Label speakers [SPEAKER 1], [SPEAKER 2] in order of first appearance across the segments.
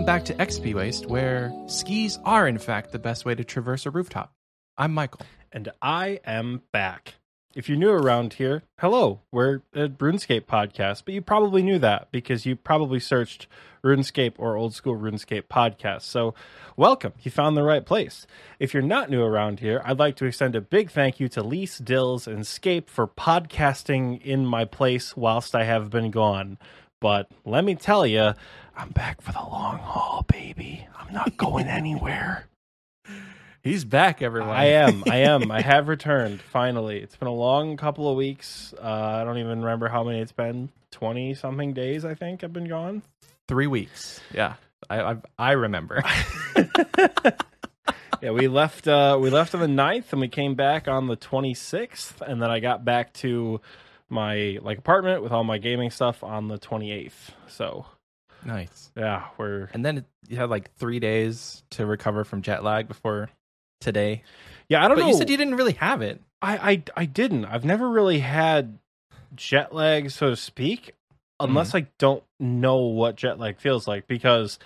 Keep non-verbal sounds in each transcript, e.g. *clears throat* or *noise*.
[SPEAKER 1] Welcome back to XP Waste, where skis are in fact the best way to traverse a rooftop. I'm Michael.
[SPEAKER 2] and I am back. If you're new around here, hello, we're a RuneScape podcast, but you probably knew that because you probably searched RuneScape or old school RuneScape podcast. So, welcome, you found the right place. If you're not new around here, I'd like to extend a big thank you to Lise, Dills, and Scape for podcasting in my place whilst I have been gone. But let me tell you, I'm back for the long haul, baby. I'm not going *laughs* anywhere.
[SPEAKER 1] He's back, everyone.
[SPEAKER 2] I am. I am. I have *laughs* returned finally. It's been a long couple of weeks. Uh, I don't even remember how many it's been. Twenty something days, I think. I've been gone.
[SPEAKER 1] Three weeks. Yeah, I I, I remember. *laughs*
[SPEAKER 2] Yeah, we left. Uh, we left on the 9th and we came back on the twenty sixth, and then I got back to my like apartment with all my gaming stuff on the twenty eighth. So
[SPEAKER 1] nice.
[SPEAKER 2] yeah, we're
[SPEAKER 1] And then you had like three days to recover from jet lag before today.
[SPEAKER 2] yeah. I don't
[SPEAKER 1] But
[SPEAKER 2] know.
[SPEAKER 1] you said you didn't really have it.
[SPEAKER 2] I, I I didn't. I've never really had jet lag, so to speak, unless I don't know what jet lag feels like. Because,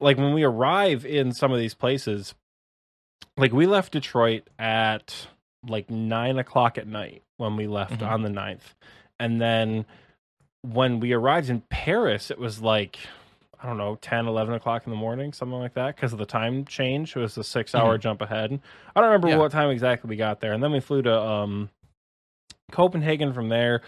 [SPEAKER 2] like, when we arrive in some of these places, like we left Detroit at like nine o'clock at night when we left
[SPEAKER 1] Mhm.
[SPEAKER 2] on the 9th. and then when we arrived in Paris, it was like. I don't know, 10, 11 o'clock in the morning, something like that, because of the time change. It was a six hour jump ahead. I don't remember
[SPEAKER 1] Yeah.
[SPEAKER 2] what time exactly we got there. And then we flew to um, Copenhagen from there.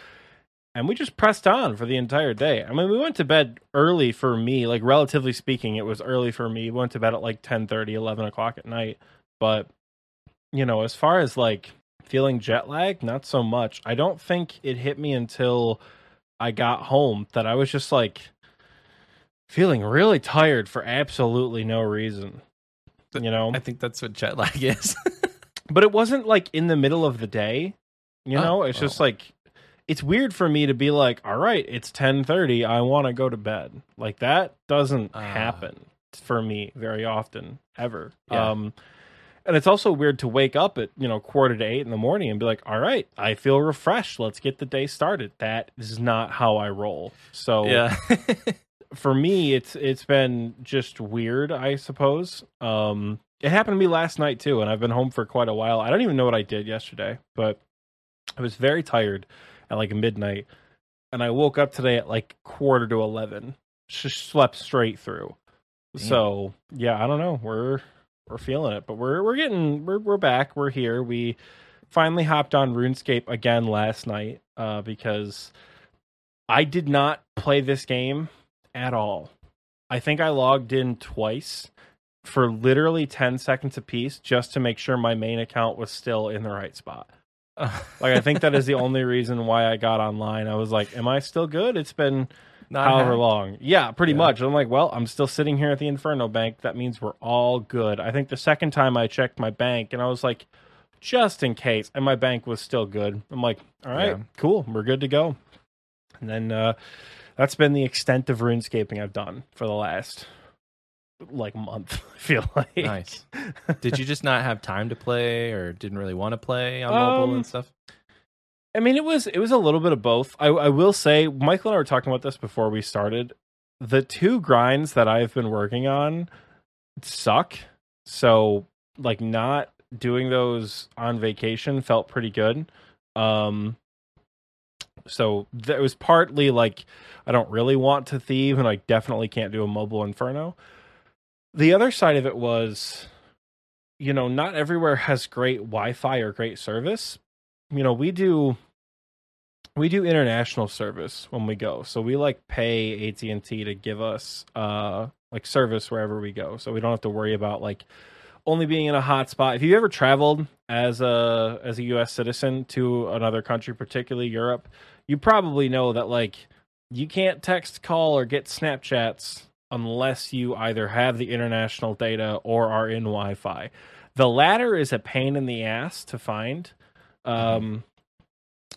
[SPEAKER 2] And we just pressed on for the entire day. I mean, we went to bed early for me, like relatively speaking, it was early for me. We went to bed at like 10 30, 11 o'clock at night. But, you know, as far as like feeling jet lag, not so much. I don't think it hit me until I got home that I was just like feeling really tired for absolutely no reason. You know?
[SPEAKER 1] I think that's what jet lag *laughs* is.
[SPEAKER 2] but it wasn't like in the middle of the day you
[SPEAKER 1] Oh,
[SPEAKER 2] know it's just
[SPEAKER 1] oh.
[SPEAKER 2] like it's weird for me to be like all right it's 10:30 i want to go to bed like that doesn't
[SPEAKER 1] Ah.
[SPEAKER 2] happen for me very often ever
[SPEAKER 1] Yeah.
[SPEAKER 2] um and it's also weird to wake up at you know quarter to 8 in the morning and be like all right i feel refreshed. Let's get the day started. That is not how i roll. So
[SPEAKER 1] yeah. *laughs*
[SPEAKER 2] for me it's it's been just weird i suppose. Um it happened to me last night too and i've been home for quite a while. I don't even know what i did yesterday but i was very tired at like midnight and i woke up today at like quarter to 11 just slept straight through.
[SPEAKER 1] Damn.
[SPEAKER 2] so yeah i don't know. We're we're feeling it but we're we're getting we're we're back we're here we finally hopped on runescape again last night uh because i did not play this game at all. I think I logged in twice for literally 10 seconds apiece just to make sure my main account was still in the right spot. *laughs* Like I think that is the only reason why I got online. I was like, am I still good? It's been
[SPEAKER 1] Not
[SPEAKER 2] however
[SPEAKER 1] hacked.
[SPEAKER 2] long. Yeah, pretty
[SPEAKER 1] Yeah.
[SPEAKER 2] much. I'm like, well, I'm still sitting here at the Inferno Bank. That means we're all good. I think the second time I checked my bank and I was like, just in case, and my bank was still good. I'm like, all right,
[SPEAKER 1] Yeah.
[SPEAKER 2] cool, we're good to go. And then uh that's been the extent of runescaping I've done for the last like month, *laughs* I feel like.
[SPEAKER 1] Nice. Did you just not have time to play, or didn't really want to play on mobile
[SPEAKER 2] Um,
[SPEAKER 1] and stuff?
[SPEAKER 2] I mean, it was it was a little bit of both. I, I will say, Michael and I were talking about this before we started. The two grinds that I've been working on suck. So, like, not doing those on vacation felt pretty good. Um, so that was partly like I don't really want to thieve, and I definitely can't do a mobile inferno. The other side of it was, you know, not everywhere has great Wi-Fi or great service you know we do we do international service when we go. So we like pay AT&T to give us uh like service wherever we go. So we don't have to worry about like only being in a hot spot. If you've ever traveled as a as a US citizen to another country particularly Europe? You probably know that like you can't text call or get snapchats unless you either have the international data or are in Wi-Fi. The latter is a pain in the ass to find. Um,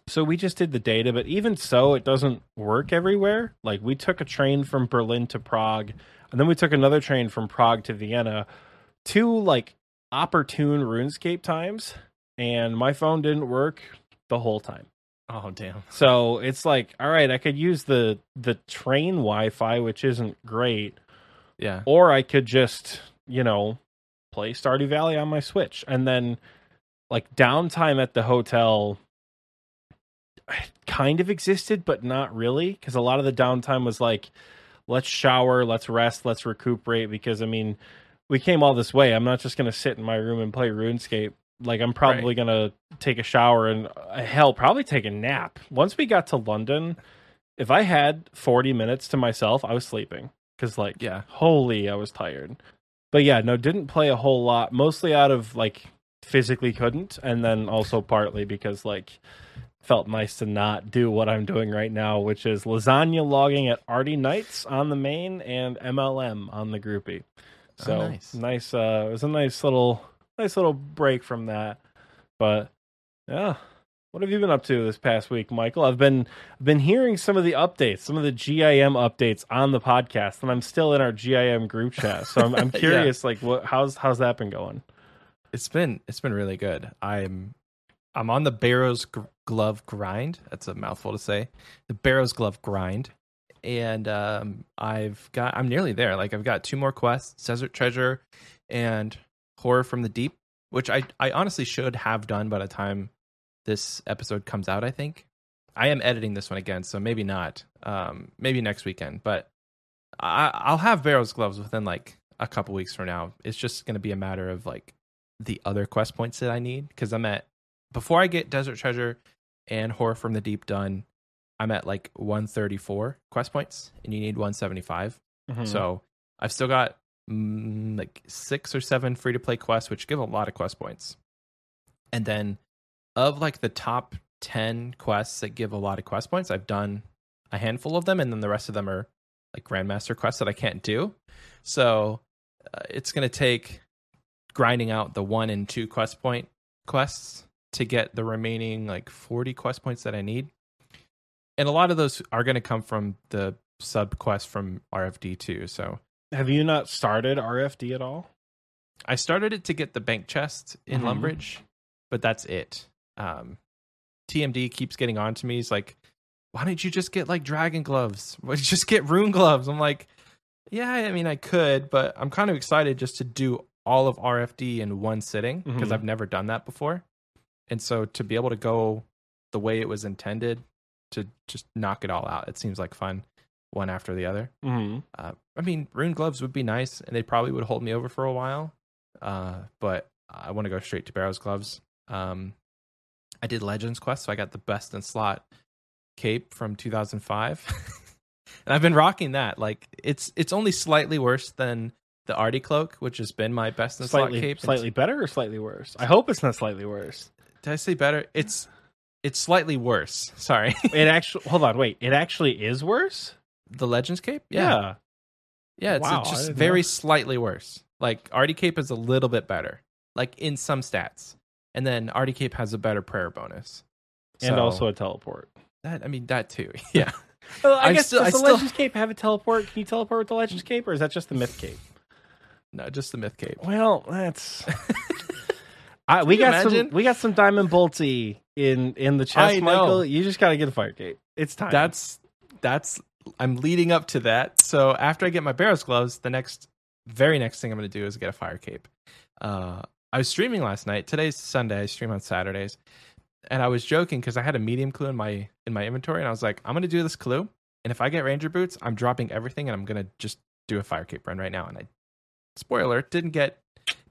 [SPEAKER 2] so we just did the data, but even so, it doesn't work everywhere. Like we took a train from Berlin to Prague, and then we took another train from Prague to Vienna, two like opportune RuneScape times, and my phone didn't work the whole time.
[SPEAKER 1] Oh damn. *laughs*
[SPEAKER 2] So it's like, all right, I could use the the train Wi-Fi, which isn't great,
[SPEAKER 1] Yeah.
[SPEAKER 2] or I could just, you know, play Stardew Valley on my Switch. And then like downtime at the hotel kind of existed, but not really. Because a lot of the downtime was like, let's shower, let's rest, let's recuperate. Because I mean, we came all this way. I'm not just gonna sit in my room and play RuneScape. Like I'm probably gonna take a shower and uh, hell, probably take a nap. Once we got to London, if I had 40 minutes to myself, I was sleeping because like
[SPEAKER 1] Yeah.
[SPEAKER 2] holy, I was tired. But yeah, no, didn't play a whole lot. Mostly out of like physically couldn't, and then also partly because like felt nice to not do what I'm doing right now, which is lasagna logging at Ardy Knights on the main and MLM on the groupie.
[SPEAKER 1] Oh,
[SPEAKER 2] So
[SPEAKER 1] nice.
[SPEAKER 2] nice. Uh, it was a nice little, nice little break from that. But yeah, what have you been up to this past week, Michael? I've been I've been hearing some of the updates, some of the GIM updates on the podcast, and I'm still in our GIM group chat. So I'm, I'm *laughs*
[SPEAKER 1] Yeah.
[SPEAKER 2] curious, like, what how's how's that been going?
[SPEAKER 1] It's been it's been really good. I'm I'm on the Barrows glove grind. That's a mouthful to say. The Barrows glove grind, and um, I've got I'm nearly there. Like I've got two more quests: Desert Treasure and Horror from the Deep, which I I honestly should have done by the time this episode comes out. I think I am editing this one again, so maybe not. Um, maybe next weekend, but I, I'll have Barrows gloves within like a couple weeks from now. It's just going to be a matter of like the other quest points that I need because I'm at before I get Desert Treasure and Horror from the Deep done. I'm at like 134 quest points, and you need 175.
[SPEAKER 2] Mm-hmm.
[SPEAKER 1] So I've still got mm, like six or seven free to play quests, which give a lot of quest points. And then of like the top 10 quests that give a lot of quest points, I've done a handful of them, and then the rest of them are like Grandmaster quests that I can't do. So uh, it's going to take grinding out the one and two quest point quests to get the remaining like 40 quest points that I need. And a lot of those are going to come from the sub quest from RFD too. So
[SPEAKER 2] have you not started RFD at all?
[SPEAKER 1] I started it to get the bank chest in
[SPEAKER 2] Mhm.
[SPEAKER 1] Lumbridge, but that's it. Um, TMD keeps getting on to me. He's like, why don't you just get like dragon gloves? *laughs* Why just get rune gloves? I'm like, yeah, I mean, I could, but I'm kind of excited just to do all of RFD in one sitting because
[SPEAKER 2] Mhm.
[SPEAKER 1] I've never done that before. And so to be able to go the way it was intended to just knock it all out, it seems like fun one after the other.
[SPEAKER 2] Mm-hmm.
[SPEAKER 1] Uh, I mean, rune gloves would be nice, and they probably would hold me over for a while. Uh, but I want to go straight to Barrow's gloves. Um, I did Legends Quest, so I got the best in slot cape from 2005, *laughs* and I've been rocking that. Like, it's it's only slightly worse than the Ardy cloak, which has been my best in slot
[SPEAKER 2] Slightly,
[SPEAKER 1] cape.
[SPEAKER 2] slightly better or slightly worse? I hope it's not slightly worse.
[SPEAKER 1] Did I say better? It's it's slightly worse. *laughs* Sorry,
[SPEAKER 2] It actually, hold on, wait. It actually is worse.
[SPEAKER 1] the Legends cape.
[SPEAKER 2] Yeah.
[SPEAKER 1] Yeah, it's
[SPEAKER 2] Wow,
[SPEAKER 1] it's just very
[SPEAKER 2] know.
[SPEAKER 1] slightly worse. Like Ardy Cape is a little bit better, like in some stats, and then Ardy Cape has a better prayer bonus,
[SPEAKER 2] and also a teleport.
[SPEAKER 1] that. I mean that too. *laughs* *laughs* Yeah,
[SPEAKER 2] Well, I
[SPEAKER 1] I
[SPEAKER 2] guess
[SPEAKER 1] still-
[SPEAKER 2] does
[SPEAKER 1] I
[SPEAKER 2] the
[SPEAKER 1] still-
[SPEAKER 2] Legends cape have a teleport? Can you teleport with the Legends cape, or is that just the Myth cape?
[SPEAKER 1] no, just the Myth Cape.
[SPEAKER 2] Well, that's. I, we got some. We got some diamond bolty in in the chest. Michael. You just got to get a fire cape. It's time.
[SPEAKER 1] That's that's. I'm leading up to that. So after I get my Barrows gloves, the next, very next thing I'm going to do is get a Fire Cape. Uh, I was streaming last night. Today's Sunday. I stream on Saturdays, and I was joking because I had a medium clue in my in my inventory, and I was like, I'm going to do this clue, and if I get Ranger boots, I'm dropping everything, and I'm going to just do a Fire Cape run right now. And I, spoiler, didn't get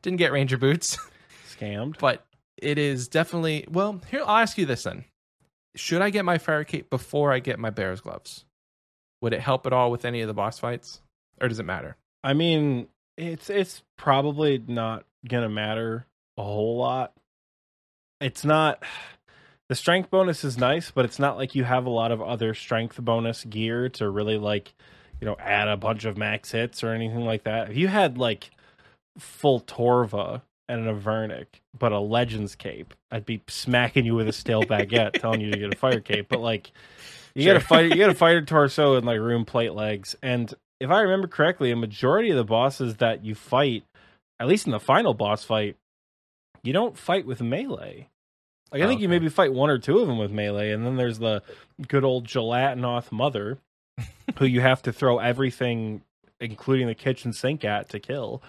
[SPEAKER 1] didn't get Ranger boots, *laughs*
[SPEAKER 2] scammed.
[SPEAKER 1] but it is definitely well. Here, I'll ask you this then: Should I get my Fire Cape before I get my Barrows gloves? Would it help at all with any of the boss fights, or does it matter?
[SPEAKER 2] I mean, it's it's probably not gonna matter a whole lot. It's not the strength bonus is nice, but it's not like you have a lot of other strength bonus gear to really like, you know, add a bunch of max hits or anything like that. If you had like full Torva and an Avernic, but a Legends cape, I'd be smacking you with a stale baguette *laughs* telling you to get a fire cape. But like you
[SPEAKER 1] Sure.
[SPEAKER 2] gotta fight you gotta fight *laughs* a torso and like rune plate legs. And if I remember correctly, a majority of the bosses that you fight, at least in the final boss fight, you don't fight with melee. Like I
[SPEAKER 1] Oh,
[SPEAKER 2] think you maybe fight one or two of them with melee, and then there's the good old Gelatinnoth mother, who you have to throw everything including the kitchen sink at to kill.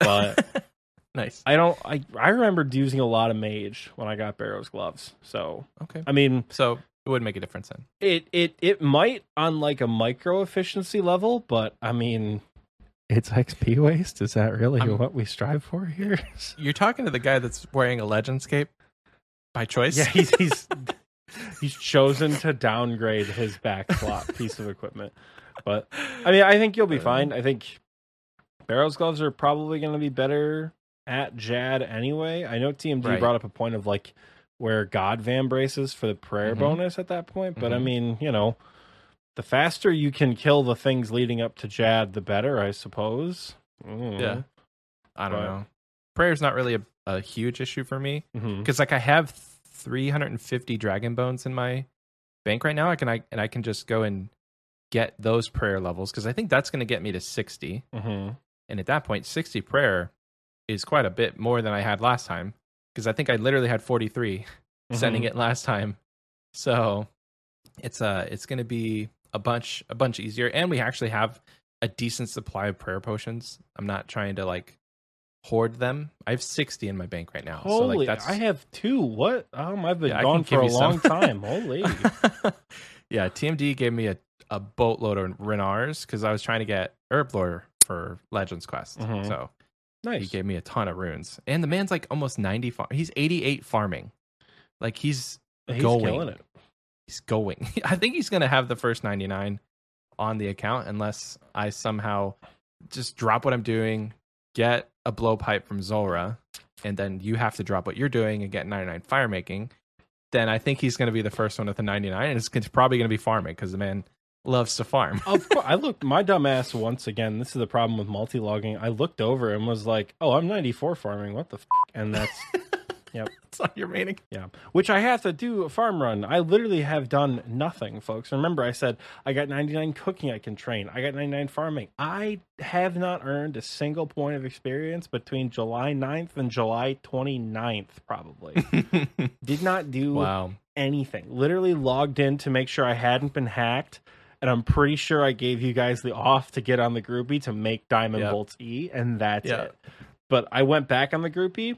[SPEAKER 2] But *laughs*
[SPEAKER 1] nice.
[SPEAKER 2] I don't. I I remember using a lot of mage when I got Barrow's gloves. So
[SPEAKER 1] Okay.
[SPEAKER 2] I mean,
[SPEAKER 1] So it would make a difference then.
[SPEAKER 2] it it it might on like a micro efficiency level, but I mean, it's XP waste. Is that really
[SPEAKER 1] I'm-
[SPEAKER 2] what we strive for here? *laughs*
[SPEAKER 1] You're talking to the guy that's wearing a Legends cape by choice.
[SPEAKER 2] yeah, he's he's *laughs* he's chosen to downgrade his back slot piece of equipment. But I mean, I think you'll be uh. fine. I think Barrow's gloves are probably going to be better at Jad anyway. I know TMD
[SPEAKER 1] Right.
[SPEAKER 2] brought up a point of like where God vambraces for the prayer
[SPEAKER 1] Mhm.
[SPEAKER 2] bonus at that point, but I
[SPEAKER 1] Mhm.
[SPEAKER 2] mean, you know, the faster you can kill the things leading up to Jad, the better, I suppose. Mm.
[SPEAKER 1] Yeah. I don't
[SPEAKER 2] But-
[SPEAKER 1] know. Prayer's not really a, a huge issue for me because like I have 350 dragon bones in my bank right now. I can I and I can just go and get those prayer levels because I think that's going to get me to 60.
[SPEAKER 2] Mhm.
[SPEAKER 1] And at that point, 60 prayer is quite a bit more than I had last time because I think I literally had 43 *laughs* sending
[SPEAKER 2] Mhm.
[SPEAKER 1] it last time. So it's uh it's going to be a bunch a bunch easier and we actually have a decent supply of prayer potions. I'm not trying to like hoard them. I have 60 in my bank right now. so
[SPEAKER 2] Holy,
[SPEAKER 1] like that's
[SPEAKER 2] I have two. What? Um, I've been
[SPEAKER 1] Yeah,
[SPEAKER 2] gone for a long time. Holy. *laughs*
[SPEAKER 1] yeah, TMD gave me a, a boatload of ranarrs because I was trying to get Herblore for Legends Quest.
[SPEAKER 2] Mhm.
[SPEAKER 1] So he gave me a ton of runes. And the man's like almost 90 far- he's 88 farming. Like he's
[SPEAKER 2] He's
[SPEAKER 1] going.
[SPEAKER 2] killing it.
[SPEAKER 1] he's going. *laughs* I think he's going to have the first 99 on the account unless I somehow just drop what I'm doing, get a blowpipe from Zulrah, and then you have to drop what you're doing and get 99 fire making. Then I think he's going to be the first one with the 99, and it's gonna- probably going to be farming because the man loves to farm.
[SPEAKER 2] Of course, *laughs* I looked my dumb ass once again. This is the problem with multi logging. I looked over and was like, "Oh, I'm 94 farming. What the?" F-? And that's *laughs* yeah.
[SPEAKER 1] it's on your main account.
[SPEAKER 2] yeah, which I have to do a farm run. I literally have done nothing, folks. Remember, I said I got 99 cooking. I can train. I got 99 farming. I have not earned a single point of experience between July 9th and July 29th. Probably *laughs* did not do
[SPEAKER 1] wow.
[SPEAKER 2] anything. Literally logged in to make sure I hadn't been hacked. And I'm pretty sure I gave you guys the off to get on the groupie to make Diamond. Bolts E, and that's
[SPEAKER 1] Yeah.
[SPEAKER 2] it. But I went back on the groupie.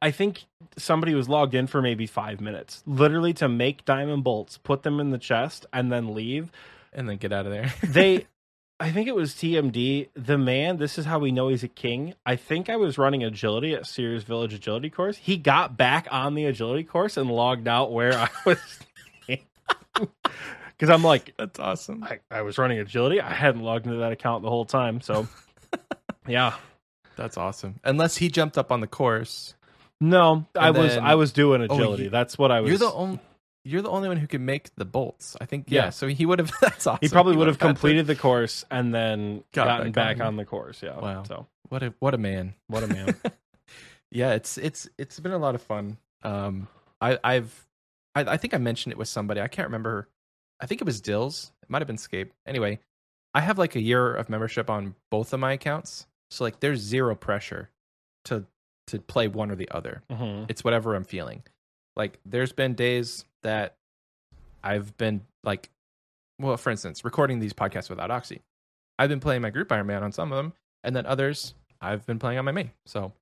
[SPEAKER 2] I think somebody was logged in for maybe five minutes, literally to make Diamond Bolts, put them in the chest, and then leave.
[SPEAKER 1] And then get out of there. *laughs*
[SPEAKER 2] They, I think it was TMD. The man, this is how we know he's a king. I think I was running agility at Seers' Village Agility course. He got back on the agility course and logged out where I *laughs* was. Because I'm like,
[SPEAKER 1] That's awesome.
[SPEAKER 2] I, I was running agility. I hadn't logged into that account the whole time. So, *laughs* yeah.
[SPEAKER 1] That's awesome. Unless he jumped up on the course.
[SPEAKER 2] No, I
[SPEAKER 1] And
[SPEAKER 2] was I was doing
[SPEAKER 1] Oh,
[SPEAKER 2] agility.
[SPEAKER 1] you-
[SPEAKER 2] That's what I was.
[SPEAKER 1] You're the only you're the only one who can make the bolts. I think yeah,
[SPEAKER 2] Yeah.
[SPEAKER 1] so he would have *laughs* that's awesome.
[SPEAKER 2] he probably would have
[SPEAKER 1] had to-
[SPEAKER 2] completed the course and then
[SPEAKER 1] Got
[SPEAKER 2] gotten
[SPEAKER 1] back
[SPEAKER 2] back,
[SPEAKER 1] on.
[SPEAKER 2] on the course. Yeah.
[SPEAKER 1] Wow.
[SPEAKER 2] So
[SPEAKER 1] What a what a man.
[SPEAKER 2] what a man. *laughs*
[SPEAKER 1] yeah, it's it's it's been a lot of fun. Um I I've I, I think I mentioned it with somebody. I can't remember. I think it was Dills. It might have been Scape. Anyway, I have like a year of membership on both of my accounts. So like there's zero pressure to to play one or the other.
[SPEAKER 2] Mhm.
[SPEAKER 1] it's whatever I'm feeling. Like there's been days that I've been like, well, for instance, recording these podcasts without Oxy. I've been playing my group Iron Man on some of them, and then others I've been playing on my main. So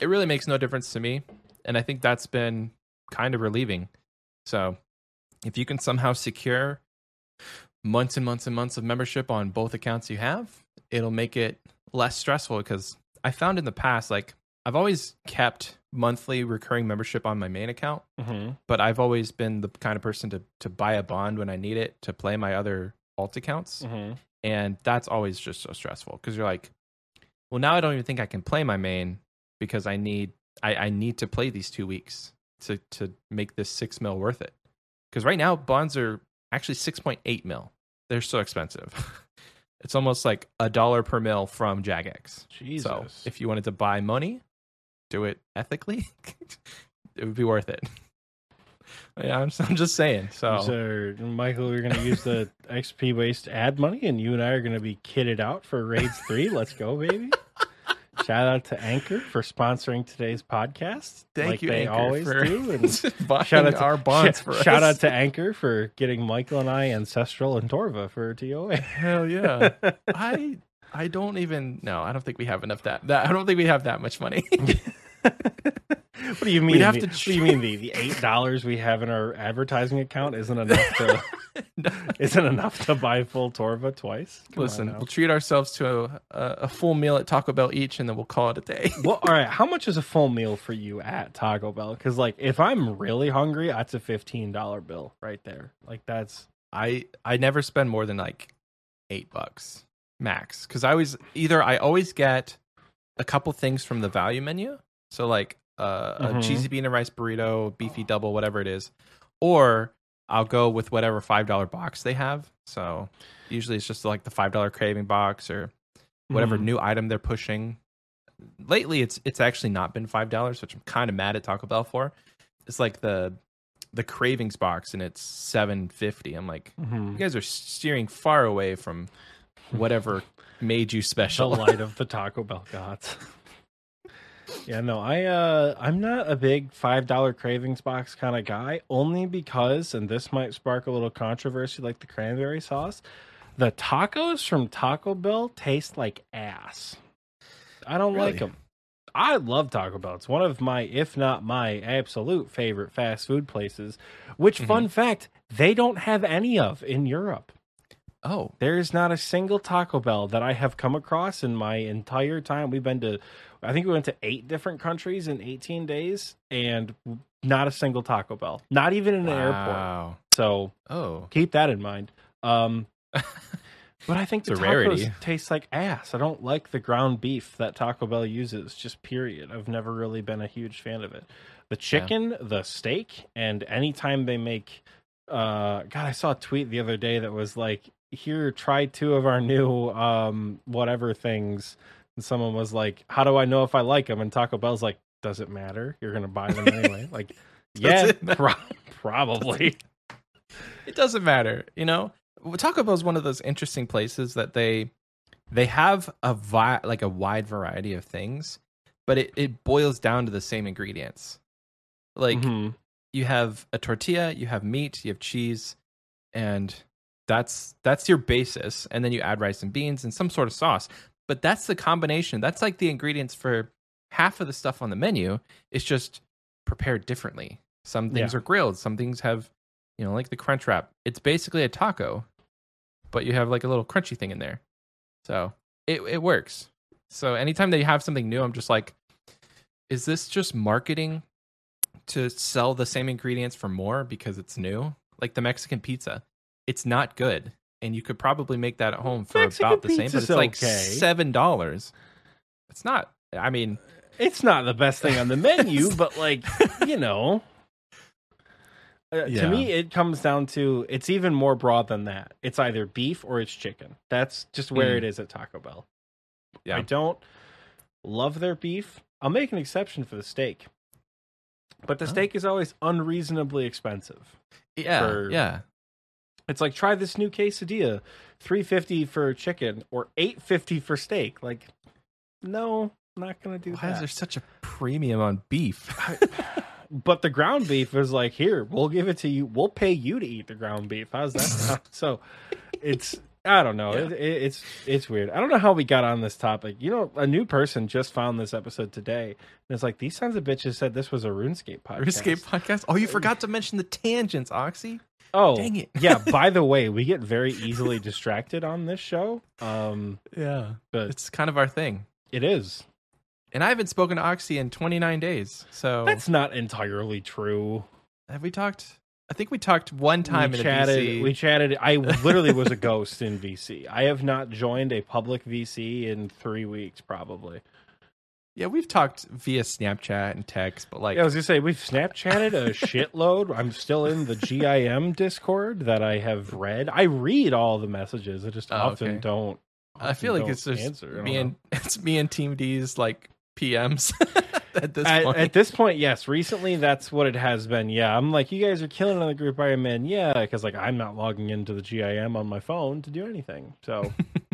[SPEAKER 1] it really makes no difference to me, and I think that's been kind of relieving. So if you can somehow secure months and months and months of membership on both accounts you have, it'll make it less stressful because I found in the past like I've always kept monthly recurring membership on my main account,
[SPEAKER 2] Mhm.
[SPEAKER 1] but I've always been the kind of person to to buy a bond when I need it to play my other alt accounts,
[SPEAKER 2] Mhm.
[SPEAKER 1] and that's always just so stressful because you're like, well, now I don't even think I can play my main because I need I, I need to play these two weeks to to make this six mil worth it. Because right now bonds are actually six point eight mil. They're so expensive. *laughs* it's almost like a dollar per mil from Jagex.
[SPEAKER 2] Jesus.
[SPEAKER 1] So if you wanted to buy money, do it ethically, *laughs* it would be worth it. *laughs* Yeah, I'm, I'm just saying. So
[SPEAKER 2] So, Michael, we're going to use the XP waste ad money, and you and I are going to be kitted out for Raids 3. Let's go, baby. Shout out to Anchor for sponsoring today's podcast.
[SPEAKER 1] thank
[SPEAKER 2] like
[SPEAKER 1] you,
[SPEAKER 2] they
[SPEAKER 1] Anchor,
[SPEAKER 2] always
[SPEAKER 1] for
[SPEAKER 2] do. *laughs* And
[SPEAKER 1] buying
[SPEAKER 2] shout out to
[SPEAKER 1] our bonds *laughs*
[SPEAKER 2] sh- shout
[SPEAKER 1] us.
[SPEAKER 2] out to Anchor for getting Michael and I Ancestral and Torva for TOA.
[SPEAKER 1] Hell yeah! *laughs* I I don't even no. I don't think we have enough that. that I don't think we have that much money.
[SPEAKER 2] What do you mean?
[SPEAKER 1] We'd have
[SPEAKER 2] the,
[SPEAKER 1] to
[SPEAKER 2] what do you mean the, the eight *laughs* dollars we have in our advertising account isn't enough to *laughs*
[SPEAKER 1] No.
[SPEAKER 2] isn't enough to buy full Torva twice? Come
[SPEAKER 1] Listen, we'll treat ourselves to a, a, a full meal at Taco Bell each, and then we'll call it a day. *laughs*
[SPEAKER 2] well, all right. How much is a full meal for you at Taco Bell? Because like, if I'm really hungry, that's a fifteen dollar bill right there. Like that's
[SPEAKER 1] I I never spend more than like eight bucks max because I always either I always get a couple things from the value menu, so like uh,
[SPEAKER 2] Mhm.
[SPEAKER 1] a cheesy bean and rice burrito, beefy double, whatever it is, or I'll go with whatever five dollar box they have. So usually it's just like the five dollar craving box or whatever
[SPEAKER 2] Mhm.
[SPEAKER 1] new item they're pushing. Lately, it's it's actually not been five dollars, which I'm kind of mad at Taco Bell for. It's like the the cravings box, and it's seven fifty. I'm like,
[SPEAKER 2] Mhm.
[SPEAKER 1] you guys are steering far away from whatever made you *laughs* special.
[SPEAKER 2] the light *laughs* of the Taco Bell gods. Yeah, no, I uh I'm not a big five dollar cravings box kind of guy, only because, and this might spark a little controversy like the cranberry sauce. The tacos from Taco Bell taste like ass. I don't like them. I love Taco Bell. It's one of my, if not my absolute favorite fast food places. Which, fun fact, they don't have any of in Europe.
[SPEAKER 1] oh,
[SPEAKER 2] There is not a single Taco Bell that I have come across in my entire time. We've been to, I think we went to eight different countries in 18 days, and not a single Taco Bell, not even in an airport. So
[SPEAKER 1] Oh,
[SPEAKER 2] keep that in mind. Um, *laughs* but I think the tacos
[SPEAKER 1] rarity.
[SPEAKER 2] taste like ass. I don't like the ground beef that Taco Bell uses. Just period. I've never really been a huge fan of it. The chicken, the steak, and anytime they make, uh, God, I saw a tweet the other day that was like, "Here, try two of our new um whatever things." And someone was like, "How do I know if I like them?" And Taco Bell's like, "Does it matter? You're gonna buy them anyway." *laughs* like, *laughs* yeah, pro- probably. *laughs*
[SPEAKER 1] it doesn't matter. You know, Taco Bell is one of those interesting places that they they have a vi- like a wide variety of things, but it it boils down to the same ingredients. Like
[SPEAKER 2] Mhm.
[SPEAKER 1] you have a tortilla, you have meat, you have cheese, and that's that's your basis. And then you add rice and beans and some sort of sauce. But that's the combination. That's like the ingredients for half of the stuff on the menu. It's just prepared differently. Some things
[SPEAKER 2] Yeah.
[SPEAKER 1] are grilled, some things have, you know, like the crunch wrap. It's basically a taco, but you have like a little crunchy thing in there. So it it works. So anytime they have something new, I'm just like, is this just marketing to sell the same ingredients for more because it's new? Like the Mexican pizza, it's not good, and you could probably make that at home for
[SPEAKER 2] Mexican
[SPEAKER 1] about the same, but it's like
[SPEAKER 2] okay.
[SPEAKER 1] seven dollars. It's not. I mean,
[SPEAKER 2] It's not the best thing on the menu, *laughs* but like you know, uh,
[SPEAKER 1] Yeah.
[SPEAKER 2] to me, it comes down to it's even more broad than that. It's either beef or it's chicken. That's just where
[SPEAKER 1] Mm.
[SPEAKER 2] it is at Taco Bell.
[SPEAKER 1] Yeah.
[SPEAKER 2] I don't love their beef. I'll make an exception for the steak, but the
[SPEAKER 1] Oh.
[SPEAKER 2] steak is always unreasonably expensive.
[SPEAKER 1] yeah,
[SPEAKER 2] For-
[SPEAKER 1] yeah.
[SPEAKER 2] It's like try this new quesadilla, three fifty for chicken or eight fifty for steak. Like, no, not gonna do that.
[SPEAKER 1] Why
[SPEAKER 2] that.
[SPEAKER 1] is there such a premium on beef? *laughs*
[SPEAKER 2] but the ground beef is like here we'll give it to you we'll pay you to eat the ground beef how's that *laughs* so it's i don't know
[SPEAKER 1] Yeah.
[SPEAKER 2] it, it, it's it's weird i don't know how we got on this topic you know a new person just found this episode today and it's like these sons of bitches said this was a runescape podcast
[SPEAKER 1] RuneScape podcast. Oh, you uh, forgot to mention the tangents, Oxy.
[SPEAKER 2] Oh
[SPEAKER 1] Dang it.
[SPEAKER 2] yeah *laughs* by the way we get very easily distracted on this show um
[SPEAKER 1] Yeah,
[SPEAKER 2] but
[SPEAKER 1] it's kind of our thing.
[SPEAKER 2] it is
[SPEAKER 1] And I haven't spoken to Oxy in 29 days. So
[SPEAKER 2] that's not entirely true
[SPEAKER 1] have we talked? I think we talked one time
[SPEAKER 2] we
[SPEAKER 1] in
[SPEAKER 2] chatted.
[SPEAKER 1] a VC.
[SPEAKER 2] We chatted. I literally was a ghost in VC. I have not joined a public VC in three weeks, probably.
[SPEAKER 1] Yeah, we've talked via Snapchat and text, but like,
[SPEAKER 2] Yeah, I was gonna say we've Snapchatted a shitload. I'm still in the GIM Discord that I have read. I read all the messages. I just
[SPEAKER 1] Oh,
[SPEAKER 2] often
[SPEAKER 1] okay.
[SPEAKER 2] don't.
[SPEAKER 1] I feel like it's just
[SPEAKER 2] answer.
[SPEAKER 1] Me and *laughs* it's me and TMD's like PMs *laughs* at this
[SPEAKER 2] at,
[SPEAKER 1] point.
[SPEAKER 2] at this point, yes. Recently, that's what it has been. Yeah, I'm like, you guys are killing on the group Iron Man. Yeah, because like I'm not logging into the GIM on my phone to do anything. So, *laughs*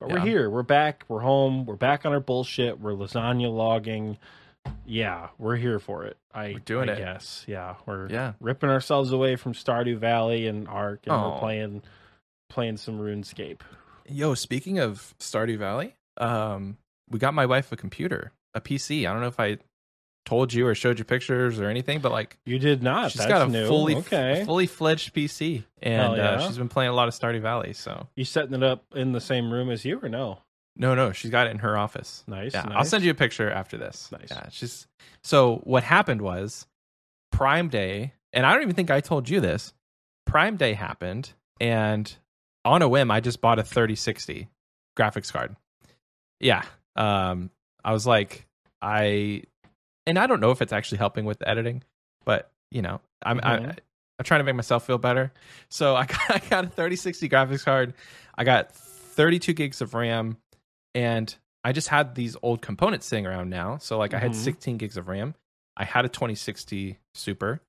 [SPEAKER 2] but we're here. We're back. We're home. We're back on our bullshit. We're lasagna logging. Yeah, we're here for it. I
[SPEAKER 1] We're doing
[SPEAKER 2] I
[SPEAKER 1] it.
[SPEAKER 2] Yes. Yeah, we're
[SPEAKER 1] yeah,
[SPEAKER 2] ripping ourselves away from Stardew Valley and Ark, and
[SPEAKER 1] Aw.
[SPEAKER 2] we're playing playing some RuneScape.
[SPEAKER 1] Yo, speaking of Stardew Valley, um, we got my wife a computer, a PC. I don't know if I told you or showed you pictures or anything, but like
[SPEAKER 2] You did not.
[SPEAKER 1] she's
[SPEAKER 2] That's
[SPEAKER 1] got a
[SPEAKER 2] new.
[SPEAKER 1] fully
[SPEAKER 2] okay.
[SPEAKER 1] fully fledged PC, and
[SPEAKER 2] yeah.
[SPEAKER 1] uh, she's been playing a lot of Stardew Valley. So
[SPEAKER 2] you setting it up in the same room as you or no?
[SPEAKER 1] no, no, she's got it in her office.
[SPEAKER 2] Nice.
[SPEAKER 1] Yeah,
[SPEAKER 2] nice.
[SPEAKER 1] I'll send you a picture after this.
[SPEAKER 2] Nice.
[SPEAKER 1] Yeah, she's so what happened was Prime Day, and I don't even think I told you this. Prime Day happened, and on a whim, I just bought a 3060 graphics card. Yeah. Um, I was like, I, and I don't know if it's actually helping with the editing, but you know, I'm I,
[SPEAKER 2] Mhm.
[SPEAKER 1] I'm trying to make myself feel better. So I got, *laughs* I got a 3060 graphics card. I got 32 gigs of RAM, and I just had these old components sitting around now. So like I had
[SPEAKER 2] Mhm.
[SPEAKER 1] 16 gigs of RAM. I had a 2060 Super,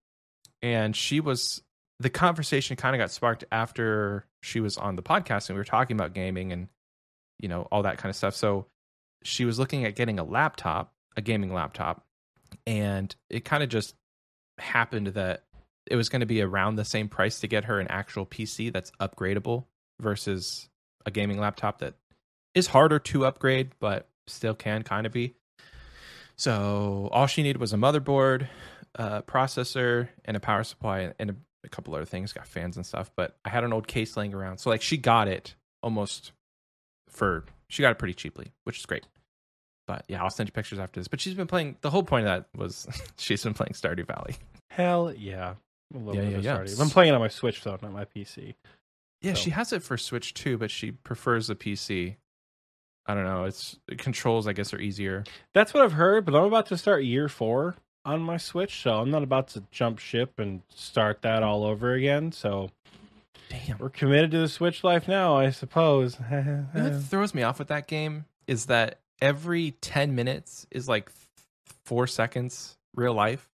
[SPEAKER 1] and she was the conversation kind of got sparked after she was on the podcast and we were talking about gaming and you know all that kind of stuff. So she was looking at getting a laptop, a gaming laptop, and it kind of just happened that it was going to be around the same price to get her an actual PC that's upgradable versus a gaming laptop that is harder to upgrade but still can kind of be. So all she needed was a motherboard, uh, processor, and a power supply, and a, a couple other things. Got fans and stuff, but I had an old case laying around, so like she got it almost for she got it pretty cheaply, which is great. But yeah, I'll send you pictures after this. But she's been playing. The whole point of that was *laughs* she's been playing Stardew Valley.
[SPEAKER 2] Hell yeah. I love
[SPEAKER 1] Yeah, yeah, yeah.
[SPEAKER 2] Stardew. I'm playing it on my Switch though, not my PC.
[SPEAKER 1] Yeah,
[SPEAKER 2] So-
[SPEAKER 1] she has it for Switch too, but she prefers the PC. I don't know. It's the controls, I guess, are easier.
[SPEAKER 2] That's what I've heard, but I'm about to start year four on my Switch, so I'm not about to jump ship and start that all over again. So
[SPEAKER 1] Damn.
[SPEAKER 2] we're committed to the Switch life now, I suppose. *laughs*
[SPEAKER 1] You know what throws me off with that game is that every 10 minutes is like four seconds real life.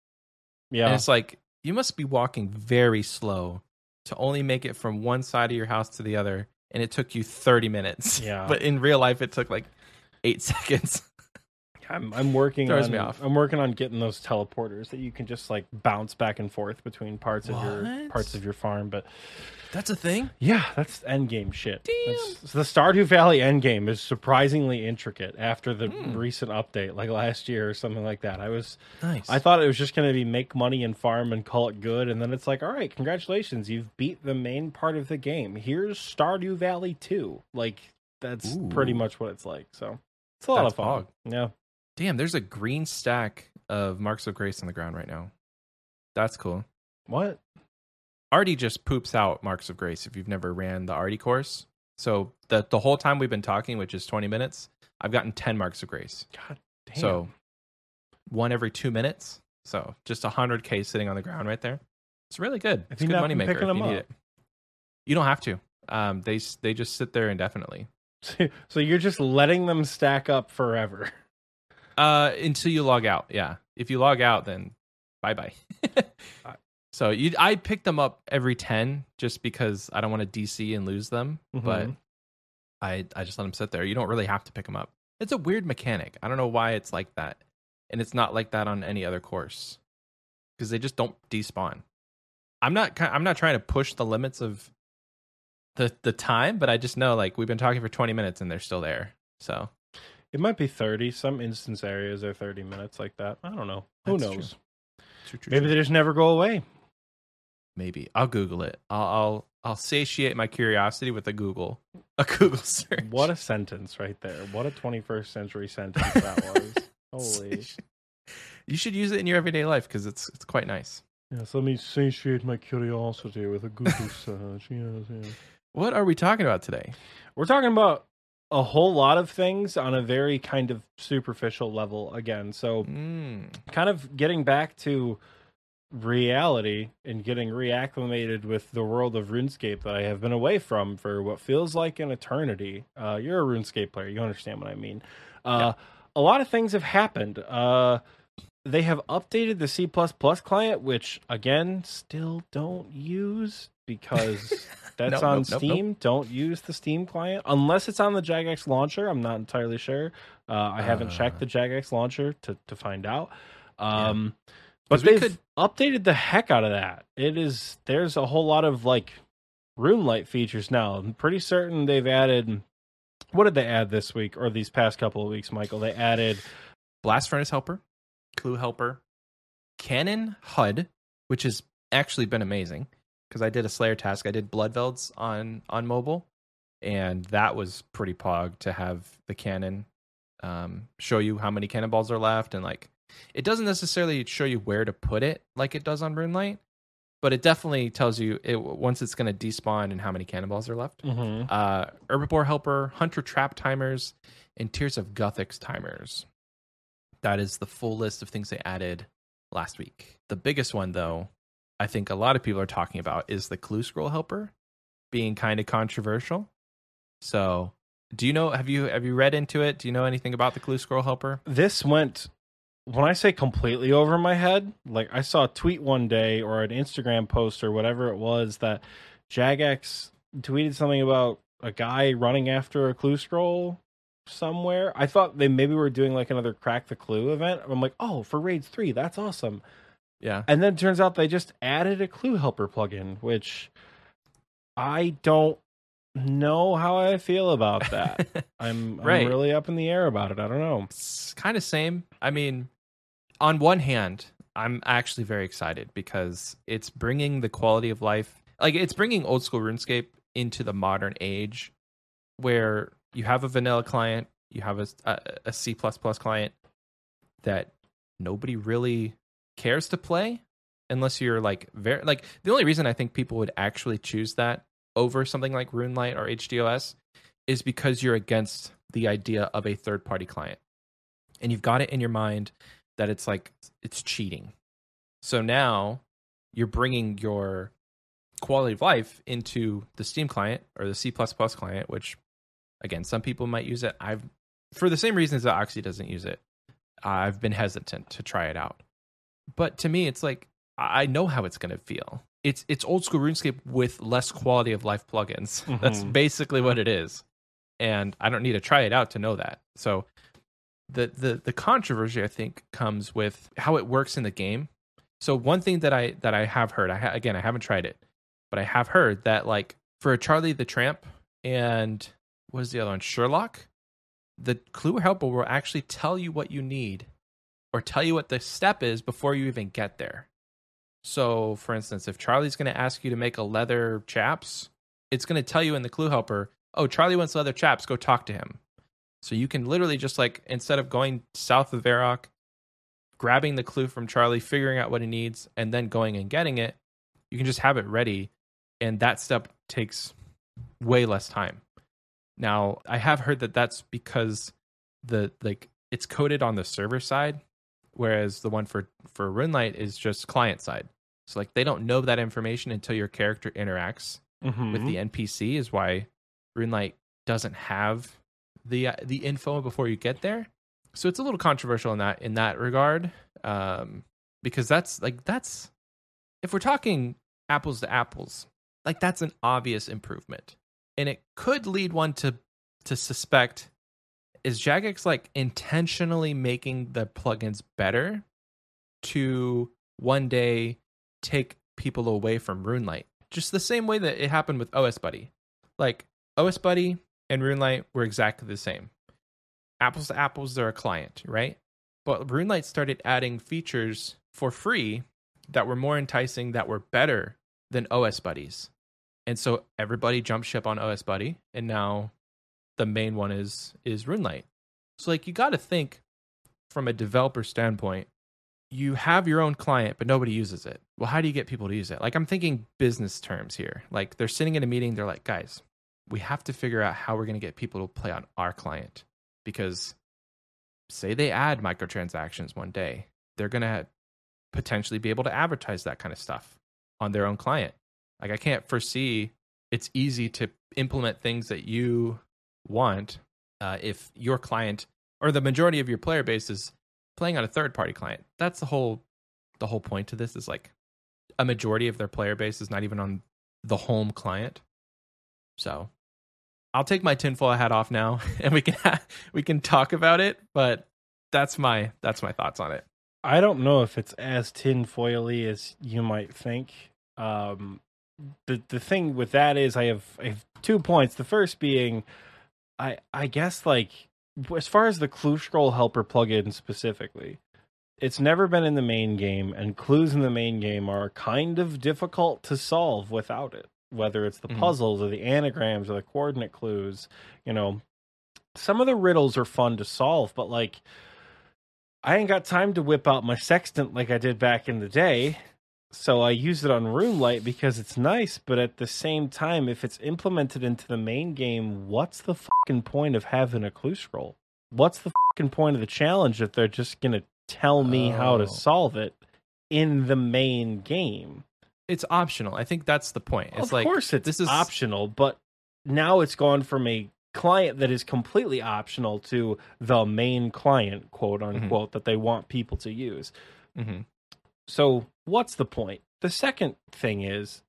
[SPEAKER 1] And
[SPEAKER 2] yeah.
[SPEAKER 1] it's like, you must be walking very slow to only make it from one side of your house to the other. And it took you 30 minutes.
[SPEAKER 2] Yeah. *laughs*
[SPEAKER 1] But in real life, it took like eight *laughs* seconds.
[SPEAKER 2] I'm I'm working
[SPEAKER 1] Throws
[SPEAKER 2] on
[SPEAKER 1] me off.
[SPEAKER 2] I'm working on getting those teleporters that you can just like bounce back and forth between parts of your
[SPEAKER 1] What?
[SPEAKER 2] parts of your farm. But
[SPEAKER 1] That's a thing.
[SPEAKER 2] yeah, that's end game shit.
[SPEAKER 1] Damn.
[SPEAKER 2] That's- the Stardew Valley end game is surprisingly intricate after the
[SPEAKER 1] Hmm.
[SPEAKER 2] recent update, like last year or something like that. I was
[SPEAKER 1] Nice.
[SPEAKER 2] I thought it was just going to be make money and farm and call it good, and then it's like, all right, congratulations, you've beat the main part of the game. Here's Stardew Valley two. Like that's pretty much what it's like. So it's a lot
[SPEAKER 1] That's
[SPEAKER 2] of fun. Yeah.
[SPEAKER 1] Damn, there's a green stack of Marks of Grace on the ground right now. That's cool.
[SPEAKER 2] What?
[SPEAKER 1] Ardy just poops out Marks of Grace if you've never ran the Ardy course. So the the whole time we've been talking, which is 20 minutes, I've gotten 10 Marks of Grace.
[SPEAKER 2] God damn.
[SPEAKER 1] So one every two minutes. So just 100k sitting on the ground right there. It's really good. It's
[SPEAKER 2] you
[SPEAKER 1] good money maker if you need it. You don't have to. Um, they they just sit there indefinitely. *laughs*
[SPEAKER 2] so you're just letting them stack up forever.
[SPEAKER 1] Uh, until you log out. Yeah. If you log out, then bye *laughs* bye. so you, I pick them up every ten just because I don't want to DC and lose them. But
[SPEAKER 2] Mhm.
[SPEAKER 1] I I just let them sit there. You don't really have to pick them up. It's a weird mechanic. I don't know why it's like that, and it's not like that on any other course because they just don't despawn. I'm not I'm not trying to push the limits of the the time, but I just know like we've been talking for 20 minutes and they're still there. So
[SPEAKER 2] It might be 30. Some instance areas are 30 minutes like that. I don't know. Who
[SPEAKER 1] That's
[SPEAKER 2] knows?
[SPEAKER 1] True, true,
[SPEAKER 2] Maybe
[SPEAKER 1] true.
[SPEAKER 2] they just never go away.
[SPEAKER 1] maybe I'll Google it. I'll I'll I'll satiate my curiosity with a Google a Google search.
[SPEAKER 2] What a sentence right there. What a 21st century sentence that *laughs* was. Holy.
[SPEAKER 1] You should use it in your everyday life because it's it's quite nice.
[SPEAKER 2] Yes, let me satiate my curiosity with a Google *laughs* search. Yes, yes.
[SPEAKER 1] What are we talking about today?
[SPEAKER 2] We're talking about a whole lot of things on a very kind of superficial level again. So,
[SPEAKER 1] Mm.
[SPEAKER 2] kind of getting back to reality and getting reacclimated with the world of RuneScape that I have been away from for what feels like an eternity. Uh, you're a RuneScape player, you understand what I mean. Uh, A lot of things have happened. Uh, they have updated the C client, which again, still don't use because *laughs* that's
[SPEAKER 1] Nope,
[SPEAKER 2] on
[SPEAKER 1] nope, nope,
[SPEAKER 2] Steam. Don't use the Steam client unless it's on the Jagex launcher. I'm not entirely sure. Uh, I haven't
[SPEAKER 1] Uh.
[SPEAKER 2] checked the Jagex launcher to, to find out.
[SPEAKER 1] Yeah.
[SPEAKER 2] Um, but
[SPEAKER 1] 'Cause we
[SPEAKER 2] they've
[SPEAKER 1] could-
[SPEAKER 2] updated the heck out of that. It is there's a whole lot of like RuneLite features now. I'm pretty certain they've added What did they add this week or these past couple of weeks, Michael? They added
[SPEAKER 1] Blast Furnace Helper, Clue Helper, Cannon HUD, which has actually been amazing because I did a Slayer task. I did Bloodvelds on on mobile, and that was pretty pog to have the cannon um, show you how many cannonballs are left, and like it doesn't necessarily show you where to put it like it does on RuneLite, but it definitely tells you it once it's going to despawn and how many cannonballs are left.
[SPEAKER 2] mhm.
[SPEAKER 1] Uh, Herbiboar Helper, Hunter Trap timers, and Tears of Guthix timers. That is the full list of things they added last week. The biggest one, though, I think a lot of people are talking about is the Clue Scroll Helper being kind of controversial. So, do you know? Have you have you read into it? Do you know anything about the Clue Scroll Helper?
[SPEAKER 2] this went when I say completely over my head, like I saw a tweet one day or an Instagram post or whatever it was that Jagex tweeted something about a guy running after a clue scroll somewhere. I thought they maybe were doing like another crack the clue event. I'm like, oh, for raids three, that's awesome.
[SPEAKER 1] Yeah,
[SPEAKER 2] And then it turns out they just added a clue helper plugin, which I don't know how I feel about that. *laughs* I'm, I'm really up in the air about it. I don't know.
[SPEAKER 1] it's kind of same. I mean, on one hand, I'm actually very excited because it's bringing the quality of life, like it's bringing old school RuneScape into the modern age, where you have a vanilla client, you have a a, a C client that nobody really cares to play unless you're like very like the only reason I think people would actually choose that over something like RuneLite or HDOS is because you're against the idea of a third party client. And you've got it in your mind that it's like it's cheating. So now you're bringing your quality of life into the Steam client or the C++ client, which again, some people might use it. I've for the same reasons that Oxy doesn't use it. I've been hesitant to try it out. But to me, it's like I know how it's going to feel. It's it's old school RuneScape with less quality of life plugins. *laughs* That's
[SPEAKER 2] Mhm.
[SPEAKER 1] basically what it is, and I don't need to try it out to know that. So the the the controversy I think comes with how it works in the game. So one thing that I that I have heard, I ha- again I haven't tried it, but I have heard that like for Charlie the Tramp and what is the other one, Sherlock, the clue helper will actually tell you what you need or tell you what the step is before you even get there. So, for instance, if Charlie's going to ask you to make a leather chaps, it's going to tell you in the clue helper, "Oh, Charlie wants leather chaps, go talk to him." So you can literally just like instead of going south of Varrock, grabbing the clue from Charlie, figuring out what he needs, and then going and getting it, you can just have it ready, and that step takes way less time. Now, I have heard that that's because the like it's coded on the server side, whereas the one for for RuneLite is just client side. So like they don't know that information until your character interacts
[SPEAKER 2] Mhm.
[SPEAKER 1] with the NPC is why RuneLite doesn't have the uh, the info before you get there. So it's a little controversial in that in that regard, um, because that's like that's if we're talking apples to apples, like that's an obvious improvement, and it could lead one to to suspect is Jagex like intentionally making the plugins better to one day take people away from RuneLite. Just the same way that it happened with OS Buddy. Like OS Buddy and RuneLite were exactly the same. Apples to apples, they're a client, right? But RuneLite started adding features for free that were more enticing, that were better than OS Buddies. And so everybody jumped ship on OS Buddy, and now the main one is is RuneLite. So like you got to think from a developer standpoint, you have your own client, but nobody uses it. Well, how do you get people to use it? Like I'm thinking business terms here. Like they're sitting in a meeting, they're like, guys, we have to figure out how we're going to get people to play on our client because say they add microtransactions one day, they're going to potentially be able to advertise that kind of stuff on their own client. Like I can't foresee it's easy to implement things that you want uh, if your client or the majority of your player base is playing on a third party client. That's the whole the whole point to this is like a majority of their player base is not even on the home client. So I'll take my tinfoil hat off now *laughs* and we can we can talk about it, but that's my that's my thoughts on it.
[SPEAKER 2] I don't know if it's as tinfoily as you might think. Um, the the thing with that is I have I have two points. The first being I I guess like as far as the clue scroll helper plugin specifically, it's never been in the main game, and clues in the main game are kind of difficult to solve without it. Whether it's the
[SPEAKER 1] Mhm.
[SPEAKER 2] puzzles or the anagrams or the coordinate clues, you know, some of the riddles are fun to solve, but like I ain't got time to whip out my sextant like I did back in the day. So I use it on Room RuneLite because it's nice, but at the same time, if it's implemented into the main game, what's the fucking point of having a clue scroll? What's the fucking point of the challenge if they're just gonna tell me how to
[SPEAKER 1] Oh.
[SPEAKER 2] solve it in the main game?
[SPEAKER 1] It's optional. I think that's the point. It's
[SPEAKER 2] of
[SPEAKER 1] like
[SPEAKER 2] course it's
[SPEAKER 1] this is
[SPEAKER 2] optional, but now it's gone from a client that is completely optional to the main client, quote
[SPEAKER 1] Mm-hmm.
[SPEAKER 2] unquote, that they want people to use.
[SPEAKER 1] Mhm.
[SPEAKER 2] So what's the point? The second thing is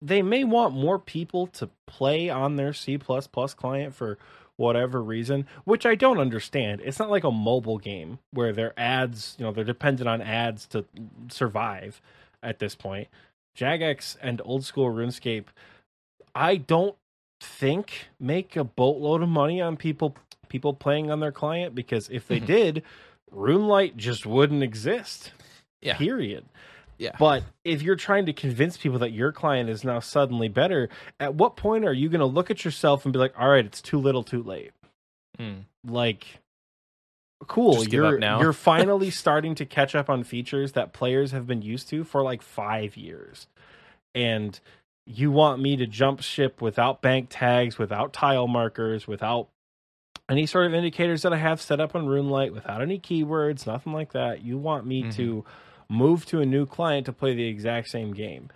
[SPEAKER 2] they may want more people to play on their C client for whatever reason, which I don't understand. It's not like a mobile game where their ads, you know, they're dependent on ads to survive at this point. Jagex and old school RuneScape, I don't think make a boatload of money on people people playing on their client because if they
[SPEAKER 1] Mhm.
[SPEAKER 2] did, RuneLite just wouldn't exist.
[SPEAKER 1] Yeah.
[SPEAKER 2] Period.
[SPEAKER 1] Yeah.
[SPEAKER 2] But if you're trying to convince people that your client is now suddenly better, at what point are you going to look at yourself and be like, "All right, it's too little, too late."
[SPEAKER 1] Mm.
[SPEAKER 2] Like cool,
[SPEAKER 1] Just give up
[SPEAKER 2] you're you're *laughs* finally starting to catch up on features that players have been used to for like 5 years. And you want me to jump ship without bank tags, without tile markers, without any sort of indicators that I have set up on RuneLite, without any keywords, nothing like that. You want me
[SPEAKER 1] Mhm.
[SPEAKER 2] to move to a new client to play the exact same game,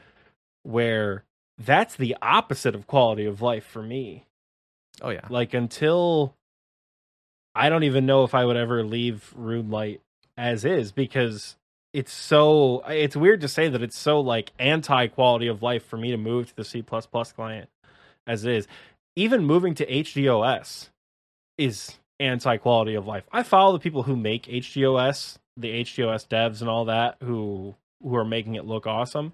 [SPEAKER 2] where that's the opposite of quality of life for me.
[SPEAKER 1] Oh yeah.
[SPEAKER 2] Like until I don't even know if I would ever leave RuneLite as is because it's so it's weird to say that it's so like anti quality of life for me to move to the C client as it is. Even moving to HDOS is anti quality of life. I follow the people who make HDOS, the HDOS devs and all that who who are making it look awesome.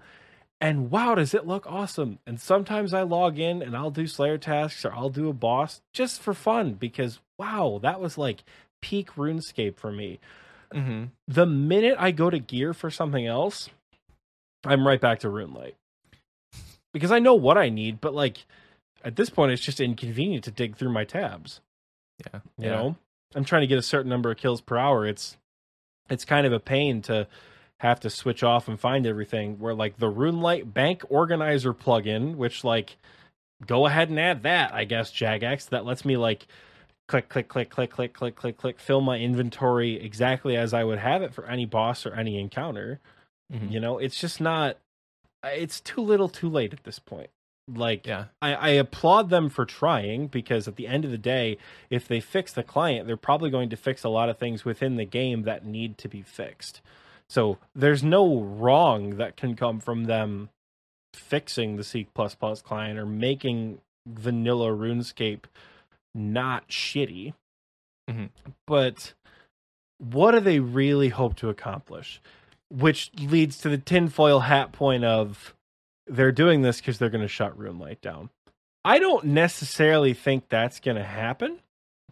[SPEAKER 2] And wow, does it look awesome. And sometimes I log in and I'll do Slayer tasks or I'll do a boss just for fun because wow, that was like peak RuneScape for me.
[SPEAKER 1] hmm
[SPEAKER 2] The minute I go to gear for something else, I'm right back to RuneLite. Because I know what I need, but like at this point it's just inconvenient to dig through my tabs.
[SPEAKER 1] Yeah.
[SPEAKER 2] You
[SPEAKER 1] yeah.
[SPEAKER 2] know? I'm trying to get a certain number of kills per hour. It's it's kind of a pain to have to switch off and find everything. Where like the RuneLite Bank Organizer plugin, which like go ahead and add that, I guess, Jagex, that lets me like click, click, click, click, click, click, click, click, fill my inventory exactly as I would have it for any boss or any encounter.
[SPEAKER 1] Mhm.
[SPEAKER 2] You know, it's just not it's too little too late at this point. Like
[SPEAKER 1] Yeah.
[SPEAKER 2] I, I applaud them for trying because at the end of the day, if they fix the client, they're probably going to fix a lot of things within the game that need to be fixed. So there's no wrong that can come from them fixing the C client or making vanilla RuneScape not shitty.
[SPEAKER 1] Mhm.
[SPEAKER 2] But what do they really hope to accomplish? Which leads to the tinfoil hat point of they're doing this because they're going to shut RuneLite down. I don't necessarily think that's going to happen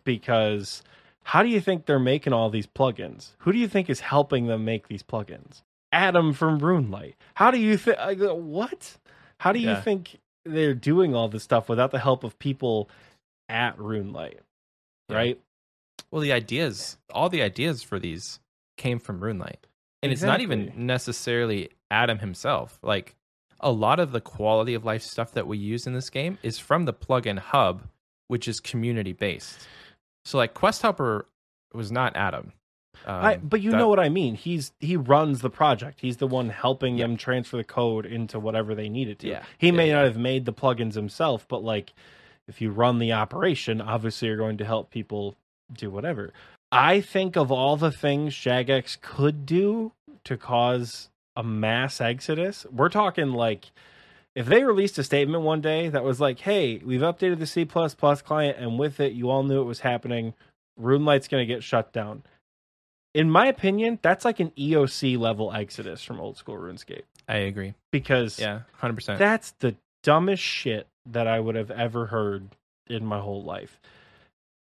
[SPEAKER 2] because how do you think they're making all these plugins? Who do you think is helping them make these plugins? Adam from RuneLite. How do you think? What? How do you
[SPEAKER 1] Yeah.
[SPEAKER 2] think they're doing all this stuff without the help of people at RuneLite?
[SPEAKER 1] Yeah.
[SPEAKER 2] Right?
[SPEAKER 1] Well, the ideas, all the ideas for these came from RuneLite. And it's not even necessarily Adam himself. Like a lot of the quality of life stuff that we use in this game is from the plugin hub, which is community based. So like Quest Helper was not Adam. Um,
[SPEAKER 2] I, but you
[SPEAKER 1] that-
[SPEAKER 2] know what I mean. He's he runs the project. He's the one helping
[SPEAKER 1] Yeah.
[SPEAKER 2] them transfer the code into whatever they need it to.
[SPEAKER 1] Yeah.
[SPEAKER 2] He
[SPEAKER 1] Yeah,
[SPEAKER 2] may not have made the plugins himself, but like if you run the operation, obviously you're going to help people do whatever. I think of all the things Jagex could do to cause a mass exodus. We're talking like if they released a statement one day that was like, "Hey, we've updated the C++ client and with it you all knew it was happening. RuneLite's going to get shut down." In my opinion, that's like an EOC level exodus from old school RuneScape
[SPEAKER 1] I agree.
[SPEAKER 2] because
[SPEAKER 1] Yeah, 100%.
[SPEAKER 2] that's the dumbest shit that I would have ever heard in my whole life.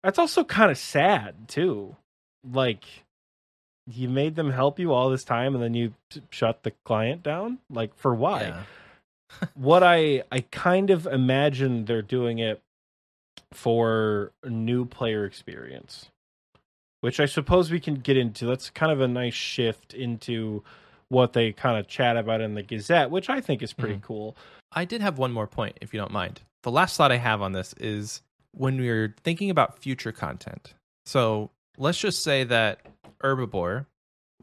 [SPEAKER 2] That's also kind of sad too. Like you made them help you all this time and then you t- shut the client down? Like for why?
[SPEAKER 1] Yeah. *laughs*
[SPEAKER 2] what I I kind of imagine they're doing it for new player experience, which I suppose we can get into. That's kind of a nice shift into what they kind of chat about in the Gazette, which I think is pretty
[SPEAKER 1] Mhm.
[SPEAKER 2] cool.
[SPEAKER 1] I did have one more point, if you don't mind. The last thought I have on this is when we're thinking about future content. So let's just say that Herbiboar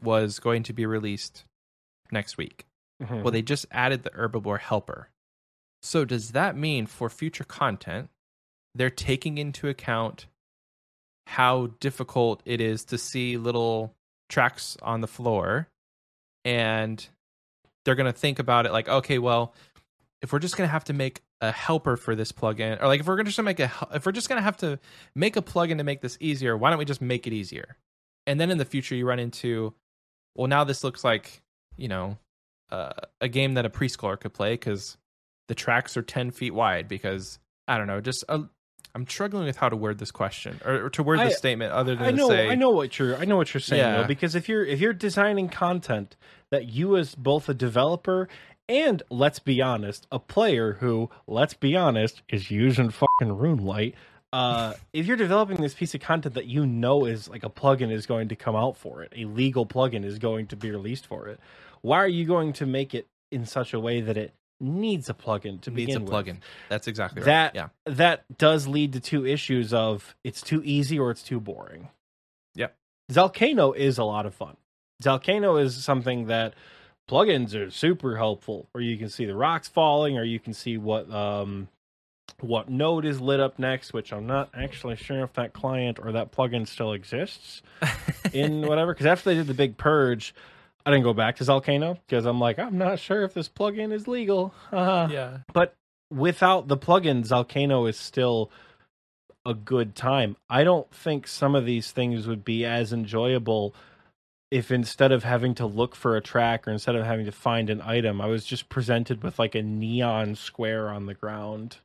[SPEAKER 1] was going to be released next week.
[SPEAKER 2] Mhm.
[SPEAKER 1] Well, they just added the Herbiboar helper. So does that mean for future content, they're taking into account how difficult it is to see little tracks on the floor and they're going to think about it like okay well if we're just going to have to make a helper for this plugin or like if we're just going to make a if we're just going to have to make a plugin to make this easier why don't we just make it easier and then in the future you run into well now this looks like you know uh, a game that a preschooler could play because the tracks are 10 feet wide because i don't know just i i'm struggling with how to word this question or, or to word
[SPEAKER 2] I-
[SPEAKER 1] this statement other than
[SPEAKER 2] I
[SPEAKER 1] to
[SPEAKER 2] know,
[SPEAKER 1] say
[SPEAKER 2] I know what you're, I know what you're saying
[SPEAKER 1] Yeah.
[SPEAKER 2] though, because if you're if you're designing content that you as both a developer and let's be honest, a player who, let's be honest, is using fucking RuneLite. Uh, if you're developing this piece of content that you know is like a plugin is going to come out for it, a legal plugin is going to be released for it, why are you going to make it in such a way that it needs a plugin to
[SPEAKER 1] needs a
[SPEAKER 2] begin with?
[SPEAKER 1] plugin that's exactly right
[SPEAKER 2] That-
[SPEAKER 1] yeah
[SPEAKER 2] that does lead to two issues of it's too easy or it's too boring.
[SPEAKER 1] Yep.
[SPEAKER 2] Zalcano is a lot of fun. Zalcano is something that plugins are super helpful, or you can see the rocks falling, or you can see what um what node is lit up next, which I'm not actually sure if that client or that plugin still exists *laughs* in whatever. Because after they did the big purge, I didn't go back to Zalcano because I'm like, I'm not sure if this plugin is legal. Haha
[SPEAKER 1] yeah
[SPEAKER 2] but without the plugin, Zalcano is still a good time. I don't think some of these things would be as enjoyable if instead of having to look for a track or instead of having to find an item, I was just presented with like a neon square on the ground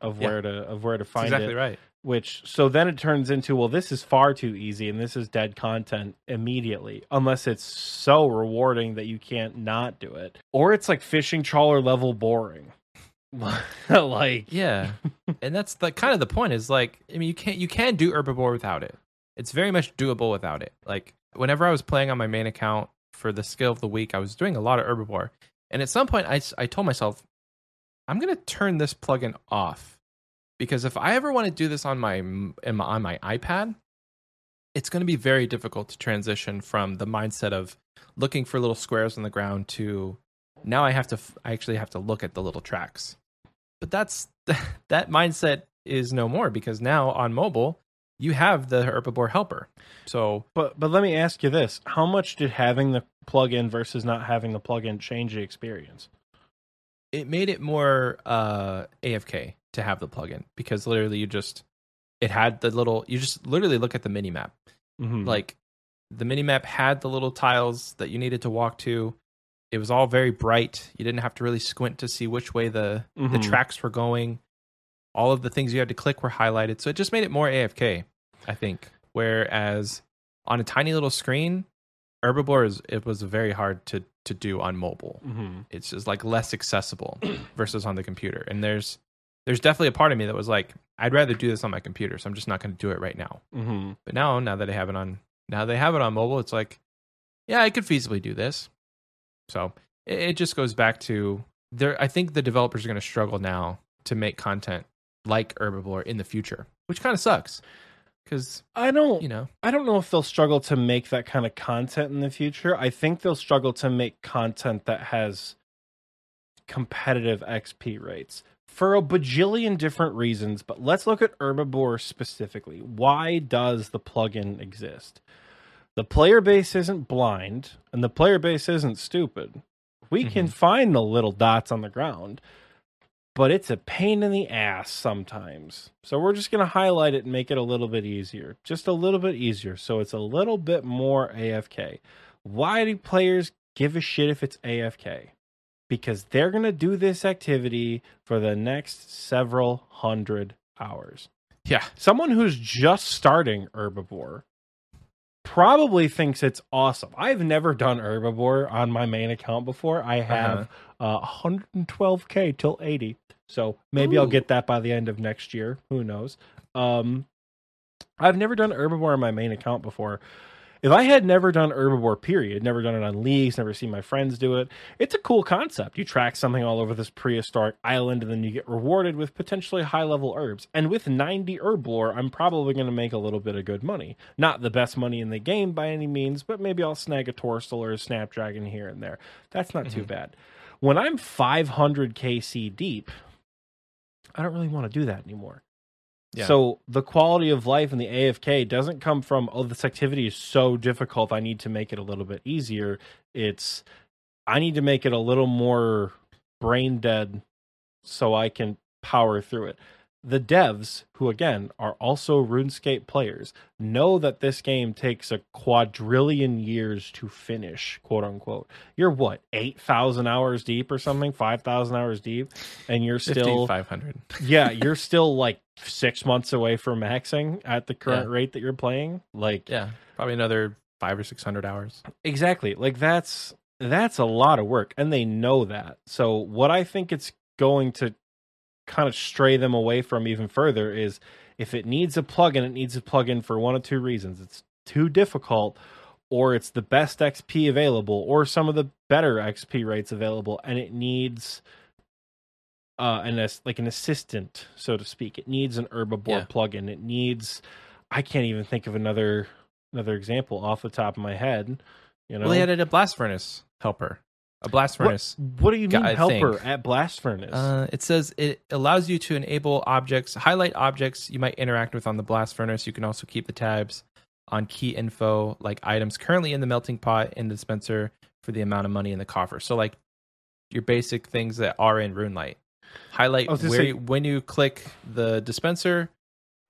[SPEAKER 2] of
[SPEAKER 1] Yeah.
[SPEAKER 2] where to of where to
[SPEAKER 1] That's
[SPEAKER 2] find
[SPEAKER 1] exactly
[SPEAKER 2] it.
[SPEAKER 1] right
[SPEAKER 2] Which so then it turns into well, this is far too easy and this is dead content immediately, unless it's so rewarding that you can't not do it, or it's like fishing trawler level boring. *laughs* like
[SPEAKER 1] Yeah, and that's the kind of the point. Is like, I mean, you can't you can do Herbiboar without it. It's very much doable without it. Like whenever I was playing on my main account for the skill of the week, I was doing a lot of Herbiboar, and at some point, i, I told myself, I'm gonna turn this plugin off because if I ever want to do this on my, on my iPad, it's going to be very difficult to transition from the mindset of looking for little squares on the ground to now I have to I actually have to look at the little tracks. But that's *laughs* that mindset is no more because now on mobile you have the Herbiboar helper. So
[SPEAKER 2] But but let me ask you this: How much did having the plugin versus not having the plugin change the experience?
[SPEAKER 1] It made it more uh afk to have the plugin because literally you just it had the little you just literally look at the mini map.
[SPEAKER 2] Mhm.
[SPEAKER 1] like the mini map had the little tiles that you needed to walk to. It was all very bright. You didn't have to really squint to see which way the the
[SPEAKER 2] Mhm.
[SPEAKER 1] tracks were going. All of the things you had to click were highlighted. So it just made it more afk i think. Whereas on a tiny little screen Herbiboar is it was very hard to to do on mobile.
[SPEAKER 2] Mhm.
[SPEAKER 1] it's just like less accessible *clears throat* versus on the computer. And there's there's definitely a part of me that was like i'd rather do this on my computer so i'm just not going to do it right now.
[SPEAKER 2] Mhm.
[SPEAKER 1] but now now that i have it on now they have it on mobile it's like yeah i could feasibly do this. So it, it just goes back to there i think the developers are going to struggle now to make content like Herbiboar in the future which kind of sucks because
[SPEAKER 2] I don't.
[SPEAKER 1] you know
[SPEAKER 2] I don't know if they'll struggle to make that kind of content in the future. I think they'll struggle to make content that has competitive XP rates for a bajillion different reasons. But let's look at Herbiboar specifically. Why does the plugin exist? The player base isn't blind, and the player base isn't stupid. We can
[SPEAKER 1] Mhm.
[SPEAKER 2] find the little dots on the ground, but it's a pain in the ass sometimes. So we're just going to highlight it and make it a little bit easier. Just a little bit easier. So it's a little bit more AFK. Why do players give a shit if it's AFK? Because they're going to do this activity for the next several hundred hours.
[SPEAKER 1] Yeah.
[SPEAKER 2] someone who's just starting Herbiboar probably thinks it's awesome. I've never done Herbiboar on my main account before. I have uh 112k till 80. So maybe I'll get that by the end of next year. Who knows? Um I've never done Herbiboar on my main account before. If I had never done Herbiboar, period, never done it on leagues, never seen my friends do it, it's a cool concept. You track something all over this prehistoric island, and then you get rewarded with potentially high level herbs. And with 90 Herblore, I'm probably going to make a little bit of good money. Not the best money in the game by any means, but maybe I'll snag a Torstol or a Snapdragon here and there. That's not too
[SPEAKER 1] Mhm.
[SPEAKER 2] bad. When I'm 500 KC deep, I don't really want to do that anymore.
[SPEAKER 1] Yeah.
[SPEAKER 2] So the quality of life in the AFK doesn't come from oh this activity is so difficult I need to make it a little bit easier. It's I need to make it a little more brain dead so I can power through it. The devs, who again are also RuneScape players, know that this game takes a quadrillion years to finish, quote unquote. You're what, 8,000 hours deep or something, 5,000 hours deep, and you're still
[SPEAKER 1] 500. *laughs*
[SPEAKER 2] yeah, you're still like six months away from maxing at the current
[SPEAKER 1] Yeah.
[SPEAKER 2] rate that you're playing. Like,
[SPEAKER 1] Yeah. Probably another five or 600 hours.
[SPEAKER 2] exactly. Like that's that's a lot of work, and they know that. So what I think it's going to kind of stray them away from even further is if it needs a plugin, it needs a plugin for one of two reasons: it's too difficult. Or it's the best XP available, or some of the better XP rates available, and it needs uh an as like an assistant so to speak it needs an Herbiboar
[SPEAKER 1] Yeah.
[SPEAKER 2] plugin it needs i can't even think of another another example off the top of my head you know
[SPEAKER 1] Well, they added a blast furnace helper. A blast furnace.
[SPEAKER 2] what, do you mean
[SPEAKER 1] I
[SPEAKER 2] helper
[SPEAKER 1] think.
[SPEAKER 2] at blast furnace
[SPEAKER 1] Uh, it says it allows you to enable objects, highlight objects you might interact with on the blast furnace. You can also keep the tabs on key info like items currently in the melting pot in the dispenser for the amount of money in the coffer. So like your basic things that are in RuneLite. Highlight where
[SPEAKER 2] say-
[SPEAKER 1] you, when you click the dispenser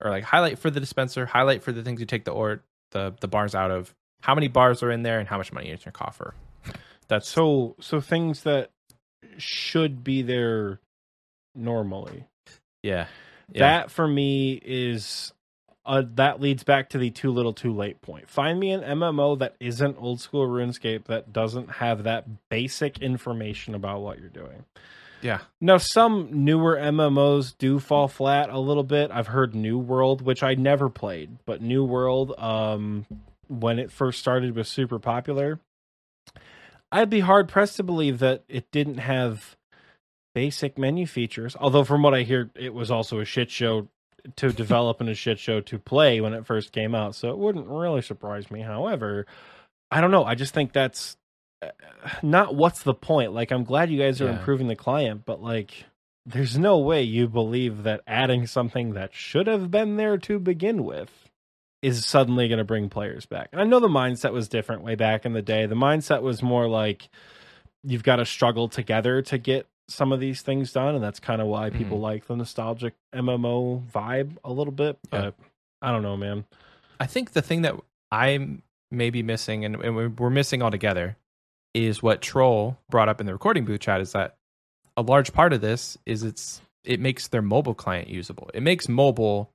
[SPEAKER 1] or like highlight for the dispenser, highlight for the things you take the ore the the bars out of. How many bars are in there and how much money is in your coffer? That's
[SPEAKER 2] so so things that should be there normally
[SPEAKER 1] yeah. Yeah.
[SPEAKER 2] that for me is uh, that leads back to the too little too late point find me an mmo that isn't old school runescape that doesn't have that basic information about what you're doing
[SPEAKER 1] yeah.
[SPEAKER 2] Now, some newer MMOs do fall flat a little bit. I've heard New World, which I never played, but New World, um, when it first started, was super popular. I'd be hard pressed to believe that it didn't have basic menu features. Although, from what I hear, it was also a shit show to *laughs* develop and a shit show to play when it first came out. So it wouldn't really surprise me. However, I don't know. I just think that's uh, not what's the point. Like, I'm glad you guys are
[SPEAKER 1] Yeah.
[SPEAKER 2] improving the client, but like, there's no way you believe that adding something that should have been there to begin with is suddenly going to bring players back. And I know the mindset was different way back in the day. The mindset was more like you've got to struggle together to get some of these things done, and that's kind of why mm-hmm. people like the nostalgic MMO vibe a little bit.
[SPEAKER 1] Yeah.
[SPEAKER 2] But I don't know, man.
[SPEAKER 1] I think the thing that I may be missing, and, and we're- we're missing altogether, is what Troll brought up in the recording booth chat. Is that a large part of this is it's it makes their mobile client usable. It makes mobile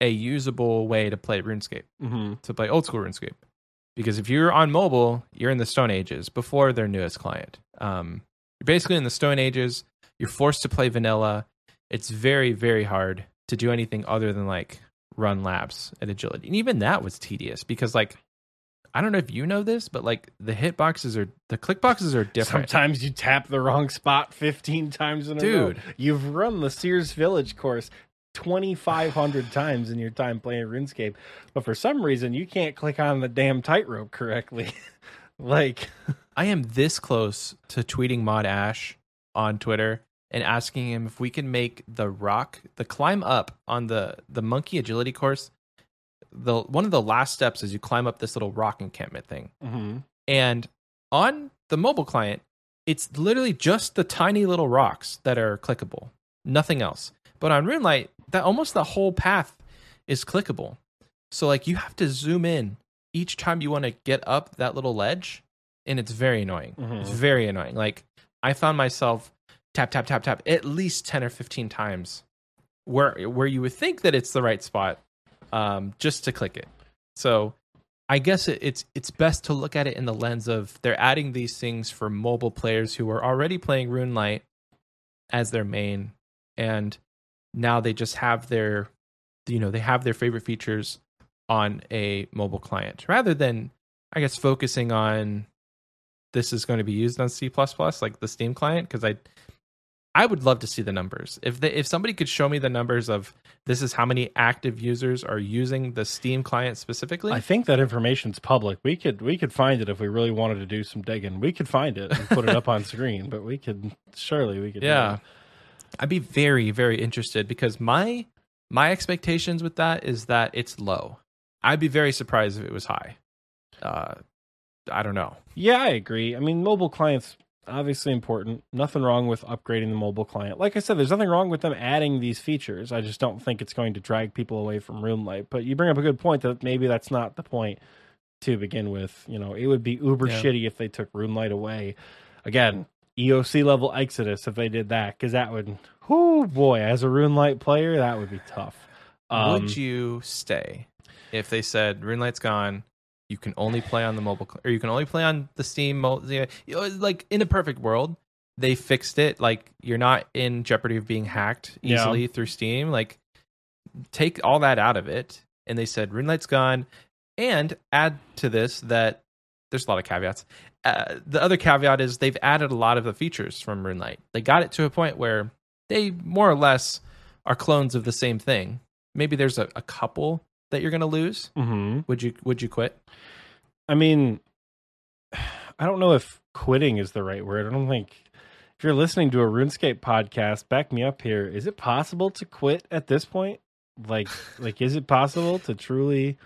[SPEAKER 1] a usable way to play RuneScape,
[SPEAKER 2] Mm-hmm.
[SPEAKER 1] to play old school RuneScape. Because if you're on mobile, you're in the Stone Ages before their newest client. Um, you're basically in the Stone Ages. You're forced to play vanilla. It's very, very hard to do anything other than like run laps at agility. And even that was tedious because like I don't know if you know this, but like the hit boxes are the click boxes are different.
[SPEAKER 2] Sometimes you tap the wrong spot 15 times in a row.
[SPEAKER 1] Dude.
[SPEAKER 2] You've run the Seers' Village course 2,500 times in your time playing RuneScape, but for some reason you can't click on the damn tightrope correctly. *laughs* like, *laughs*
[SPEAKER 1] I am this close to tweeting Mod Ash on Twitter and asking him if we can make the rock, the climb up on the the monkey agility course. The one of the last steps is you climb up this little rock encampment thing, mm-hmm. and on the mobile client, it's literally just the tiny little rocks that are clickable, nothing else. But on RuneLite, that almost the whole path is clickable. So like you have to zoom in each time you want to get up that little ledge, and it's very annoying.
[SPEAKER 2] Mhm.
[SPEAKER 1] It's very annoying. Like I found myself tap tap tap tap at least ten or fifteen times where where you would think that it's the right spot um, just to click it. So I guess it, it's it's best to look at it in the lens of they're adding these things for mobile players who are already playing RuneLite as their main, and now they just have their you know they have their favorite features on a mobile client rather than I guess focusing on this is going to be used on C++, like the Steam client, because I I would love to see the numbers. If they, if somebody could show me the numbers of this is how many active users are using the Steam client specifically.
[SPEAKER 2] I think that information's public. We could we could find it if we really wanted to do some digging. We could find it and put it up on screen, but we could surely we could
[SPEAKER 1] Yeah. I'd be very very interested because my my expectations with that is that it's low. I'd be very surprised if it was high. Uh I don't know.
[SPEAKER 2] Yeah, I agree. I mean, mobile clients obviously important. Nothing wrong with upgrading the mobile client. Like I said, there's nothing wrong with them adding these features. I just don't think it's going to drag people away from RuneLite. But you bring up a good point that maybe that's not the point to begin with. You know, it would be uber
[SPEAKER 1] Yeah.
[SPEAKER 2] shitty if they took RuneLite away. Again, EOC level Exodus if they did that, because that would, oh boy, as a RuneLite player, that would be tough. Um,
[SPEAKER 1] would you stay if they said RuneLite's gone? You can only play on the mobile, or you can only play on the Steam. Mo- you know, like in a perfect world, they fixed it. Like you're not in jeopardy of being hacked
[SPEAKER 2] Yeah.
[SPEAKER 1] easily through Steam. Like take all that out of it, and they said RuneLite's gone, and add to this that there's a lot of caveats. Uh, the other caveat is they've added a lot of the features from RuneLite. They got it to a point where they more or less are clones of the same thing. Maybe there's a, a couple that you're going to lose.
[SPEAKER 2] mhm.
[SPEAKER 1] Would you Would you quit?
[SPEAKER 2] I mean, *sighs* I don't know if quitting is the right word. I don't think if you're listening to a RuneScape podcast, back me up here. Is it possible to quit at this point? Like, *laughs* like, is it possible to truly,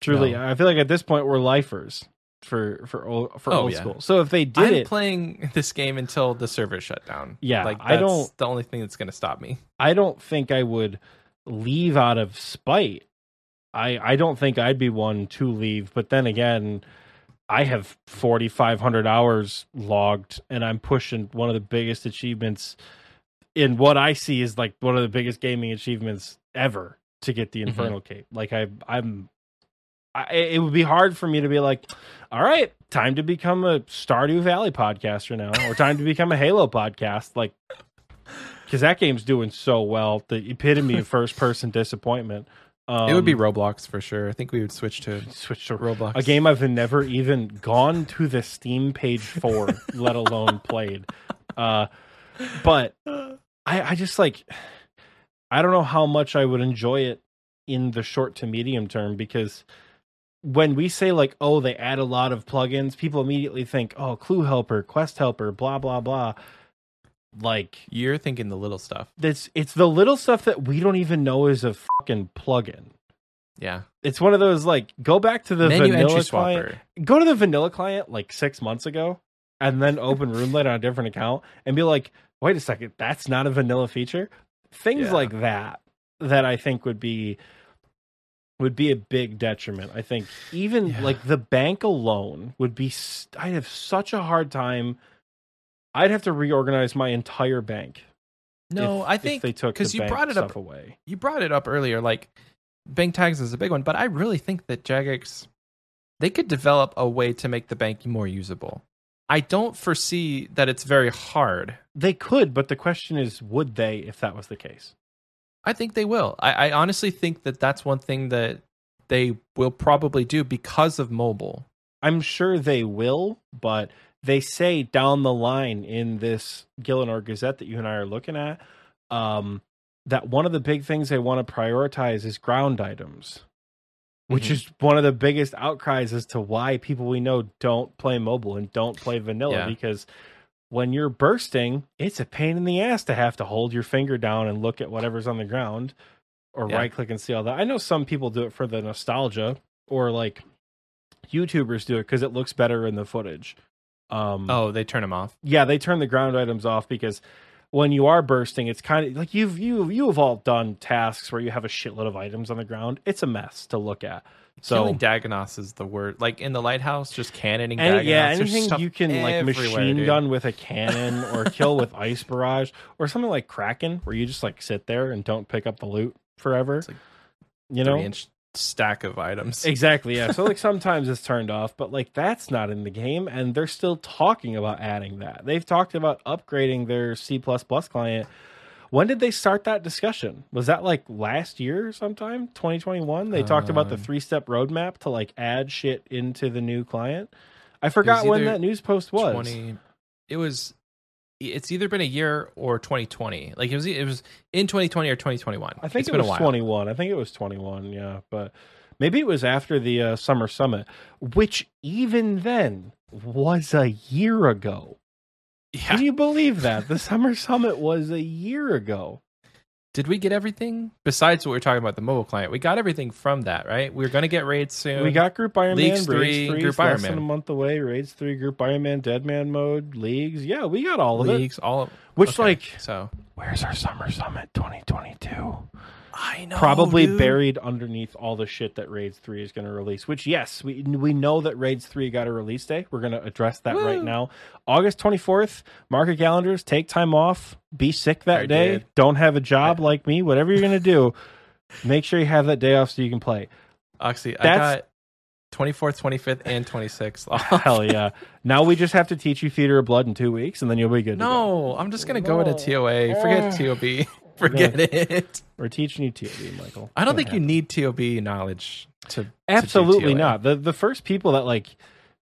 [SPEAKER 2] truly?
[SPEAKER 1] No.
[SPEAKER 2] I feel like at this point we're lifers for for old, for
[SPEAKER 1] Oh,
[SPEAKER 2] old
[SPEAKER 1] yeah.
[SPEAKER 2] school. So if they did
[SPEAKER 1] I'm
[SPEAKER 2] it,
[SPEAKER 1] playing *laughs* this game until the server shut down.
[SPEAKER 2] Yeah,
[SPEAKER 1] like
[SPEAKER 2] I don't-
[SPEAKER 1] The only thing that's going to stop me.
[SPEAKER 2] I don't think I would leave out of spite. I I don't think I'd be one to leave, but then again, I have 4500 hours logged and I'm pushing one of the biggest achievements in what I see is like one of the biggest gaming achievements ever to get the
[SPEAKER 1] Mhm.
[SPEAKER 2] Infernal Cape. Like I I'm I, it would be hard for me to be like, all right, time to become a Stardew Valley podcaster now, or time to become a Halo podcast. Like, because that game's doing so well, the epitome of first person disappointment. Um,
[SPEAKER 1] it would be Roblox for sure. I think we would switch to
[SPEAKER 2] switch to
[SPEAKER 1] Roblox.
[SPEAKER 2] a game I've never even gone to the Steam page for, let alone played. Uh, but I, I just like, I don't know how much I would enjoy it in the short to medium term because when we say like, oh, they add a lot of plugins, people immediately think, oh, Clue Helper, Quest Helper, blah blah blah. Like
[SPEAKER 1] You're thinking the little stuff.
[SPEAKER 2] that's it's the little stuff that we don't even know is a fucking plugin.
[SPEAKER 1] Yeah.
[SPEAKER 2] It's one of those like go back to the
[SPEAKER 1] Menu
[SPEAKER 2] vanilla client go to the vanilla client like six months ago and then open RuneLite on a different account and be like, wait a second, that's not a vanilla feature. Things
[SPEAKER 1] Yeah.
[SPEAKER 2] like that that I think would be would be a big detriment. I think even
[SPEAKER 1] Yeah.
[SPEAKER 2] like the bank alone would be. I'd have such a hard time. I'd have to reorganize my entire bank.
[SPEAKER 1] No,
[SPEAKER 2] if-
[SPEAKER 1] I think
[SPEAKER 2] they took
[SPEAKER 1] because you brought it up
[SPEAKER 2] away.
[SPEAKER 1] you brought it up earlier, like bank tags is a big one, but I really think that Jagex they could develop a way to make the bank more usable. I don't foresee that it's very hard.
[SPEAKER 2] They could, but the question is, would they if that was the case?
[SPEAKER 1] I think they will. I, I honestly think that that's one thing that they will probably do because of mobile.
[SPEAKER 2] I'm sure they will, but they say down the line in this Gielinor Gazette that you and I are looking at, um, that one of the big things they want to prioritize is ground items, which
[SPEAKER 1] Mhm.
[SPEAKER 2] is one of the biggest outcries as to why people we know don't play mobile and don't play vanilla
[SPEAKER 1] Yeah.
[SPEAKER 2] because when you're bursting, it's a pain in the ass to have to hold your finger down and look at whatever's on the ground or
[SPEAKER 1] Yeah.
[SPEAKER 2] right click and see all that. I know some people do it for the nostalgia or like YouTubers do it because it looks better in the footage. Um,
[SPEAKER 1] Oh, they turn them off.
[SPEAKER 2] yeah, they turn the ground items off because when you are bursting, it's kind of like you've you you have all done tasks where you have a shitload of items on the ground. It's a mess to look at. So
[SPEAKER 1] Killing Dagannoths is the word. Like in the lighthouse, just cannoning
[SPEAKER 2] any, yeah,
[SPEAKER 1] There's
[SPEAKER 2] anything
[SPEAKER 1] stuff
[SPEAKER 2] you can like machine
[SPEAKER 1] dude.
[SPEAKER 2] gun with a *laughs* cannon or kill with ice barrage or something like Kraken, where you just like sit there and don't pick up the loot forever.
[SPEAKER 1] It's like
[SPEAKER 2] you know,
[SPEAKER 1] inch stack of items. *laughs*
[SPEAKER 2] Exactly, yeah. So like sometimes it's turned off, but like that's not in the game and they're still talking about adding that. They've talked about upgrading their C++ plus client. When did they start that discussion? Was that like last year sometime? 2021? They talked about the
[SPEAKER 1] Um,
[SPEAKER 2] three-step roadmap to like add shit into the new client. I forgot when that news post was.
[SPEAKER 1] 20 it was it's either been a year or 2020 like it was it was in 2020 or 2021
[SPEAKER 2] I think
[SPEAKER 1] it's
[SPEAKER 2] it
[SPEAKER 1] been
[SPEAKER 2] was
[SPEAKER 1] a while
[SPEAKER 2] 21. I think it was 21, yeah, but maybe it was after the uh, summer summit, which even then was a year ago.
[SPEAKER 1] Yeah
[SPEAKER 2] Can you believe that? The summer summit was a year ago.
[SPEAKER 1] did we get everything besides what we are talking about the mobile client we got everything from that right we are going to get raids soon
[SPEAKER 2] We got Group Iron
[SPEAKER 1] Leagues
[SPEAKER 2] Man,
[SPEAKER 1] three,
[SPEAKER 2] Raids 3,
[SPEAKER 1] Group
[SPEAKER 2] less
[SPEAKER 1] Iron
[SPEAKER 2] than a month away. Raids 3, Group Iron Man, Dead Man mode, Leagues. Yeah, we got all of it.
[SPEAKER 1] leagues all of
[SPEAKER 2] Which,
[SPEAKER 1] okay,
[SPEAKER 2] like,
[SPEAKER 1] so
[SPEAKER 2] where's our summer summit 2022?
[SPEAKER 1] I know
[SPEAKER 2] Probably
[SPEAKER 1] dude.
[SPEAKER 2] buried underneath all the shit that Raids 3 is going to release. Which, yes, we we know that Raids 3 got a release day. We're going to address that right now. August 24th, mark your calendars, take time off, be sick that
[SPEAKER 1] I
[SPEAKER 2] day,
[SPEAKER 1] did.
[SPEAKER 2] don't have a job
[SPEAKER 1] I-
[SPEAKER 2] like me, whatever you're going to do, make sure you have that day off so you can play.
[SPEAKER 1] Oxy, i got 24th 25th and 26th *laughs* off.
[SPEAKER 2] Hell yeah. Now we just have to teach you Theater of Blood in two weeks, and then you'll be good. to go.
[SPEAKER 1] no i'm just going to go into
[SPEAKER 2] No.
[SPEAKER 1] toa forget tob *laughs* *laughs* forget it
[SPEAKER 2] We're teaching you TOB, Michael.
[SPEAKER 1] i don't think you need tob knowledge to to
[SPEAKER 2] absolutely
[SPEAKER 1] TOA.
[SPEAKER 2] not. The the first people that like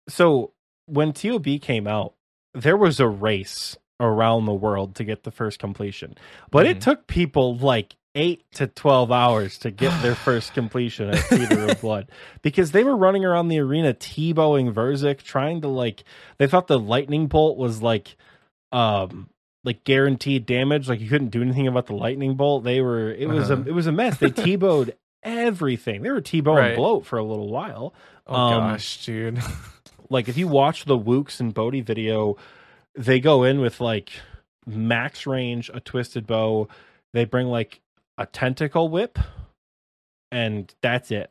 [SPEAKER 2] so when TOB came out, there was a race around the world to get the first completion. But it
[SPEAKER 1] Mhm.
[SPEAKER 2] took people like eight to twelve hours to get their *sighs* first completion at Theater of Blood because they were running around the arena T-bowing Verzik, trying to like they thought the lightning bolt was like um like guaranteed damage, like you couldn't do anything about the lightning bolt. They were it was
[SPEAKER 1] Uh-huh.
[SPEAKER 2] a it was a mess. They T-bowed everything. They were T-bowing
[SPEAKER 1] Right.
[SPEAKER 2] bloat for a little while.
[SPEAKER 1] oh
[SPEAKER 2] Um,
[SPEAKER 1] gosh dude *laughs*
[SPEAKER 2] Like if you watch the Woox and Bodhi video, they go in with like max range, a twisted bow. They bring like a tentacle whip, and that's it.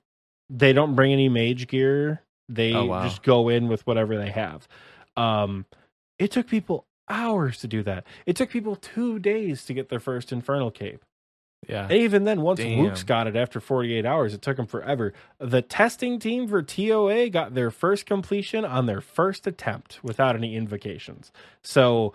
[SPEAKER 2] They don't bring any mage gear. They
[SPEAKER 1] Oh, wow.
[SPEAKER 2] just go in with whatever they have. Um, it took people hours to do that. It took people two days to get their first infernal cape.
[SPEAKER 1] yeah And
[SPEAKER 2] Even then, once
[SPEAKER 1] Damn.
[SPEAKER 2] Woox got it after 48 hours, it took them forever. The testing team for TOA got their first completion on their first attempt without any invocations. So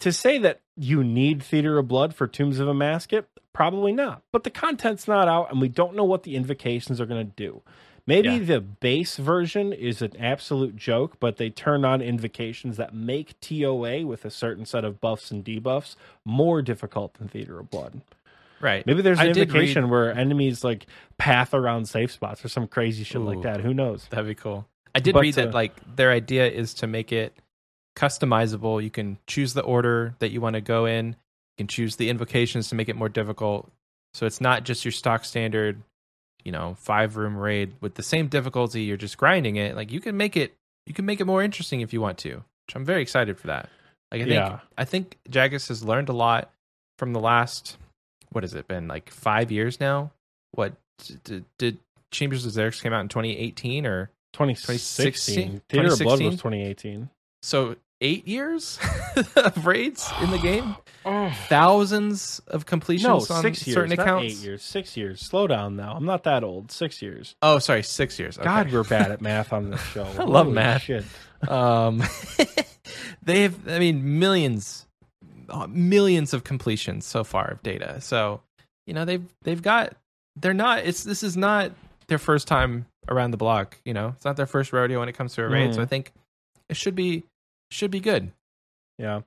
[SPEAKER 2] to say that you need Theater of Blood for Tombs of Amascut, probably not. But the content's not out, and we don't know what the invocations are going to do. Maybe
[SPEAKER 1] Yeah.
[SPEAKER 2] the base version is an absolute joke, but they turn on invocations that make TOA with a certain set of buffs and debuffs more difficult than Theater of Blood.
[SPEAKER 1] right
[SPEAKER 2] Maybe there's an
[SPEAKER 1] I
[SPEAKER 2] invocation
[SPEAKER 1] read-
[SPEAKER 2] where enemies like path around safe spots or some crazy shit like that. Who knows?
[SPEAKER 1] That'd be cool. I did
[SPEAKER 2] But,
[SPEAKER 1] read that
[SPEAKER 2] uh,
[SPEAKER 1] like their idea is to make it customizable. You can choose the order that you want to go in. You can choose the invocations to make it more difficult. So it's not just your stock standard, you know, five room raid with the same difficulty. You're just grinding it. Like you can make it, you can make it more interesting if you want to. Which I'm very excited for that. Like I think,
[SPEAKER 2] Yeah.
[SPEAKER 1] I think Jagex has learned a lot from the last. What has it been like five years now? What did, did Chambers of Xeric came out in 2018 or
[SPEAKER 2] 2016. Theater of Blood was 2018.
[SPEAKER 1] so eight years *laughs* of raids in the game, *sighs* thousands of completions
[SPEAKER 2] No,
[SPEAKER 1] on
[SPEAKER 2] six years.
[SPEAKER 1] certain
[SPEAKER 2] not
[SPEAKER 1] accounts.
[SPEAKER 2] eight years. Six years. Slow down now. I'm not that old. Six years.
[SPEAKER 1] Oh, sorry, six years. Okay.
[SPEAKER 2] God, we're bad at math on this *laughs* show.
[SPEAKER 1] I love
[SPEAKER 2] Holy
[SPEAKER 1] math.
[SPEAKER 2] Shit.
[SPEAKER 1] um, *laughs* they've, I mean, millions, uh, millions of completions so far of data. So, you know, they've they've got. They're not. It's this is not their first time around the block. You know, it's not their first rodeo when it comes to a raid. So
[SPEAKER 2] Mhm.
[SPEAKER 1] I think it should be should be good.
[SPEAKER 2] Yeah.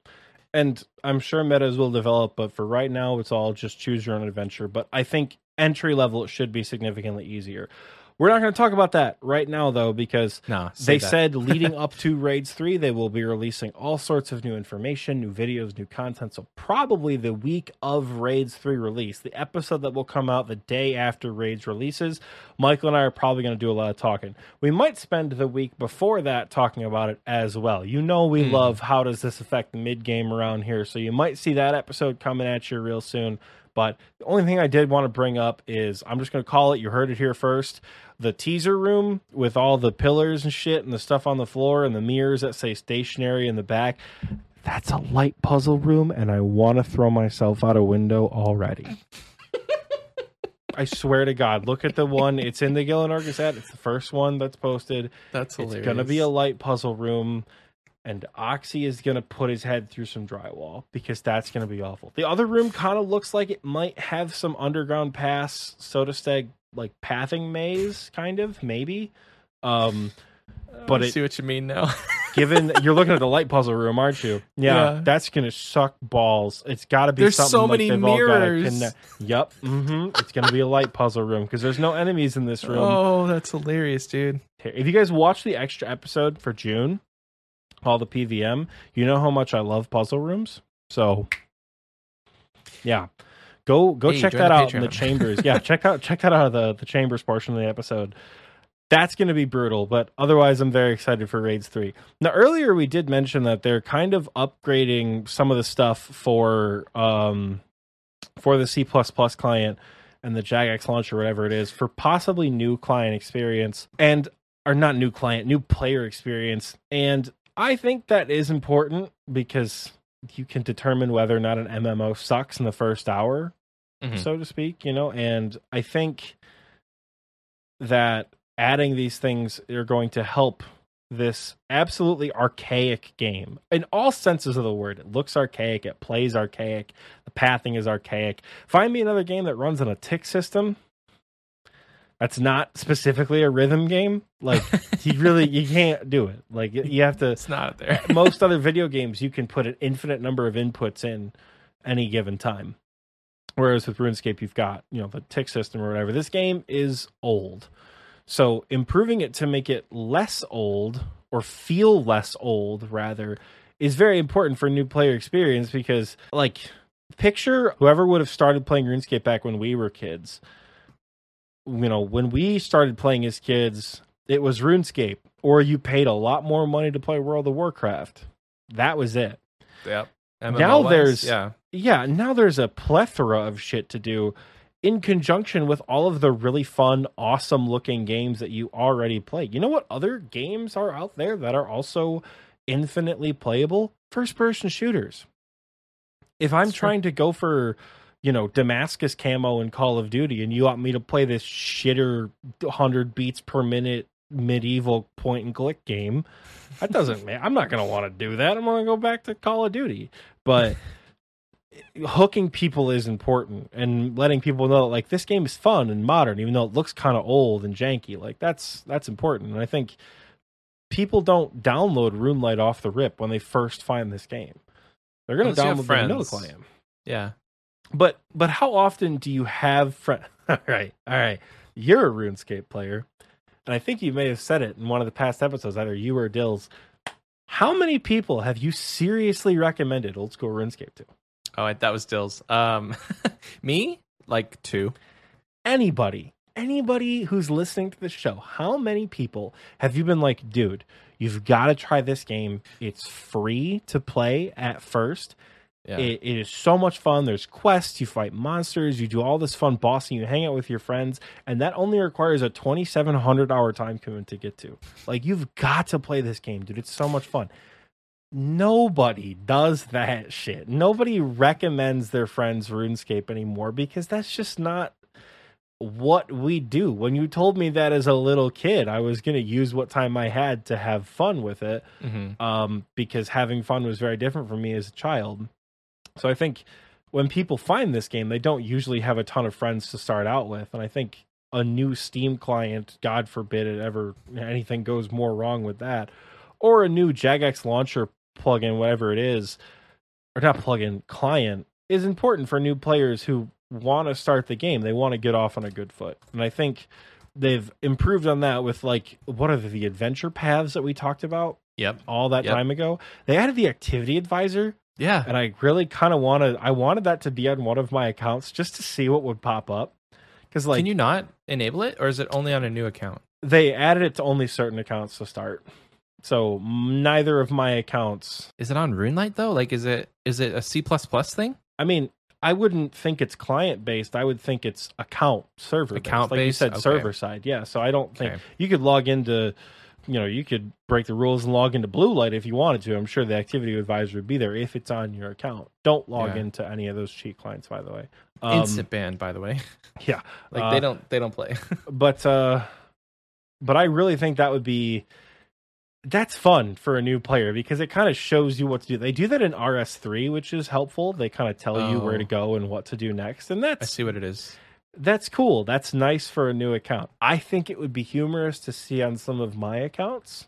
[SPEAKER 2] And I'm sure metas will develop, but for right now, it's all just choose your own adventure. But I think entry level, should be significantly easier. We're not going to talk about that right now, though, because
[SPEAKER 1] No,
[SPEAKER 2] they
[SPEAKER 1] that.
[SPEAKER 2] said *laughs* leading up to Raids 3, they will be releasing all sorts of new information, new videos, new content. So, probably the week of Raids 3 release, the episode that will come out the day after Raids releases, Michael and I are probably going to do a lot of talking. We might spend the week before that talking about it as well. You know, we
[SPEAKER 1] Hmm.
[SPEAKER 2] love how does this affect the mid game around here. So, you might see that episode coming at you real soon. But the only thing I did want to bring up is I'm just going to call it. You heard it here first. The teaser room with all the pillars and shit and the stuff on the floor and the mirrors that say stationary in the back. That's a light puzzle room, and I want to throw myself out a window already. *laughs* I swear to God, look at the one. It's in the Gielinor Gazette. It's the first one that's posted.
[SPEAKER 1] That's hilarious.
[SPEAKER 2] It's gonna be a light puzzle room, and Oxy is gonna put his head through some drywall because that's gonna be awful. The other room kind of looks like it might have some underground pass, Sotetseg like pathing maze, kind of maybe. Um, but
[SPEAKER 1] I
[SPEAKER 2] it-
[SPEAKER 1] see what you mean now. *laughs*
[SPEAKER 2] given you're looking at the light puzzle room, aren't you? Yeah,
[SPEAKER 1] Yeah.
[SPEAKER 2] that's gonna suck balls. It's got to be.
[SPEAKER 1] There's
[SPEAKER 2] something
[SPEAKER 1] so
[SPEAKER 2] like
[SPEAKER 1] many
[SPEAKER 2] they've all gotta
[SPEAKER 1] mirrors.
[SPEAKER 2] connect- Yep. hmm It's gonna be a light puzzle room because there's no enemies in this room.
[SPEAKER 1] oh, that's hilarious, dude.
[SPEAKER 2] If you guys watch the extra episode for June, all the PVM, you know how much I love puzzle rooms. So, yeah, go go
[SPEAKER 1] Hey,
[SPEAKER 2] check that out in the chambers. yeah, *laughs* check out check that out of the the chambers portion of the episode. That's going to be brutal, but otherwise, I'm very excited for Raids 3. Now, earlier we did mention that they're kind of upgrading some of the stuff for um for the C client and the Jagex launch or whatever it is for possibly new client experience and or not new client, new player experience. And I think that is important because you can determine whether or not an MMO sucks in the first hour,
[SPEAKER 1] Mhm.
[SPEAKER 2] so to speak, you know, and I think that adding these things are going to help this absolutely archaic game in all senses of the word. It looks archaic, it plays archaic, the pathing is archaic. Find me another game that runs on a tick system that's not specifically a rhythm game. Like you really you *laughs* can't do it. Like you have to
[SPEAKER 1] It's not there. *laughs*
[SPEAKER 2] most other video games you can put an infinite number of inputs in any given time. Whereas with RuneScape you've got, you know, the tick system or whatever. This game is old. So improving it to make it less old or feel less old rather is very important for new player experience because like picture whoever would have started playing RuneScape back when we were kids. You know, when we started playing as kids, it was RuneScape or you paid a lot more money to play World of Warcraft. That was it.
[SPEAKER 1] yep.
[SPEAKER 2] Now there's-
[SPEAKER 1] yeah.
[SPEAKER 2] Yeah, now there's a plethora of shit to do in conjunction with all of the really fun, awesome looking games that you already play. You know what other games are out there that are also infinitely playable? First person shooters. If I'm
[SPEAKER 1] That's true.
[SPEAKER 2] trying to go for, you know, Damascus camo in Call of Duty and you want me to play this shitter 100 beats per minute medieval point and click game, that doesn't man, I'm not going to want to do that. I'm going to go back to Call of Duty. But hooking people is important and letting people know that, like this game is fun and modern even though it looks kind of old and janky like that's that's important and i think people don't download RuneLight off the rip when they first find this game they're going to
[SPEAKER 1] Unless
[SPEAKER 2] download the vanilla client
[SPEAKER 1] Yeah.
[SPEAKER 2] But but how often do you have friends *laughs* all right all right you're a runescape player and i think you may have said it in one of the past episodes either you or dills how many people have you seriously recommended old school runescape to
[SPEAKER 1] Oh, that was Dills. Um, *laughs* me like two.
[SPEAKER 2] anybody, anybody who's listening to the show, how many people have you been like, dude, you've got to try this game. It's free to play at first.
[SPEAKER 1] Yeah.
[SPEAKER 2] It, it is so much fun. There's quests, you fight monsters, you do all this fun bossing, you hang out with your friends, and that only requires a 2,700 hour time commitment to get to. Like, you've got to play this game, dude. It's so much fun. Nobody does that shit. Nobody recommends their friends RuneScape anymore because that's just not what we do. When you told me that as a little kid, I was going to use what time I had to have fun with it
[SPEAKER 1] hmm
[SPEAKER 2] um, because having fun was very different for me as a child. So I think when people find this game, they don't usually have a ton of friends to start out with, and I think a new Steam client, God forbid it ever anything goes more wrong with that, or a new Jagex launcher plugin, whatever it is, or not plugin client, is important for new players who want to start the game. They want to get off on a good foot, and I think they've improved on that with like what are the adventure paths that we talked about
[SPEAKER 1] Yep.
[SPEAKER 2] all that
[SPEAKER 1] Yep.
[SPEAKER 2] time ago. They added the activity advisor,
[SPEAKER 1] Yeah.
[SPEAKER 2] and I really kind of wanted I wanted that to be on one of my accounts just to see what would pop up. Because like
[SPEAKER 1] Can you not enable it, or is it only on a new account?
[SPEAKER 2] they added it to only certain accounts to start. So neither of my accounts.
[SPEAKER 1] Is it on RuneLite though? Like, is it is it a C plus plus thing?
[SPEAKER 2] I mean, I wouldn't think it's client based. I would think it's account server
[SPEAKER 1] Account
[SPEAKER 2] based. Like you said,
[SPEAKER 1] Okay.
[SPEAKER 2] server side. Yeah. So I don't think
[SPEAKER 1] Okay.
[SPEAKER 2] you could log into. You know, you could break the rules and log into Blue Light if you wanted to. I'm sure the activity advisor would be there if it's on your account. Don't log
[SPEAKER 1] Yeah.
[SPEAKER 2] into any of those cheat clients, by the way. Um,
[SPEAKER 1] Instant ban, by the way. *laughs*
[SPEAKER 2] Yeah.
[SPEAKER 1] Like
[SPEAKER 2] Uh,
[SPEAKER 1] they don't they don't play. *laughs*
[SPEAKER 2] but uh but I really think that would be that's fun for a new player because it kind of shows you what to do. They do that in RS3, which is helpful. They kind of tell you where
[SPEAKER 1] Oh.
[SPEAKER 2] to go and what to do next. And that's I
[SPEAKER 1] see what it is.
[SPEAKER 2] That's cool. That's nice for a new account. I think it would be humorous to see on some of my accounts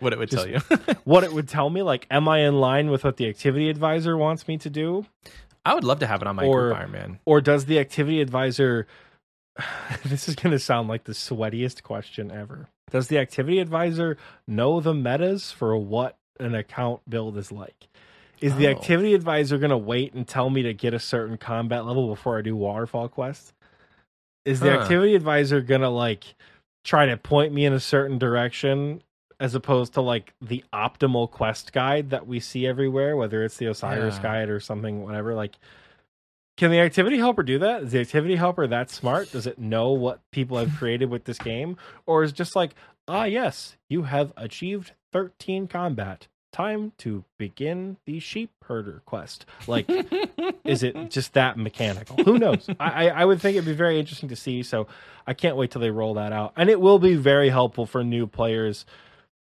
[SPEAKER 1] What it would
[SPEAKER 2] Just-
[SPEAKER 1] tell you. *laughs*
[SPEAKER 2] what it would tell me like am I in line with what the activity advisor wants me to do
[SPEAKER 1] I would love to have it on my
[SPEAKER 2] Or-
[SPEAKER 1] group Iron Man.
[SPEAKER 2] or does the activity advisor *sighs* this is going to sound like the sweatiest question ever does the activity advisor know the metas for what an account build is like is the
[SPEAKER 1] Oh.
[SPEAKER 2] activity advisor going to wait and tell me to get a certain combat level before i do waterfall quest is the
[SPEAKER 1] Huh.
[SPEAKER 2] activity advisor to like try to point me in a certain direction as opposed to like the optimal quest guide that we see everywhere whether it's the osiris
[SPEAKER 1] Yeah.
[SPEAKER 2] guide or something whatever like can the activity helper do that? Is the activity helper that smart? Does it know what people have *laughs* created with this game? Or is it just like, ah, yes, you have achieved 13 combat. Time to begin the sheep herder quest. Like, *laughs* is it just that mechanical? Who knows? I, I, would think it'd be very interesting to see. So I can't wait till they roll that out. And it will be very helpful for new players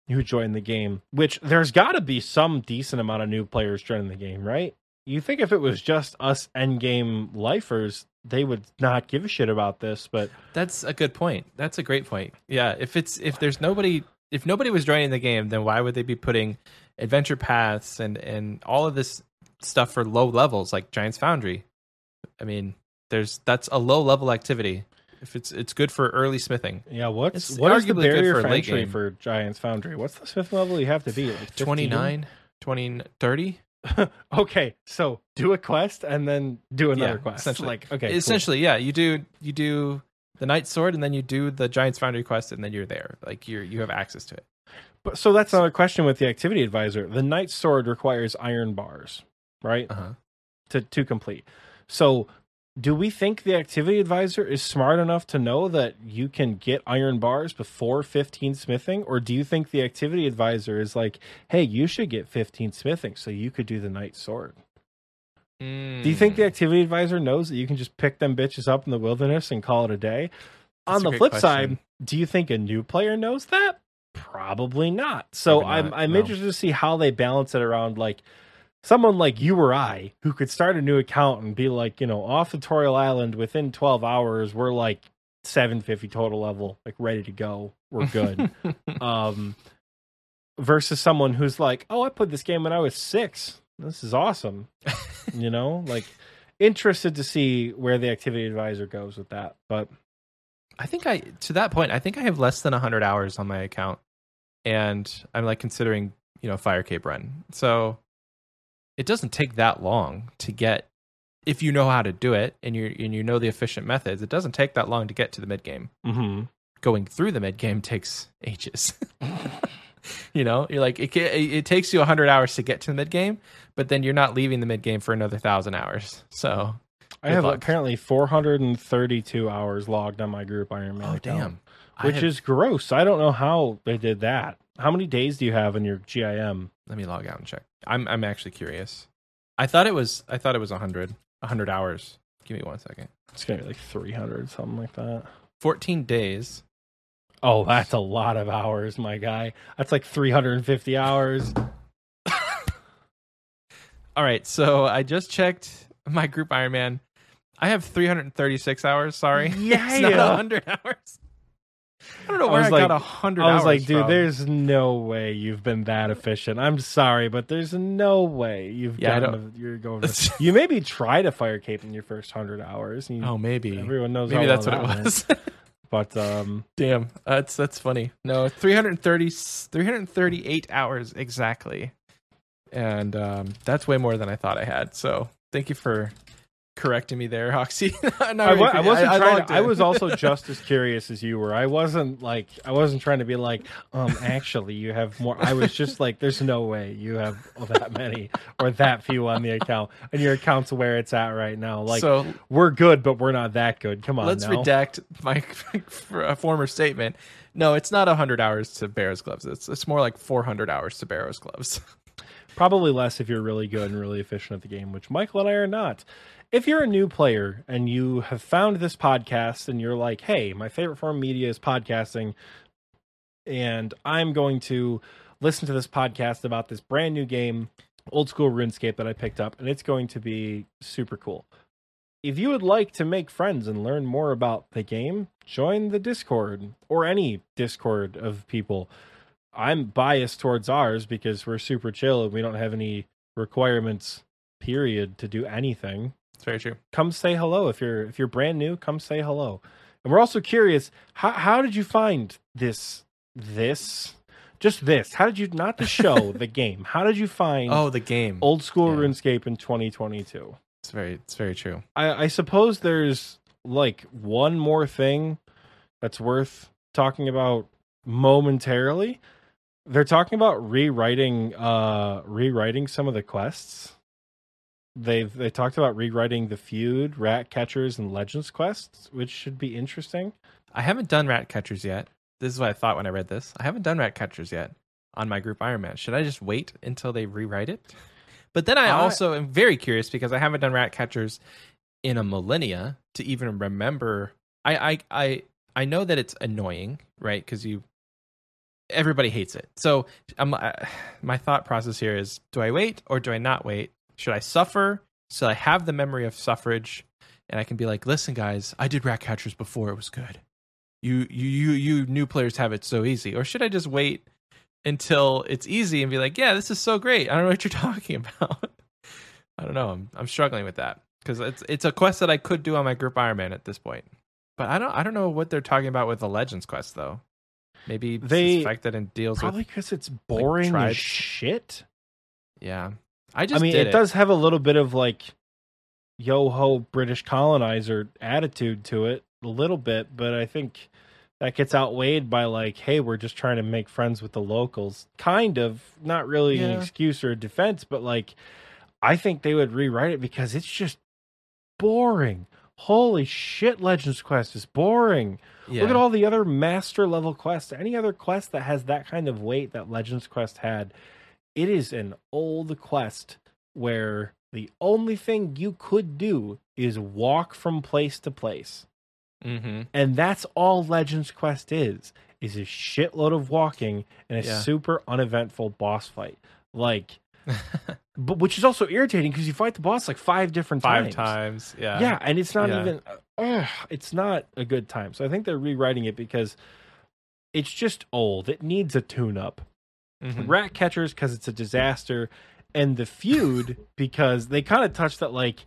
[SPEAKER 2] who join the game, which there's got to be some decent amount of new players joining the game, right? You think if it was just us endgame lifers, they would not give a shit about this, but
[SPEAKER 1] That's a good point. That's a great point. Yeah, if it's if there's nobody if nobody was joining the game, then why would they be putting adventure paths and and all of this stuff for low levels like Giants Foundry? I mean, there's that's a low level activity. If it's it's good for early smithing.
[SPEAKER 2] yeah, what's
[SPEAKER 1] It's
[SPEAKER 2] what is the barrier
[SPEAKER 1] for
[SPEAKER 2] for
[SPEAKER 1] late
[SPEAKER 2] entry
[SPEAKER 1] game.
[SPEAKER 2] for Giants Foundry? What's the smith level you have to be? Like
[SPEAKER 1] 29, 20, 30? *laughs*
[SPEAKER 2] okay, so do a quest and then do another
[SPEAKER 1] Yeah,
[SPEAKER 2] quest.
[SPEAKER 1] essentially.
[SPEAKER 2] Like okay, cool.
[SPEAKER 1] Essentially, yeah, you do you do the Knight Sword and then you do the Giants Foundry quest and then you're there. Like you're you have access to it.
[SPEAKER 2] But so that's another question with the activity advisor. The knight sword requires iron bars, right?
[SPEAKER 1] Uh-huh.
[SPEAKER 2] To to complete. So do we think the activity advisor is smart enough to know that you can get iron bars before 15 smithing or do you think the activity advisor is like, "Hey, you should get 15 smithing so you could do the knight sword." Do you think the
[SPEAKER 1] Mm.
[SPEAKER 2] activity advisor knows that you can just pick them bitches up in the wilderness and call it a day?
[SPEAKER 1] That's
[SPEAKER 2] On
[SPEAKER 1] a
[SPEAKER 2] the flip
[SPEAKER 1] question.
[SPEAKER 2] side, do you think a new player knows that? Probably not. So
[SPEAKER 1] Probably
[SPEAKER 2] I'm I'm
[SPEAKER 1] no.
[SPEAKER 2] interested to see how they balance it around like someone like you or I who could start a new account and be like, you know, off the tutorial island within 12 hours, we're like 750 total level, like ready to go. We're good. *laughs* um versus someone who's like, "Oh, I played this game when I was 6. This is awesome." you know, like *laughs* interested to see where the activity advisor goes with that. But
[SPEAKER 1] I think I to that point, I think I have less than 100 hours on my account and I'm like considering, you know, Fire Cape run. So it doesn't take that long to get if you know how to do it and you and you know the efficient methods, it doesn't take that long to get to the mid game.
[SPEAKER 2] mhm.
[SPEAKER 1] Going through the mid game takes ages. *laughs* you know, you're like it, it it takes you 100 hours to get to the mid game, but then you're not leaving the mid game for another 1000 hours. So,
[SPEAKER 2] I have
[SPEAKER 1] luck.
[SPEAKER 2] apparently 432 hours logged on my group Iron Man
[SPEAKER 1] oh
[SPEAKER 2] account,
[SPEAKER 1] damn.
[SPEAKER 2] Which
[SPEAKER 1] have-
[SPEAKER 2] is gross. I don't know how they did that. How many days do you have in your GIM?
[SPEAKER 1] Let me log out and check. I'm I'm actually curious. I thought it was I thought it was 100 100 hours. Give me one second.
[SPEAKER 2] It's gonna be like 300, something like that.
[SPEAKER 1] 14 days.
[SPEAKER 2] Oh, that's a lot of hours, my guy. That's like 350 hours. *coughs*
[SPEAKER 1] All right, so I just checked my group Ironman. I have 336 hours. Sorry, *laughs* it's not
[SPEAKER 2] Yeah.
[SPEAKER 1] 100 hours. I don't know
[SPEAKER 2] I
[SPEAKER 1] where
[SPEAKER 2] was
[SPEAKER 1] I,
[SPEAKER 2] like-
[SPEAKER 1] got 100
[SPEAKER 2] I was like, dude,
[SPEAKER 1] from.
[SPEAKER 2] there's no way you've been that efficient. I'm sorry, but there's no way you've
[SPEAKER 1] Yeah, I
[SPEAKER 2] gotten. A, you're going. *laughs* To, you maybe try to fire cape in your first hundred hours. You,
[SPEAKER 1] Oh, maybe.
[SPEAKER 2] everyone knows.
[SPEAKER 1] Maybe that's what it
[SPEAKER 2] that went.
[SPEAKER 1] was. *laughs*
[SPEAKER 2] But um,
[SPEAKER 1] Damn, that's that's funny. No, 330, 338 hours exactly, and um, that's way more than I thought I had. So thank you for correcting me there, Oxy. *laughs*
[SPEAKER 2] I, I wasn't trying.
[SPEAKER 1] logged
[SPEAKER 2] To, I was *laughs* also just as curious as you were. I wasn't like I wasn't trying to be like, um, actually, you have more. I was just like, there's no way you have that many or that few on the account, and your account's where it's at right now. Like,
[SPEAKER 1] so
[SPEAKER 2] we're good, but we're not that good. Come on,
[SPEAKER 1] let's
[SPEAKER 2] now.
[SPEAKER 1] redact my *laughs* a former statement. No, it's not 100 hours to Barrows gloves. It's it's more like 400 hours to Barrows gloves.
[SPEAKER 2] Probably less if you're really good and really efficient at the game, which Michael and I are not. If you're a new player and you have found this podcast and you're like, hey, my favorite form of media is podcasting, and I'm going to listen to this podcast about this brand new game, old school RuneScape, that I picked up, and it's going to be super cool. If you would like to make friends and learn more about the game, join the Discord or any Discord of people. I'm biased towards ours because we're super chill and we don't have any requirements period to do anything.
[SPEAKER 1] It's very true.
[SPEAKER 2] Come say hello if you're if you're brand new, come say hello. And we're also curious, how how did you find this this just this? How did you not the show, *laughs* the game? How did you find
[SPEAKER 1] Oh, the game.
[SPEAKER 2] old school
[SPEAKER 1] yeah.
[SPEAKER 2] RuneScape in 2022?
[SPEAKER 1] It's very it's very true.
[SPEAKER 2] I, I suppose there's like one more thing that's worth talking about momentarily. They're talking about rewriting uh rewriting some of the quests. They've they talked about rewriting the feud, rat catchers, and legends quests, which should be interesting.
[SPEAKER 1] I haven't done rat catchers yet. This is what I thought when I read this. I haven't done rat catchers yet on my group Iron Man. Should I just wait until they rewrite it? But then I
[SPEAKER 2] I-
[SPEAKER 1] also am very curious because I haven't done rat catchers in a millennia to even remember. I I I, I know that it's annoying, right? Because you everybody hates it. So um, I, *sighs* my thought process here is: Do I wait or do I not wait? Should I suffer so I have the memory of suffrage, and I can be like, "Listen, guys, I did rat catchers before; it was good." you you you you new players have it so easy. Or should i just wait until it's easy and be like yeah this is so great. I don't know what you're *laughs* talking about. I don't know. I'm, I'm struggling with that because it's it's a quest that i could do on my group ironman at this point. But i don't i don't know what they're talking about with the legends quest though. Maybe
[SPEAKER 2] They-
[SPEAKER 1] it's that and deals
[SPEAKER 2] Probably
[SPEAKER 1] with
[SPEAKER 2] because it's boring as shit.
[SPEAKER 1] yeah i just
[SPEAKER 2] I mean,
[SPEAKER 1] did
[SPEAKER 2] it, does have a little bit of like yo ho British colonizer attitude to it, a little bit, but I think that gets outweighed by like, hey, we're just trying to make friends with the locals. Kind of, not really an excuse or a defense, but like, I think they would rewrite it because it's just boring. Holy shit, Legends Quest is boring.
[SPEAKER 1] yeah.
[SPEAKER 2] Look at all the other master level quests. Any other quest that has that kind of weight that Legends Quest had, it is an old quest where the only thing you could do is walk from place to place.
[SPEAKER 1] mm-hmm.
[SPEAKER 2] And that's all Legends Quest is, is a shitload of walking and a
[SPEAKER 1] Yeah.
[SPEAKER 2] super uneventful boss fight. Like *laughs* but which is also irritating because you fight the boss like five different
[SPEAKER 1] five
[SPEAKER 2] times.
[SPEAKER 1] times yeah
[SPEAKER 2] Yeah, and it's not
[SPEAKER 1] Yeah.
[SPEAKER 2] even. Uh, it's not a good time. So I think they're rewriting it because it's just old. It needs a tune-up.
[SPEAKER 1] Mhm.
[SPEAKER 2] Rat catchers because it's a disaster, and the feud *laughs* because they kind of touched that like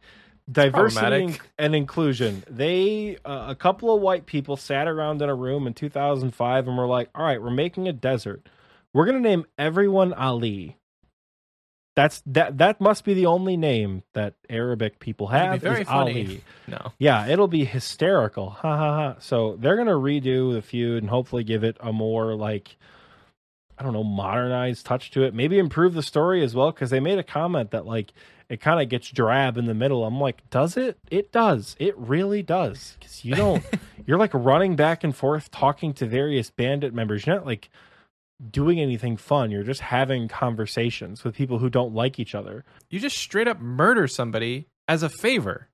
[SPEAKER 2] diversity and inclusion. They uh, a couple of white people sat around in a room in 2005 and were like, "All right, we're making a desert. We're gonna name everyone Ali." That's that. That must be the only name that Arabic people have.
[SPEAKER 1] very
[SPEAKER 2] is
[SPEAKER 1] funny.
[SPEAKER 2] Ali.
[SPEAKER 1] no
[SPEAKER 2] Yeah, it'll be hysterical. Ha ha ha. So they're gonna redo the feud and hopefully give it a more like I don't know, modernized touch to it. Maybe improve the story as well, because they made a comment that like it kind of gets drab in the middle. I'm like, does it? It does. It really does. Because you don't *laughs* you're like running back and forth talking to various bandit members. You're not like doing anything fun. You're just having conversations with people who don't like each other.
[SPEAKER 1] you just straight up murder somebody as a favor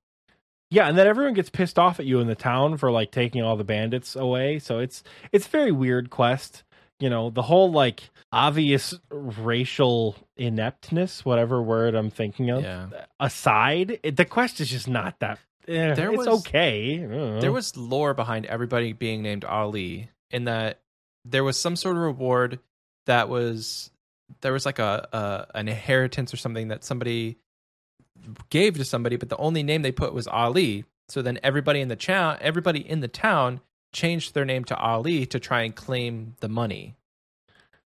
[SPEAKER 2] Yeah, and then everyone gets pissed off at you in the town for like taking all the bandits away. So it's it's a very weird quest. You know, the whole like obvious racial ineptness, whatever word I'm thinking of,
[SPEAKER 1] yeah
[SPEAKER 2] aside, it, the quest is just not that. eh,
[SPEAKER 1] There
[SPEAKER 2] it's
[SPEAKER 1] was-
[SPEAKER 2] okay. I don't know.
[SPEAKER 1] there was lore behind everybody being named Ali in that there was some sort of reward that was there was like a, a an inheritance or something that somebody gave to somebody, but the only name they put was Ali. So then everybody in the town, everybody in the town changed their name to Ali to try and claim the money.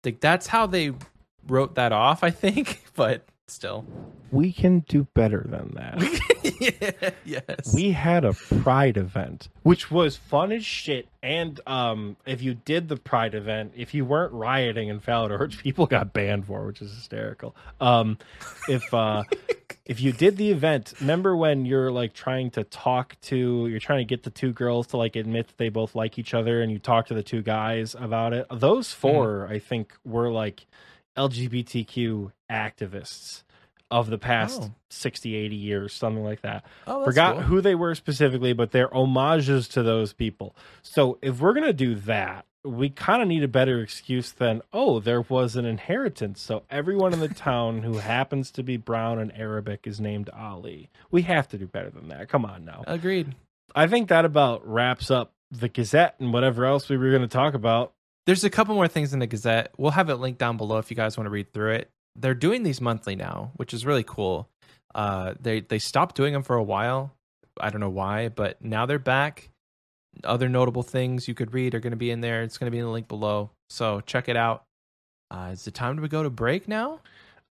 [SPEAKER 1] Like that's how they wrote that off, I think. *laughs* But still,
[SPEAKER 2] We can do better than that. *laughs*
[SPEAKER 1] yes,
[SPEAKER 2] we had a pride event which was fun as shit and um if you did the pride event if you weren't rioting in Falador which people got banned for which is hysterical um if uh *laughs* if you did the event remember when you're like trying to talk to you're trying to get the two girls to like admit that they both like each other and you talk to the two guys about it those mm-hmm. 4 i think were like lgbtq activists of the past
[SPEAKER 1] Oh.
[SPEAKER 2] 60 80 years something like that
[SPEAKER 1] oh,
[SPEAKER 2] forgot
[SPEAKER 1] cool.
[SPEAKER 2] who they were specifically, but they're homages to those people. So if we're gonna do that, we kind of need a better excuse than oh, there was an inheritance. So everyone in the *laughs* town who happens to be brown and Arabic is named Ali. We have to do better than that. Come on now.
[SPEAKER 1] Agreed.
[SPEAKER 2] I think that about wraps up the Gazette and whatever else we were going to talk about.
[SPEAKER 1] There's a couple more things in the Gazette. We'll have it linked down below if you guys want to read through it. They're doing these monthly now, which is really cool. Uh, they they stopped doing them for a while. I don't know why, but now they're back. Other notable things you could read are going to be in there. It's going to be in the link below. So check it out. Uh, is it time to go to break now?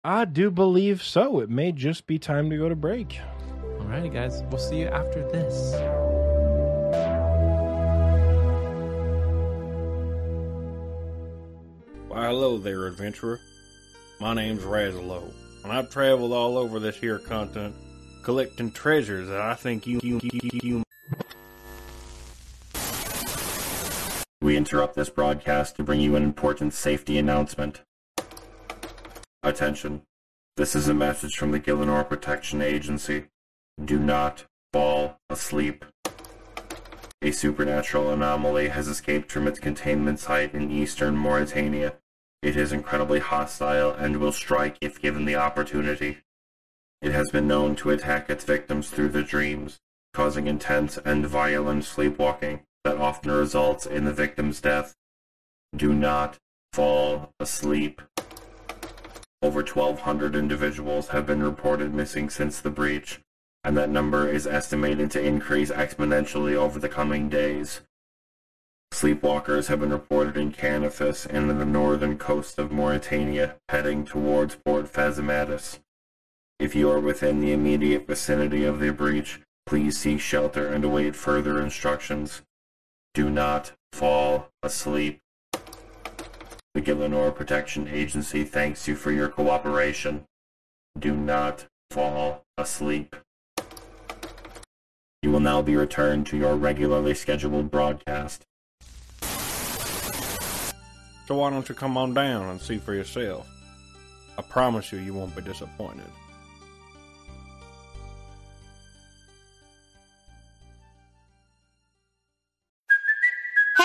[SPEAKER 2] I do believe so. It may just be time to go to break.
[SPEAKER 1] Alrighty, guys. We'll see you after this.
[SPEAKER 3] Why, hello there, adventurer. My name's Razlo, and I've traveled all over this here continent collecting treasures that I think you, you, you, you
[SPEAKER 4] We interrupt this broadcast to bring you an important safety announcement. Attention. This is a message from the Gielinor Protection Agency. Do not fall asleep. A supernatural anomaly has escaped from its containment site in eastern Morytania. It is incredibly hostile and will strike if given the opportunity. It has been known to attack its victims through the dreams, causing intense and violent sleepwalking that often results in the victim's death. Do not fall asleep. Over 1,200 individuals have been reported missing since the breach, and that number is estimated to increase exponentially over the coming days. Sleepwalkers have been reported in Canifis and in the northern coast of Morytania, heading towards Port Phasmatys. If you are within the immediate vicinity of the breach, please seek shelter and await further instructions. Do not fall asleep. The Gielinor Protection Agency thanks you for your cooperation. Do not fall asleep. You will now be returned to your regularly scheduled broadcast.
[SPEAKER 3] So why don't you come on down and see for yourself? I promise you, you won't be disappointed.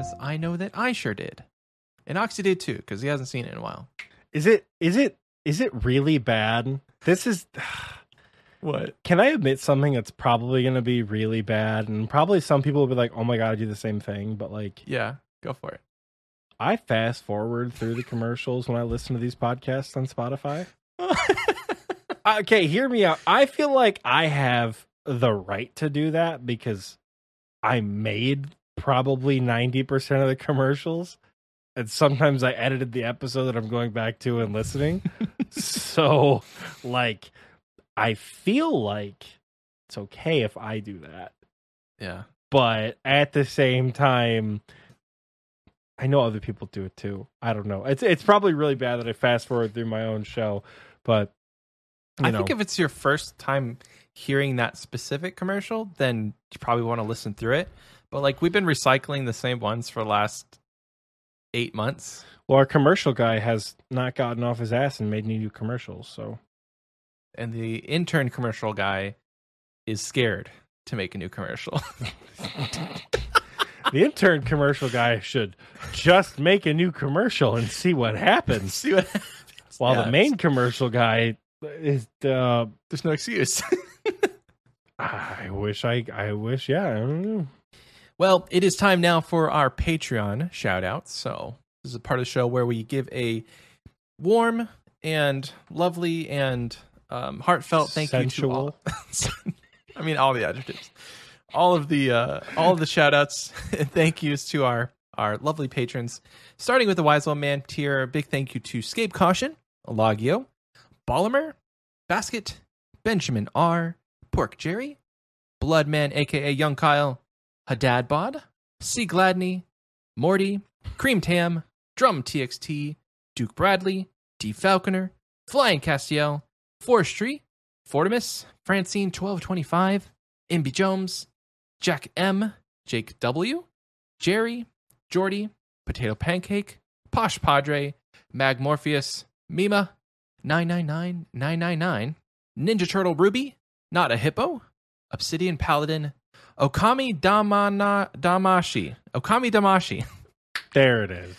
[SPEAKER 1] Because I know that I sure did. And Oxy did too because he hasn't seen it in a while.
[SPEAKER 2] Is it is it is it really bad? This is *sighs*
[SPEAKER 1] What?
[SPEAKER 2] Can I admit something that's probably going to be really bad and probably some people will be like, "Oh my god, I do the same thing." But like
[SPEAKER 1] Yeah, go for it.
[SPEAKER 2] I fast forward through the commercials when I listen to these podcasts on Spotify. *laughs* okay, hear me out. I feel like I have the right to do that because I made probably 90% of the commercials. And sometimes I edited the episode that I'm going back to and listening. *laughs* so, like, I feel like it's okay if I do that.
[SPEAKER 1] Yeah.
[SPEAKER 2] But at the same time, I know other people do it too. I don't know. It's it's probably really bad that I fast forward through my own show, but
[SPEAKER 1] I
[SPEAKER 2] know,
[SPEAKER 1] think if it's your first time hearing that specific commercial, then you probably want to listen through it. But like we've been recycling the same ones for the last eight months.
[SPEAKER 2] well, our commercial guy has not gotten off his ass and made any new commercials. So
[SPEAKER 1] And the intern commercial guy is scared to make a new commercial. *laughs*
[SPEAKER 2] the intern commercial guy should just make a new commercial and see what happens. *laughs*
[SPEAKER 1] See what happens.
[SPEAKER 2] While
[SPEAKER 1] Yeah,
[SPEAKER 2] the main commercial guy is uh
[SPEAKER 1] there's no excuse. *laughs*
[SPEAKER 2] I wish I I wish yeah, I don't know.
[SPEAKER 1] Well, it is time now for our Patreon shout outs. So, this is a part of the show where we give a warm and lovely and um, heartfelt thank you to all. *laughs* I mean, all the adjectives. All of the uh, all of the shout outs and *laughs* thank yous to our our lovely patrons. Starting with the Wise Old Man tier, a big thank you to Scape Caution, Alagio, Bollimer, Basket, Benjamin R, Pork Jerry, Bloodman, aka Young Kyle, Hadad Bod, C. Gladney, Morty, Cream Tam, Drum TXT, Duke Bradley, D. Falconer, Flying Castiel, Forestry, Fortimus, Francine 1225, Imby Jones, Jack M, Jake W, Jerry, Jordy, Potato Pancake, Posh Padre, Mag Morpheus, Mima, 999999, Ninja Turtle Ruby, Not a Hippo, Obsidian Paladin, Okami Damana Damashi. Okami Damashi. *laughs*
[SPEAKER 2] There it is.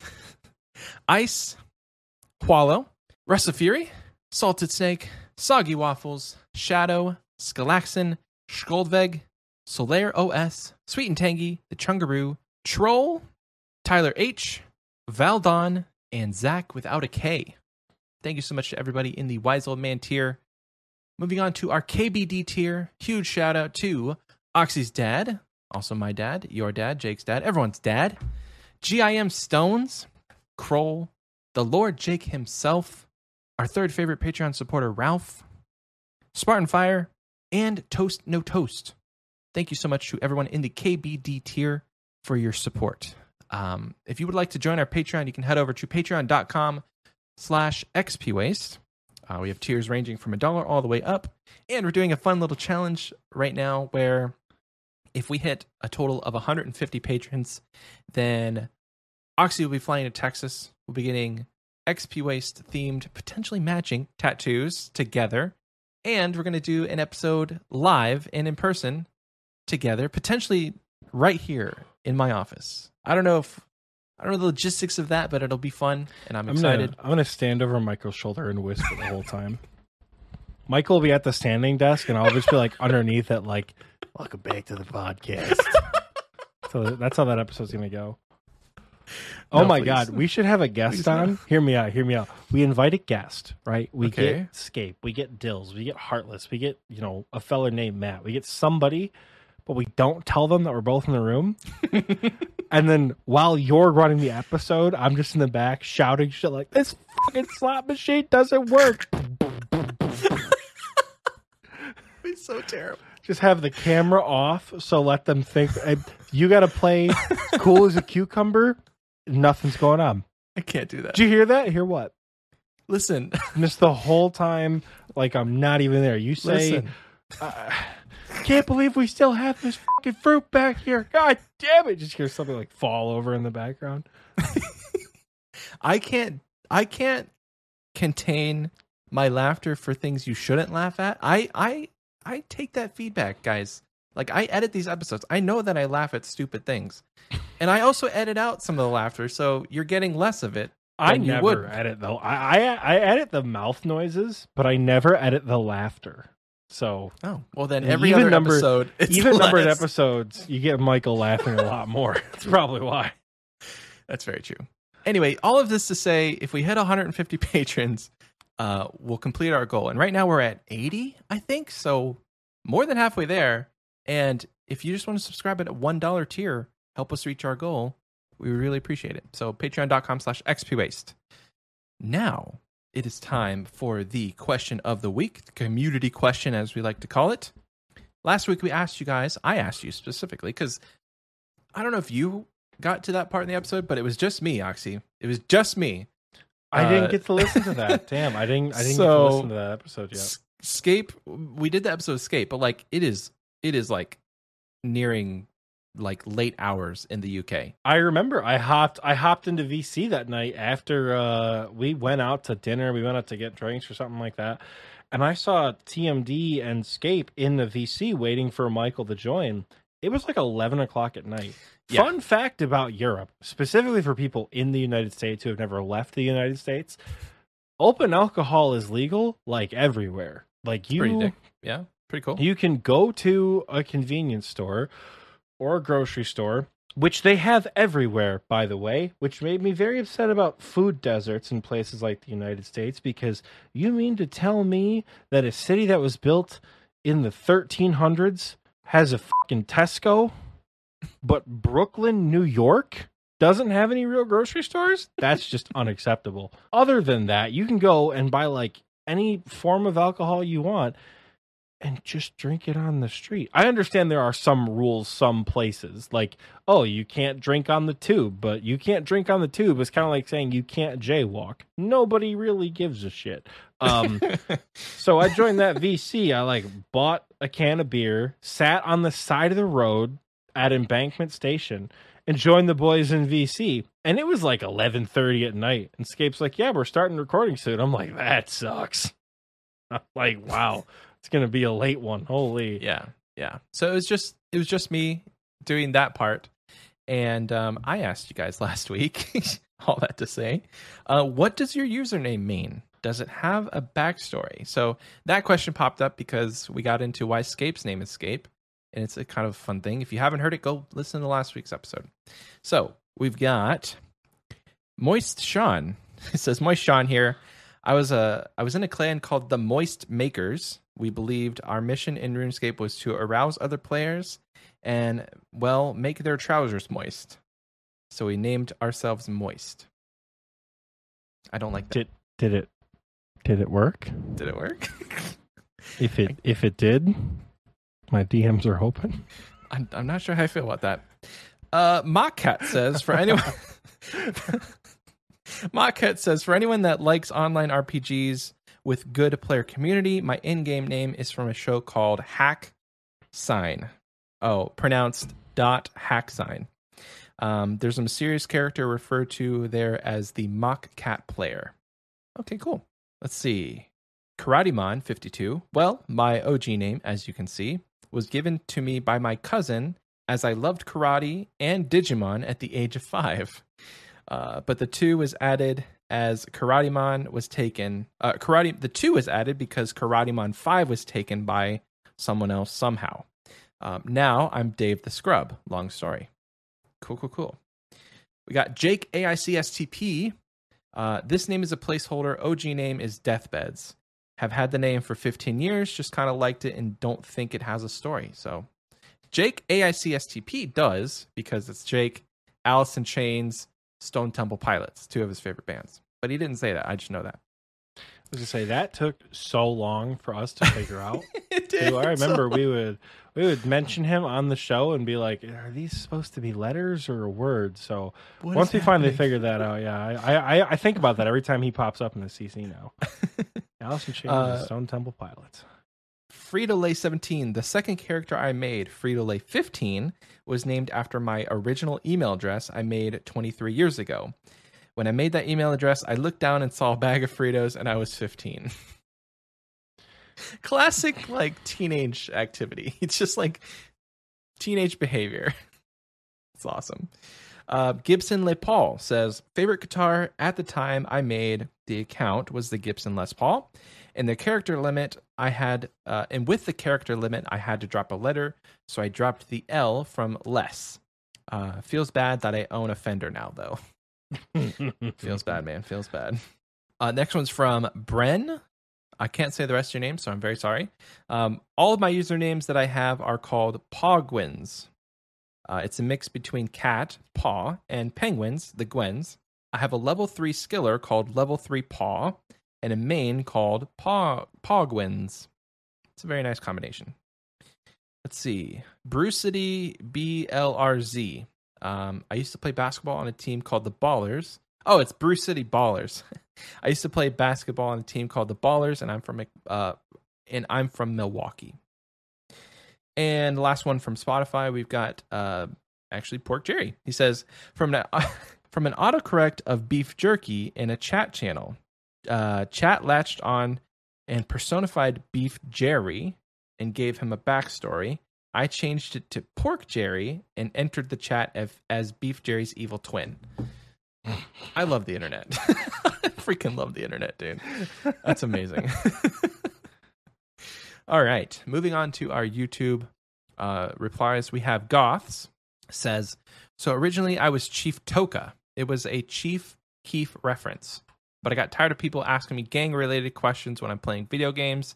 [SPEAKER 2] *laughs*
[SPEAKER 1] Ice, Wallow, Fury, Salted Snake, Soggy Waffles, Shadow, Skalaxin, Skoldveg, Solaire OS, Sweet and Tangy, The Chungaroo, Troll, Tyler H, Valdon, and Zach without a K. Thank you so much to everybody in the Wise Old Man tier. Moving on to our KBD tier, huge shout out to Oxy's dad, also my dad, your dad, Jake's dad, everyone's dad, GIM Stones, Kroll, the Lord Jake himself, our third favorite Patreon supporter, Ralph, Spartan Fire, and Toast No Toast. Thank you so much to everyone in the KBD tier for your support. Um, if you would like to join our Patreon, you can head over to patreon.com slash xpwaste. Uh, we have tiers ranging from a dollar all the way up. And we're doing a fun little challenge right now where if we hit a total of 150 patrons, then Oxy will be flying to Texas. We'll be getting XP Waste themed, potentially matching tattoos together. And we're going to do an episode live and in person together, potentially right here in my office. I don't know if I don't know the logistics of that, but it'll be fun and I'm
[SPEAKER 2] I'm
[SPEAKER 1] excited.
[SPEAKER 2] gonna I'm gonna stand over Michael's shoulder and whisper the whole time. *laughs* Michael will be at the standing desk, and I'll just be like underneath it, like "Welcome back to the podcast." so that's how that episode's gonna go. Oh
[SPEAKER 1] No,
[SPEAKER 2] my
[SPEAKER 1] please.
[SPEAKER 2] god, we should have a guest
[SPEAKER 1] Please no.
[SPEAKER 2] on. Hear me out. Hear me out. We invite a guest, right? We
[SPEAKER 1] Okay.
[SPEAKER 2] get Scape, we get Dills, we get Heartless, we get you know a fella named Matt, we get somebody, but we don't tell them that we're both in the room. *laughs* and then while you're running the episode, I'm just in the back shouting shit like this fucking slot machine doesn't work.
[SPEAKER 1] It's so terrible.
[SPEAKER 2] Just have the camera off, so let them think and you got to play cool as a cucumber. Nothing's going on.
[SPEAKER 1] I can't do that.
[SPEAKER 2] Did you hear that? Hear what?
[SPEAKER 1] Listen,
[SPEAKER 2] Just the whole time, like I'm not even there. You say, uh, "Can't believe we still have this fucking fruit back here." God damn it! Just hear something like fall over in the background. *laughs*
[SPEAKER 1] I can't I can't contain my laughter for things you shouldn't laugh at. I I I take that feedback, guys. Like I edit these episodes. I know that I laugh at stupid things. And I also edit out some of the laughter, so you're getting less of it.
[SPEAKER 2] I never
[SPEAKER 1] would.
[SPEAKER 2] edit though. I, I I edit the mouth noises, but I never edit the laughter. So
[SPEAKER 1] Oh, well then every
[SPEAKER 2] even
[SPEAKER 1] other
[SPEAKER 2] number-
[SPEAKER 1] episode
[SPEAKER 2] even numbered episodes, you get Michael laughing a lot more. *laughs* That's probably why.
[SPEAKER 1] That's very true. Anyway, all of this to say, if we hit 150 *laughs* patrons, uh, we'll complete our goal. And right now we're at 80, I think. So more than halfway there. And if you just want to subscribe at a $1 tier, help us reach our goal, we would really appreciate it. So patreon.com slash xpwaste. Now, it is time for the question of the week, the community question, as we like to call it. Last week we asked you guys, I asked you specifically, because I don't know if you got to that part in the episode, but it was just me, Oxy. It was just me.
[SPEAKER 2] I
[SPEAKER 1] Uh,
[SPEAKER 2] didn't get to listen to that. *laughs* Damn, I didn't. I didn't get to listen to that episode yet.
[SPEAKER 1] Scape, we did the episode of Scape, but like it is, it is like nearing like late hours in the UK.
[SPEAKER 2] I remember I hopped I hopped into VC that night after uh we went out to dinner, we went out to get drinks or something like that. And I saw TMD and Scape in the VC waiting for Michael to join. It was like eleven o'clock at night.
[SPEAKER 1] Yeah.
[SPEAKER 2] Fun fact about Europe, specifically for people in the United States who have never left the United States, open alcohol is legal like everywhere. Like
[SPEAKER 1] It's pretty
[SPEAKER 2] you
[SPEAKER 1] dick. Yeah, pretty cool.
[SPEAKER 2] you can go to a convenience store or a grocery store, which they have everywhere, by the way, which made me very upset about food deserts in places like the United States because you mean to tell me that a city that was built in the 1300s has a fucking Tesco, but Brooklyn, New York doesn't have any real grocery stores? That's just *laughs* unacceptable. Other than that, you can go and buy like any form of alcohol you want and just drink it on the street. I understand there are some rules some places. Like, oh, you can't drink on the tube, but you can't drink on the tube. It's kind of like saying you can't jaywalk. Nobody really gives a shit. Um, *laughs* so I joined that VC. I like bought a can of beer, sat on the side of the road at Embankment Station, and joined the boys in VC. And it was like eleven thirty at night. And Scape's like, "Yeah, we're starting recording soon." I'm like, "That sucks." *laughs* I'm like, "Wow, it's gonna be a late one." Holy,
[SPEAKER 1] yeah, yeah. So it was just it was just me doing that part, and um, I asked you guys *laughs* last week. all that to say, uh, what does your username mean? Does it have a backstory? So that question popped up because we got into why Scape's name is Scape, and it's a kind of fun thing. If you haven't heard it, go listen to last week's episode. So we've got Moist Sean. *laughs* It says Moist Sean here. I was a I was in a clan called the Moist Makers. We believed our mission in RuneScape was to arouse other players and well make their trousers moist. So we named ourselves Moist. I don't like that.
[SPEAKER 2] did did it did it work?
[SPEAKER 1] Did it work? *laughs*
[SPEAKER 2] If it if it did, my DMs are open.
[SPEAKER 1] I'm, I'm not sure how I feel about that. Uh, Mockcat says for *laughs* anyone. *laughs* Mockcat says for anyone that likes online RPGs with good player community, my in-game name is from a show called Hack Sign. Oh, pronounced dot hack sign. Um, there's a mysterious character referred to there as the Mock Cat player. Okay, cool. Let's see. Karatemon 52. Well, my OG name, as you can see, was given to me by my cousin as I loved karate and Digimon at the age of five. Uh, but the two was added as Karatemon was taken. Uh, karate. The two was added because Karatemon Five was taken by someone else somehow. Um, now I'm Dave the Scrub. Long story. Cool, cool, cool. We got Jake AICSTP. Uh, this name is a placeholder. OG name is Deathbeds. Have had the name for 15 years. Just kind of liked it and don't think it has a story. So Jake AICSTP does because it's Jake, Alice in Chains, Stone Temple Pilots, two of his favorite bands. But he didn't say that. I just know that.
[SPEAKER 2] I was gonna say that took so long for us to figure out. *laughs*
[SPEAKER 1] it
[SPEAKER 2] too. I remember we would we would mention him on the show and be like, "Are these supposed to be letters or words?" So
[SPEAKER 1] What
[SPEAKER 2] once we finally figured that out, yeah, I, I I think about that every time he pops up in the CC now. *laughs* Alice in Chains
[SPEAKER 1] Uh,
[SPEAKER 2] Stone Temple Pilots.
[SPEAKER 1] Frito Lay 17, the second character I made, Frito Lay 15, was named after my original email address I made 23 years ago. When I made that email address, I looked down and saw a bag of Fritos and I was 15. *laughs* *laughs* Classic, like, teenage activity. *laughs* It's just like teenage behavior. *laughs* It's awesome. Uh, Gibson Les Paul says, favorite guitar at the time I made the account was the Gibson Les Paul. And the character limit, I had, uh, and with the character limit, I had to drop a letter. So I dropped the L from less. Uh, feels bad that I own a Fender now, though. Feels bad, man. Feels bad. Uh, next one's from Bren. I can't say the rest of your name, so I'm very sorry. Um, all of my usernames that I have are called Pogwins. Uh, it's a mix between cat, paw, and penguins, the Gwens. I have a level 3 skiller called level 3 paw, and a main called Pog- Pogwins. It's a very nice combination. Let's see. Bruce City BLRZ. Um, I used to play basketball on a team called the Ballers. Oh, it's Bruce City Ballers. *laughs* I used to play basketball on a team called the Ballers, and I'm from uh, and I'm from Milwaukee. And last one from Spotify, we've got uh, actually Pork Jerry. He says from an *laughs* from an autocorrect of beef jerky in a chat channel. Uh, chat latched on and personified Beef Jerry and gave him a backstory. I changed it to Pork Jerry and entered the chat as, as Beef Jerry's evil twin. I love the internet. *laughs* I freaking love the internet, dude. That's amazing. *laughs* All right, moving on to our YouTube uh, replies. We have Goths says, so originally I was Chief Toka. It was a Chief Keef reference, but I got tired of people asking me gang related questions when I'm playing video games,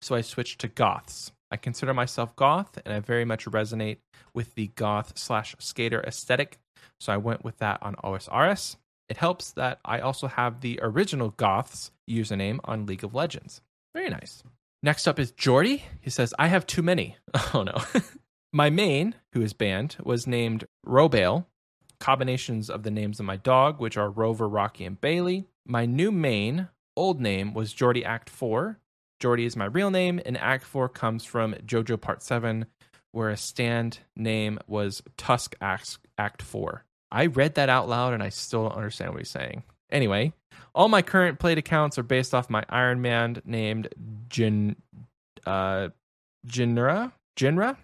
[SPEAKER 1] so I switched to Goths. I consider myself goth, and I very much resonate with the goth slash skater aesthetic, so I went with that on OSRS. It helps that I also have the original Goths username on League of Legends. Very nice. Next up is Jordy. He says, I have too many. *laughs* Oh no. *laughs* my main, who is banned, was named Robale, combinations of the names of my dog, which are Rover, Rocky, and Bailey. My new main, old name, was Jordy Act 4. Jordy is my real name, and Act 4 comes from JoJo Part 7, where a stand name was Tusk Act, Act 4. I read that out loud and I still don't understand what he's saying. Anyway, all my current plate accounts are based off my Iron Man named Jin uh Jinra Jinra.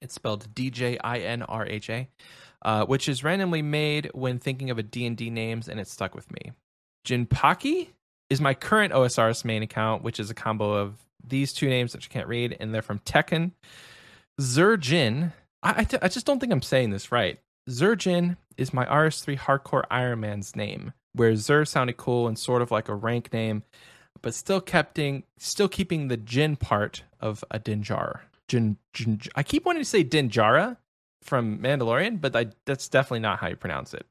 [SPEAKER 1] It's spelled D J I N R H A, uh, which is randomly made when thinking of a D and D names, and it stuck with me. Jinpaki is my current OSRS main account, which is a combo of these two names that you can't read, and they're from Tekken. Zerjin, I, I, t- I just don't think I'm saying this right. Zerjin is my RS3 Hardcore Iron Man's name, where Zer sounded cool and sort of like a rank name, but still keeping still keeping the Jin part of a Dinjar. Jin, Jin, I keep wanting to say Dinjara from Mandalorian, but I, that's definitely not how you pronounce it.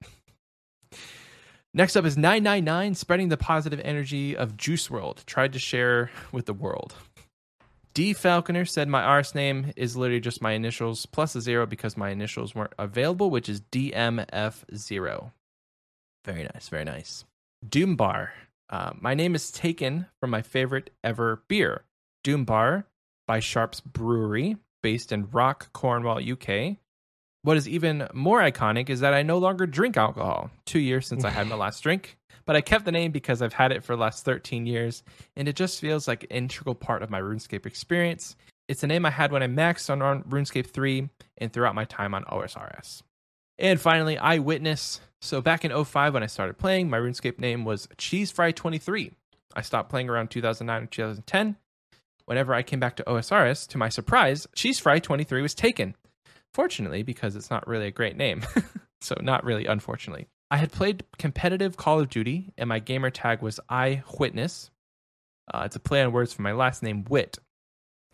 [SPEAKER 1] Next up is 999, spreading the positive energy of Juice WRLD. Tried to share with the world. D Falconer said my RS name is literally just my initials plus a zero because my initials weren't available, which is DMF0. Very nice, very nice. Doombar. Uh, my name is taken from my favorite ever beer, Doombar by Sharps Brewery, based in Rock, Cornwall, UK. What is even more iconic is that I no longer drink alcohol. Two years since I had my *laughs* last drink, but I kept the name because I've had it for the last 13 years, and it just feels like an integral part of my RuneScape experience. It's a name I had when I maxed on RuneScape 3 and throughout my time on OSRS. And finally, Eyewitness. So back in 05 when I started playing, my RuneScape name was Cheese Fry 23. I stopped playing around 2009 or 2010. Whenever I came back to OSRS, to my surprise, Cheese Fry 23 was taken. Fortunately, because it's not really a great name. *laughs* so, not really, unfortunately. I had played competitive Call of Duty, and my gamer tag was Eyewitness. Uh, it's a play on words for my last name, Wit.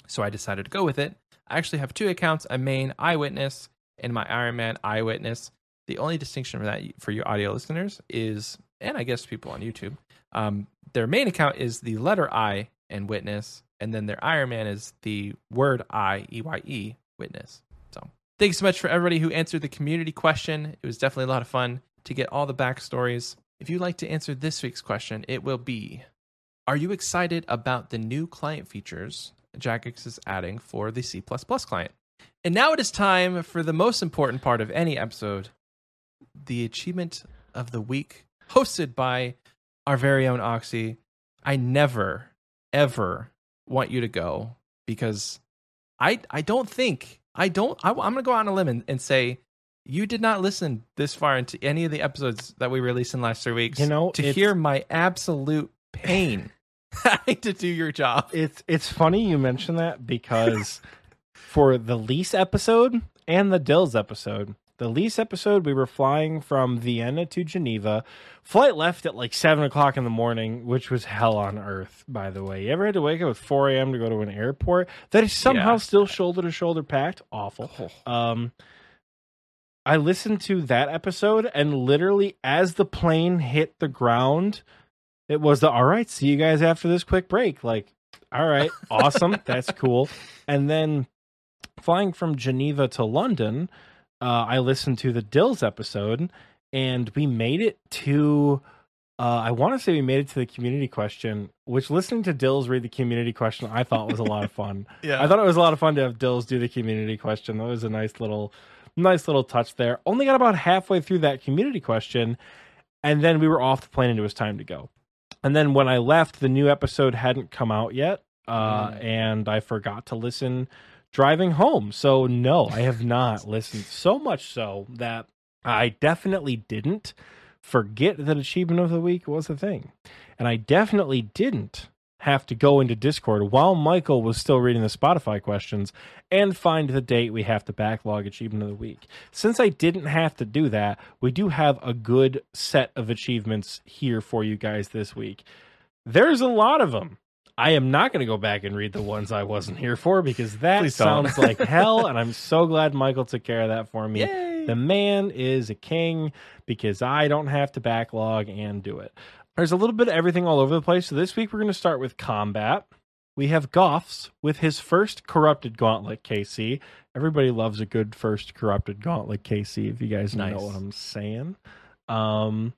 [SPEAKER 1] So, I decided to go with it. I actually have two accounts a main Eyewitness and my Iron Man Eyewitness. The only distinction for that for you audio listeners is, and I guess people on YouTube, um, their main account is the letter I and witness, and then their Iron Man is the word I, E Y E, witness. So thanks so much for everybody who answered the community question. It was definitely a lot of fun to get all the backstories. If you'd like to answer this week's question, it will be Are you excited about the new client features Jagex is adding for the C client? And now it is time for the most important part of any episode the achievement of the week, hosted by our very own Oxy. I never, ever want you to go because I I don't think I don't I, am gonna go on a limb and, and, say you did not listen this far into any of the episodes that we released in the last three weeks.
[SPEAKER 2] You know,
[SPEAKER 1] to hear my absolute pain *laughs* *laughs* having to do your job.
[SPEAKER 2] It's it's funny you mention that because for the lease episode and the Dills episode, the lease episode, we were flying from Vienna to Geneva. Flight left at like seven o'clock in the morning, which was hell on earth, by the way. You ever had to wake up at 4 a.m. to go to an airport that is somehow
[SPEAKER 1] Yeah.
[SPEAKER 2] still shoulder to shoulder packed? Awful. Um, I listened to that episode, and literally, as the plane hit the ground, It was the all right, see you guys after this quick break. Like, all right, *laughs* awesome, that's cool. And then flying from Geneva to London, uh, I listened to the Dills episode, and we made it to. Uh, I want to say we made it to the community question, which listening to Dills read the community question, I thought was a lot of fun. *laughs*
[SPEAKER 1] Yeah.
[SPEAKER 2] I thought it was a lot of fun to have Dills do the community question. That was a nice little, nice little touch there. Only got about halfway through that community question, and then we were off the plane and it was time to go. And then when I left, the new episode hadn't come out yet, uh,
[SPEAKER 1] Mm.
[SPEAKER 2] and I forgot to listen driving home. So no, I have not *laughs* listened. So much so that I definitely didn't forget that achievement of the week was a thing, and I definitely didn't have to go into Discord while Michael was still reading the Spotify questions and find the date we have to backlog achievement of the week. Since I didn't have to do that, we do have a good set of achievements here for you guys this week. There's a lot of them. I am not going to go back and read the ones I wasn't here for because that sounds like *laughs* hell, and I'm so glad Michael took care of that for me.
[SPEAKER 1] Yay.
[SPEAKER 2] The man is a king because I don't have to backlog and do it. There's a little bit of everything all over the place. So this week we're going to start with combat. We have Goffs with his first corrupted gauntlet, KC. Everybody loves a good first corrupted gauntlet, KC, if you guys
[SPEAKER 1] Nice.
[SPEAKER 2] know what I'm saying. Um,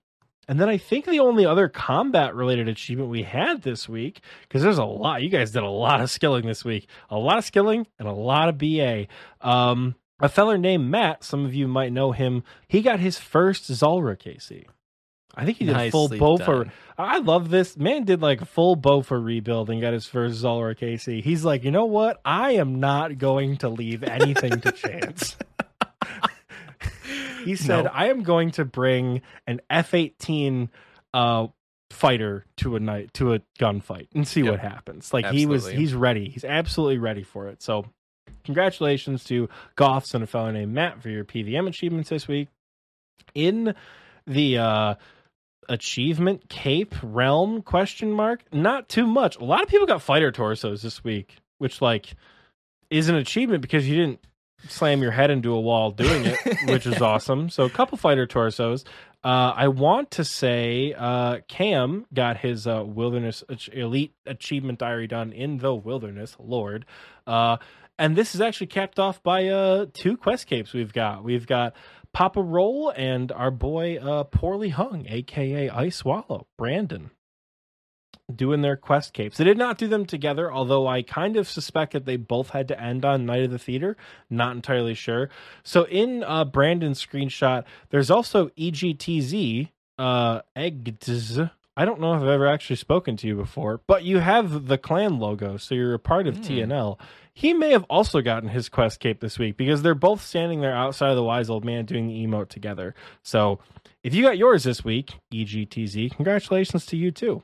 [SPEAKER 2] and then I think the only other combat related achievement we had this week, because there's a lot, you guys did a lot of skilling this week, a lot of skilling and a lot of BA. Um, a feller named Matt, some of you might know him, he got his first Zulrah KC. I think he did a full Bofa.
[SPEAKER 1] done.
[SPEAKER 2] I love this. Man did like a full Bofa rebuild and got his first Zulrah KC. He's like, you know what? I am not going to leave anything to chance. *laughs* he said,
[SPEAKER 1] No.
[SPEAKER 2] I am going to bring an F eighteen uh fighter to a night to a gunfight and see
[SPEAKER 1] Yep.
[SPEAKER 2] what happens. Like he was he's ready. He's absolutely ready for it. So congratulations to Goffs and a fellow named Matt for your PVM achievements this week. In the uh achievement cape realm question mark not too much a lot of people got fighter torsos this week which like is an achievement because you didn't slam your head into a wall doing it *laughs* which is awesome so a couple fighter torsos uh, I want to say uh, Cam got his uh, wilderness elite achievement diary done in the wilderness, Lord. Uh, and this is actually capped off by uh, two quest capes we've got. We've got Papa Roll and our boy uh, Poorly Hung, aka Ice Swallow, Brandon, doing their quest capes. They did not do them together, although I kind of suspect that they both had to end on Night of the Theater. Not entirely sure. So in uh, Brandon's screenshot, there's also EGTZ, uh. I don't know if I've ever actually spoken to you before, but you have the clan logo, so you're a part of
[SPEAKER 1] Hmm.
[SPEAKER 2] TNL. He may have also gotten his quest cape this week because they're both standing there outside of the wise old man doing the emote together. So if you got yours this week, EGTZ, congratulations to you too.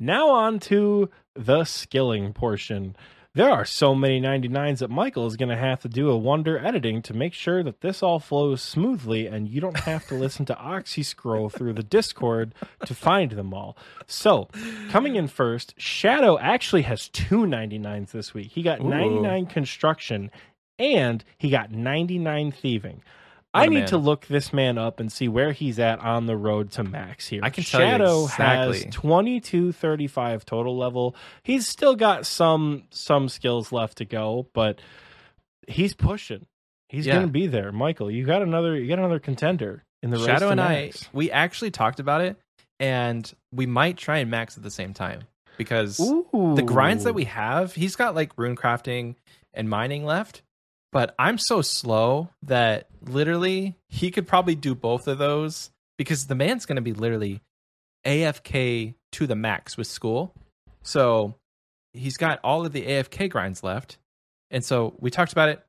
[SPEAKER 2] Now on to the skilling portion. There are so many 99s that Michael is going to have to do a wonder editing to make sure that this all flows smoothly and you don't have to listen to Oxy scroll through the Discord to find them all. So, coming in first, Shadow actually has two 99s this week. He got
[SPEAKER 1] Ooh.
[SPEAKER 2] 99 construction and he got 99 thieving. I need
[SPEAKER 1] man.
[SPEAKER 2] to look this man up and see where he's at on the road to max here.
[SPEAKER 1] I can tell you
[SPEAKER 2] Shadow
[SPEAKER 1] exactly.
[SPEAKER 2] has 2235 total level. He's still got some some skills left to go, but he's pushing. He's
[SPEAKER 1] Yeah.
[SPEAKER 2] going to be there. Michael, you got another you got another contender in the race
[SPEAKER 1] Shadow and
[SPEAKER 2] max.
[SPEAKER 1] I, we actually talked about it, and we might try and max at the same time because the grinds that we have, he's got like rune crafting and mining left, but I'm so slow that literally he could probably do both of those because the man's going to be literally AFK to the max with school. So he's got all of the AFK grinds left. And so we talked about it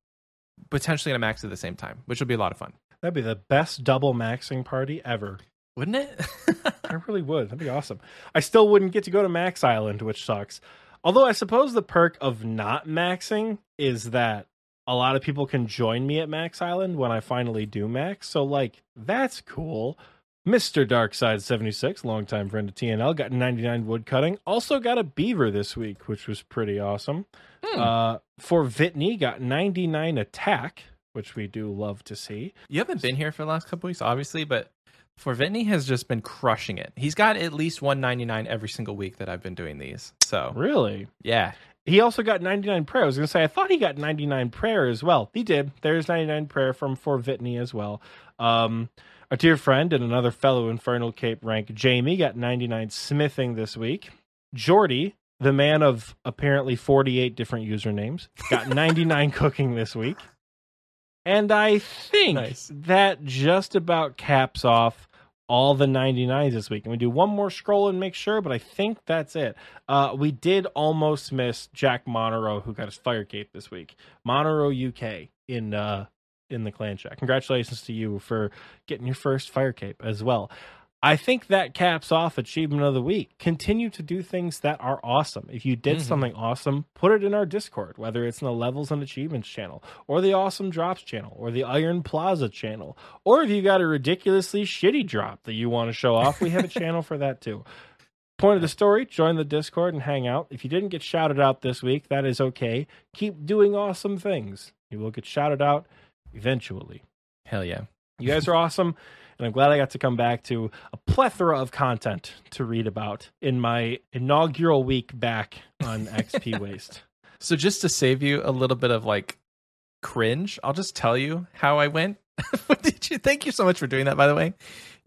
[SPEAKER 1] potentially going to max at the same time, which would be a lot of fun.
[SPEAKER 2] That'd be the best double maxing party ever.
[SPEAKER 1] Wouldn't it? *laughs*
[SPEAKER 2] I really would. That'd be awesome. I still wouldn't get to go to Max Island, which sucks. Although I suppose the perk of not maxing is that a lot of people can join me at Max Island when I finally do max. So like that's cool. Mr. Darkside76, longtime friend of TNL, got 99 wood cutting. Also got a beaver this week, which was pretty awesome.
[SPEAKER 1] Hmm.
[SPEAKER 2] Uh, for Vitney, got 99 attack, which we do love to see.
[SPEAKER 1] you haven't been here for the last couple weeks, obviously, but for Vitney has just been crushing it. He's got at least 199 every single week that I've been doing these. So
[SPEAKER 2] Really?
[SPEAKER 1] yeah,
[SPEAKER 2] He also got 99 prayer. I was going to say, I thought he got 99 prayer as well. He did. There's 99 prayer from For Vitney as well. Um, our dear friend and another fellow Infernal Cape rank, Jamie, got 99 smithing this week. Jordy, the man of apparently 48 different usernames, got *laughs* 99 cooking this week. And I think
[SPEAKER 1] Nice.
[SPEAKER 2] that just about caps off all the 99s this week. And we do one more scroll and make sure, but I think that's it. Uh, we did almost miss Jack Monero, who got his fire cape this week. Monero UK in uh, in the clan chat. Congratulations to you for getting your first fire cape as well. I think that caps off achievement of the week. Continue to do things that are awesome. If you did
[SPEAKER 1] Mhm.
[SPEAKER 2] something awesome, put it in our Discord, whether it's in the levels and achievements channel, or the awesome drops channel, or the Iron Plaza channel, or if you got a ridiculously shitty drop that you want to show off, we have a channel for that too. Point of the story join the Discord and hang out. If you didn't get shouted out this week, that is okay. Keep doing awesome things. You will get shouted out eventually.
[SPEAKER 1] hell yeah.
[SPEAKER 2] You guys are awesome, and I'm glad I got to come back to a plethora of content to read about in my inaugural week back on *laughs* XP Waste.
[SPEAKER 1] So just to save you a little bit of like cringe, I'll just tell you how I went. *laughs* did you? Thank you so much for doing that. By the way,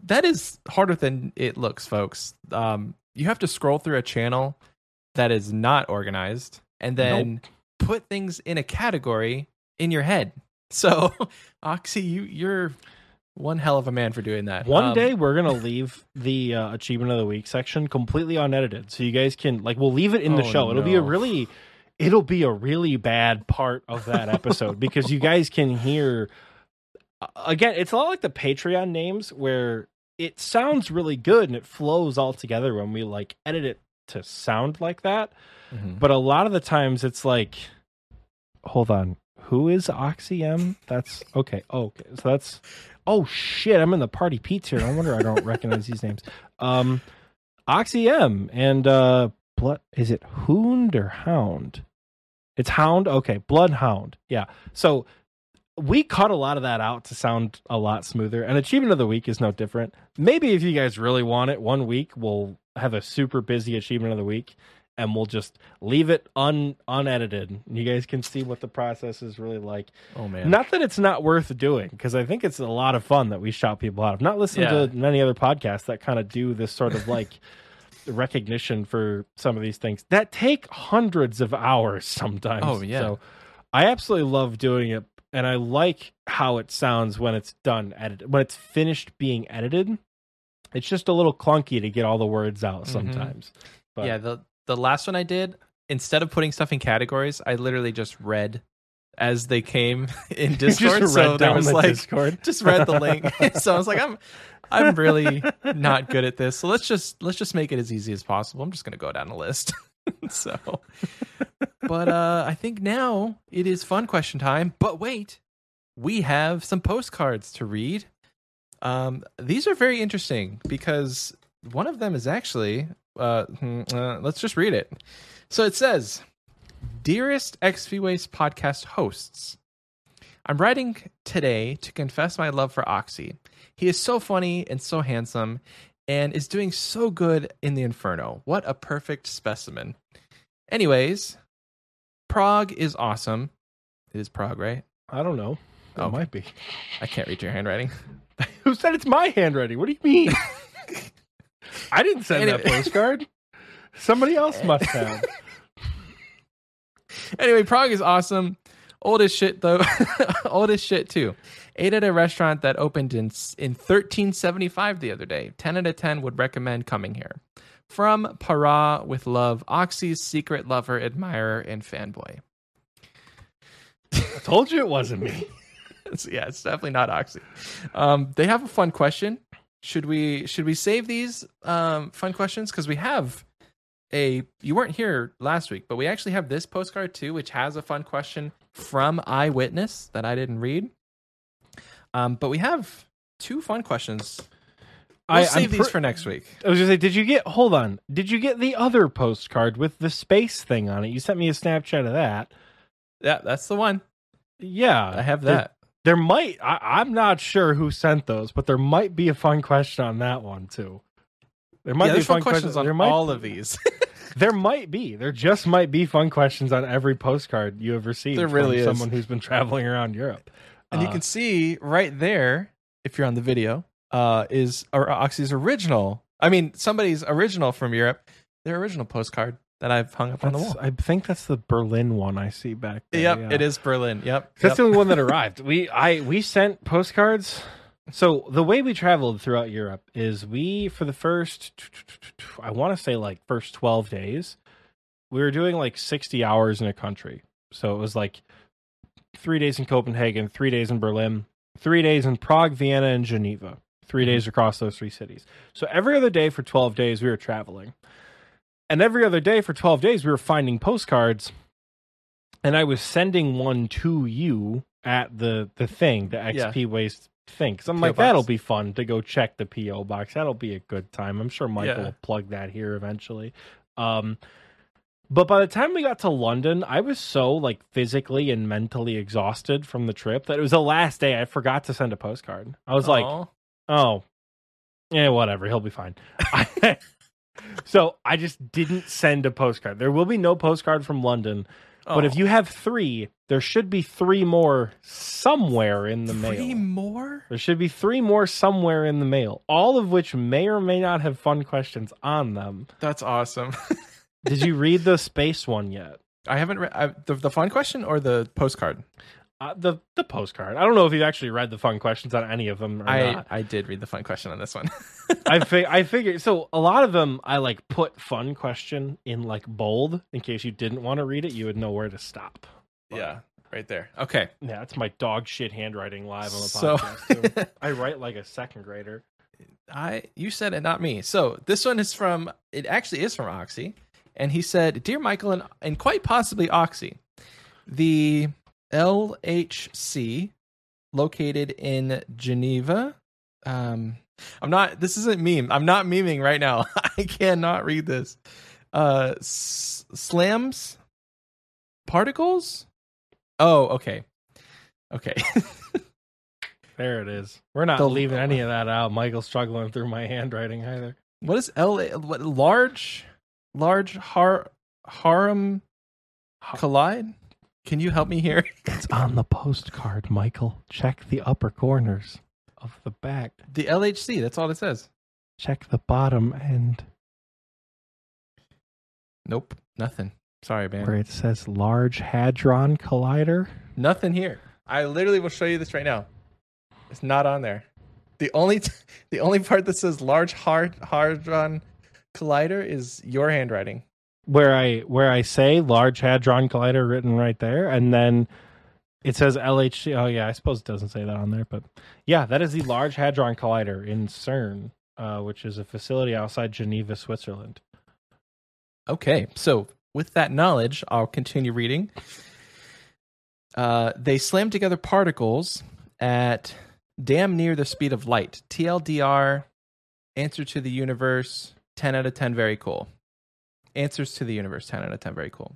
[SPEAKER 1] that is harder than it looks, folks. Um, you have to scroll through a channel that is not organized and then put things in a category in your head. So, *laughs* Oxy, you you're one hell of a man for doing that.
[SPEAKER 2] One
[SPEAKER 1] Um,
[SPEAKER 2] day we're gonna leave the uh, achievement of the week section completely unedited, so you guys can like we'll leave it in the
[SPEAKER 1] Oh,
[SPEAKER 2] show. It'll be a really, it'll be a really bad part of that episode because you guys can hear. uh, Again, it's a lot like the Patreon names where it sounds really good and it flows all together when we like edit it to sound like that.
[SPEAKER 1] mhm.
[SPEAKER 2] But a lot of the times it's like, hold on, who is Oxy M? That's okay. Oh, okay, so that's oh shit. I'm in the party Pete's here. No wonder I don't recognize these names. Um, OxyM and uh, blood. Is it Hound or Hound? It's Hound. Okay, Bloodhound. Yeah. So we cut a lot of that out to sound a lot smoother. And achievement of the week is no different. Maybe if you guys really want it, one week we'll have a super busy achievement of the week and we'll just leave it un unedited. You guys can see what the process is really like.
[SPEAKER 1] oh man,
[SPEAKER 2] Not that it's not worth doing, because I think it's a lot of fun that we shout people out. I've not listened
[SPEAKER 1] Yeah.
[SPEAKER 2] to many other podcasts that kind of do this sort of like *laughs* recognition for some of these things that take hundreds of hours sometimes.
[SPEAKER 1] Oh, yeah.
[SPEAKER 2] So I absolutely love doing it, and I like how it sounds when it's done edited. When it's finished being edited, it's just a little clunky to get all the words out
[SPEAKER 1] Mhm.
[SPEAKER 2] sometimes. But
[SPEAKER 1] yeah, the the last one I did, instead of putting stuff in categories, I literally just read as they came *laughs* in *laughs* Discord.
[SPEAKER 2] just
[SPEAKER 1] so there was
[SPEAKER 2] the
[SPEAKER 1] like
[SPEAKER 2] Discord. *laughs*
[SPEAKER 1] just read the link. so I was like, I'm I'm really not good at this. So let's just let's just make it as easy as possible. I'm just gonna go down the list. so but uh I think now it is fun question time. But wait, we have some postcards to read. Um these are very interesting because one of them is actually uh, hmm, uh let's just read it. So it says, "Dearest XP Waste podcast hosts, I'm writing today to confess my love for Oxy. He is so funny and so handsome and is doing so good in the Inferno. What a perfect specimen. Anyways, Prague is awesome. It is Prague, right?
[SPEAKER 2] I don't know. It
[SPEAKER 1] Okay.
[SPEAKER 2] might be.
[SPEAKER 1] I can't read your handwriting. *laughs*
[SPEAKER 2] Who said it's my handwriting? What do you mean? *laughs* I didn't send that postcard. Somebody else *laughs* must have.
[SPEAKER 1] anyway, Prague is awesome. Old as shit though. *laughs* Old as shit too. Ate at a restaurant that opened in in 1375 the other day. 10 out of 10 would recommend coming here. From Para with love, Oxy's secret lover, admirer, and fanboy.
[SPEAKER 2] I told you it wasn't me. *laughs*
[SPEAKER 1] Yeah, it's definitely not Oxy. Um, they have a fun question. Should we should we save these um, fun questions because we have a you weren't here last week, but we actually have this postcard too, which has a fun question from Eyewitness that I didn't read. Um, but we have two fun questions. We'll
[SPEAKER 2] I-
[SPEAKER 1] save
[SPEAKER 2] I'm
[SPEAKER 1] these for next week.
[SPEAKER 2] I was gonna say, did you get? Hold on. Did you get the other postcard with the space thing on it? You sent me a Snapchat of that.
[SPEAKER 1] Yeah, that's the one.
[SPEAKER 2] Yeah,
[SPEAKER 1] I have that.
[SPEAKER 2] There might I, I'm not sure who sent those, but there might be a fun question on that one too. There might
[SPEAKER 1] yeah,
[SPEAKER 2] be fun
[SPEAKER 1] fun questions on
[SPEAKER 2] there might,
[SPEAKER 1] all of these. *laughs*
[SPEAKER 2] There might be. There just might be fun questions on every postcard you have received.
[SPEAKER 1] There really
[SPEAKER 2] from
[SPEAKER 1] is.
[SPEAKER 2] someone who's been traveling around Europe.
[SPEAKER 1] and you
[SPEAKER 2] Uh,
[SPEAKER 1] can see right there, if you're on the video, uh, is Oxy's original. I mean, somebody's original from Europe. Their original postcard that I've hung up on the wall.
[SPEAKER 2] I think that's the Berlin one I see back there.
[SPEAKER 1] Yep,
[SPEAKER 2] yeah.
[SPEAKER 1] it is Berlin. Yep,
[SPEAKER 2] That's
[SPEAKER 1] yep.
[SPEAKER 2] the only one that *laughs* arrived. We I we sent postcards. So the way we traveled throughout Europe is we for the first I want to say like first 12 days we were doing like 60 hours in a country. So it was like 3 days in Copenhagen, 3 days in Berlin, 3 days in Prague, Vienna and Geneva. 3 mm-hmm. days across those three cities. So every other day for 12 days we were traveling. And every other day for 12 days we were finding postcards and I was sending one to you at the the thing, the
[SPEAKER 1] Yeah.
[SPEAKER 2] XP waste thing. Because I'm
[SPEAKER 1] PO
[SPEAKER 2] like,
[SPEAKER 1] box.
[SPEAKER 2] that'll be fun to go check the PO box. That'll be a good time. I'm sure Michael
[SPEAKER 1] Yeah.
[SPEAKER 2] will plug that here eventually. Um, but by the time we got to London, I was so like physically and mentally exhausted from the trip that it was the last day I forgot to send a postcard. I was like, oh, yeah, whatever. He'll be fine. *laughs* so I just didn't send a postcard. There will be no postcard from London. But if
[SPEAKER 1] Oh.
[SPEAKER 2] you have three, there should be three more somewhere in the
[SPEAKER 1] three
[SPEAKER 2] mail.
[SPEAKER 1] more,
[SPEAKER 2] There should be three more somewhere in the mail, all of which may or may not have fun questions on them.
[SPEAKER 1] that's awesome. *laughs*
[SPEAKER 2] Did you read the space one yet?
[SPEAKER 1] I haven't read the the fun question or the postcard.
[SPEAKER 2] Uh, the the postcard. I don't know if you've actually read the fun questions on any of them or
[SPEAKER 1] I
[SPEAKER 2] not.
[SPEAKER 1] I did read the fun question on this one. *laughs*
[SPEAKER 2] I fi- I figured so a lot of them I like put fun question in like bold in case you didn't want to read it, you would know where to stop. But,
[SPEAKER 1] yeah, right there. Okay,
[SPEAKER 2] Yeah, that's my dog shit handwriting live on the
[SPEAKER 1] So-
[SPEAKER 2] podcast. too. *laughs* I write like a second grader.
[SPEAKER 1] I you said it, not me. So this one is from it actually is from Oxy, and he said, "Dear Michael and and quite possibly Oxy, the LHC located in Geneva. Um, I'm not. This isn't meme. I'm not memeing right now. *laughs* I cannot read this. Uh, s- slams particles. Oh, okay, okay. *laughs*
[SPEAKER 2] There it is. We're not leaving any of that out. Michael's struggling through my *laughs* handwriting either.
[SPEAKER 1] what is L? What large, large har harem collide? Can you help me here? *laughs*
[SPEAKER 2] It's on the postcard, Michael. Check the upper corners of the back.
[SPEAKER 1] The LHC. That's all it says.
[SPEAKER 2] Check the bottom end
[SPEAKER 1] Nope. Nothing. Sorry, man.
[SPEAKER 2] where it says Large Hadron Collider.
[SPEAKER 1] Nothing here. I literally will show you this right now. It's not on there. The only t- *laughs* the only part that says large hard hadron collider is your handwriting.
[SPEAKER 2] Where I where I say Large Hadron Collider written right there, and then it says LHC. Oh yeah, I suppose it doesn't say that on there, but yeah, that is the Large Hadron Collider in CERN, uh, which is a facility outside Geneva, Switzerland.
[SPEAKER 1] Okay, so with that knowledge, I'll continue reading. Uh, they slam together particles at damn near the speed of light. TLDR, answer to the universe, 10 out of 10, very cool. Answers to the universe, 10 out of 10, very cool.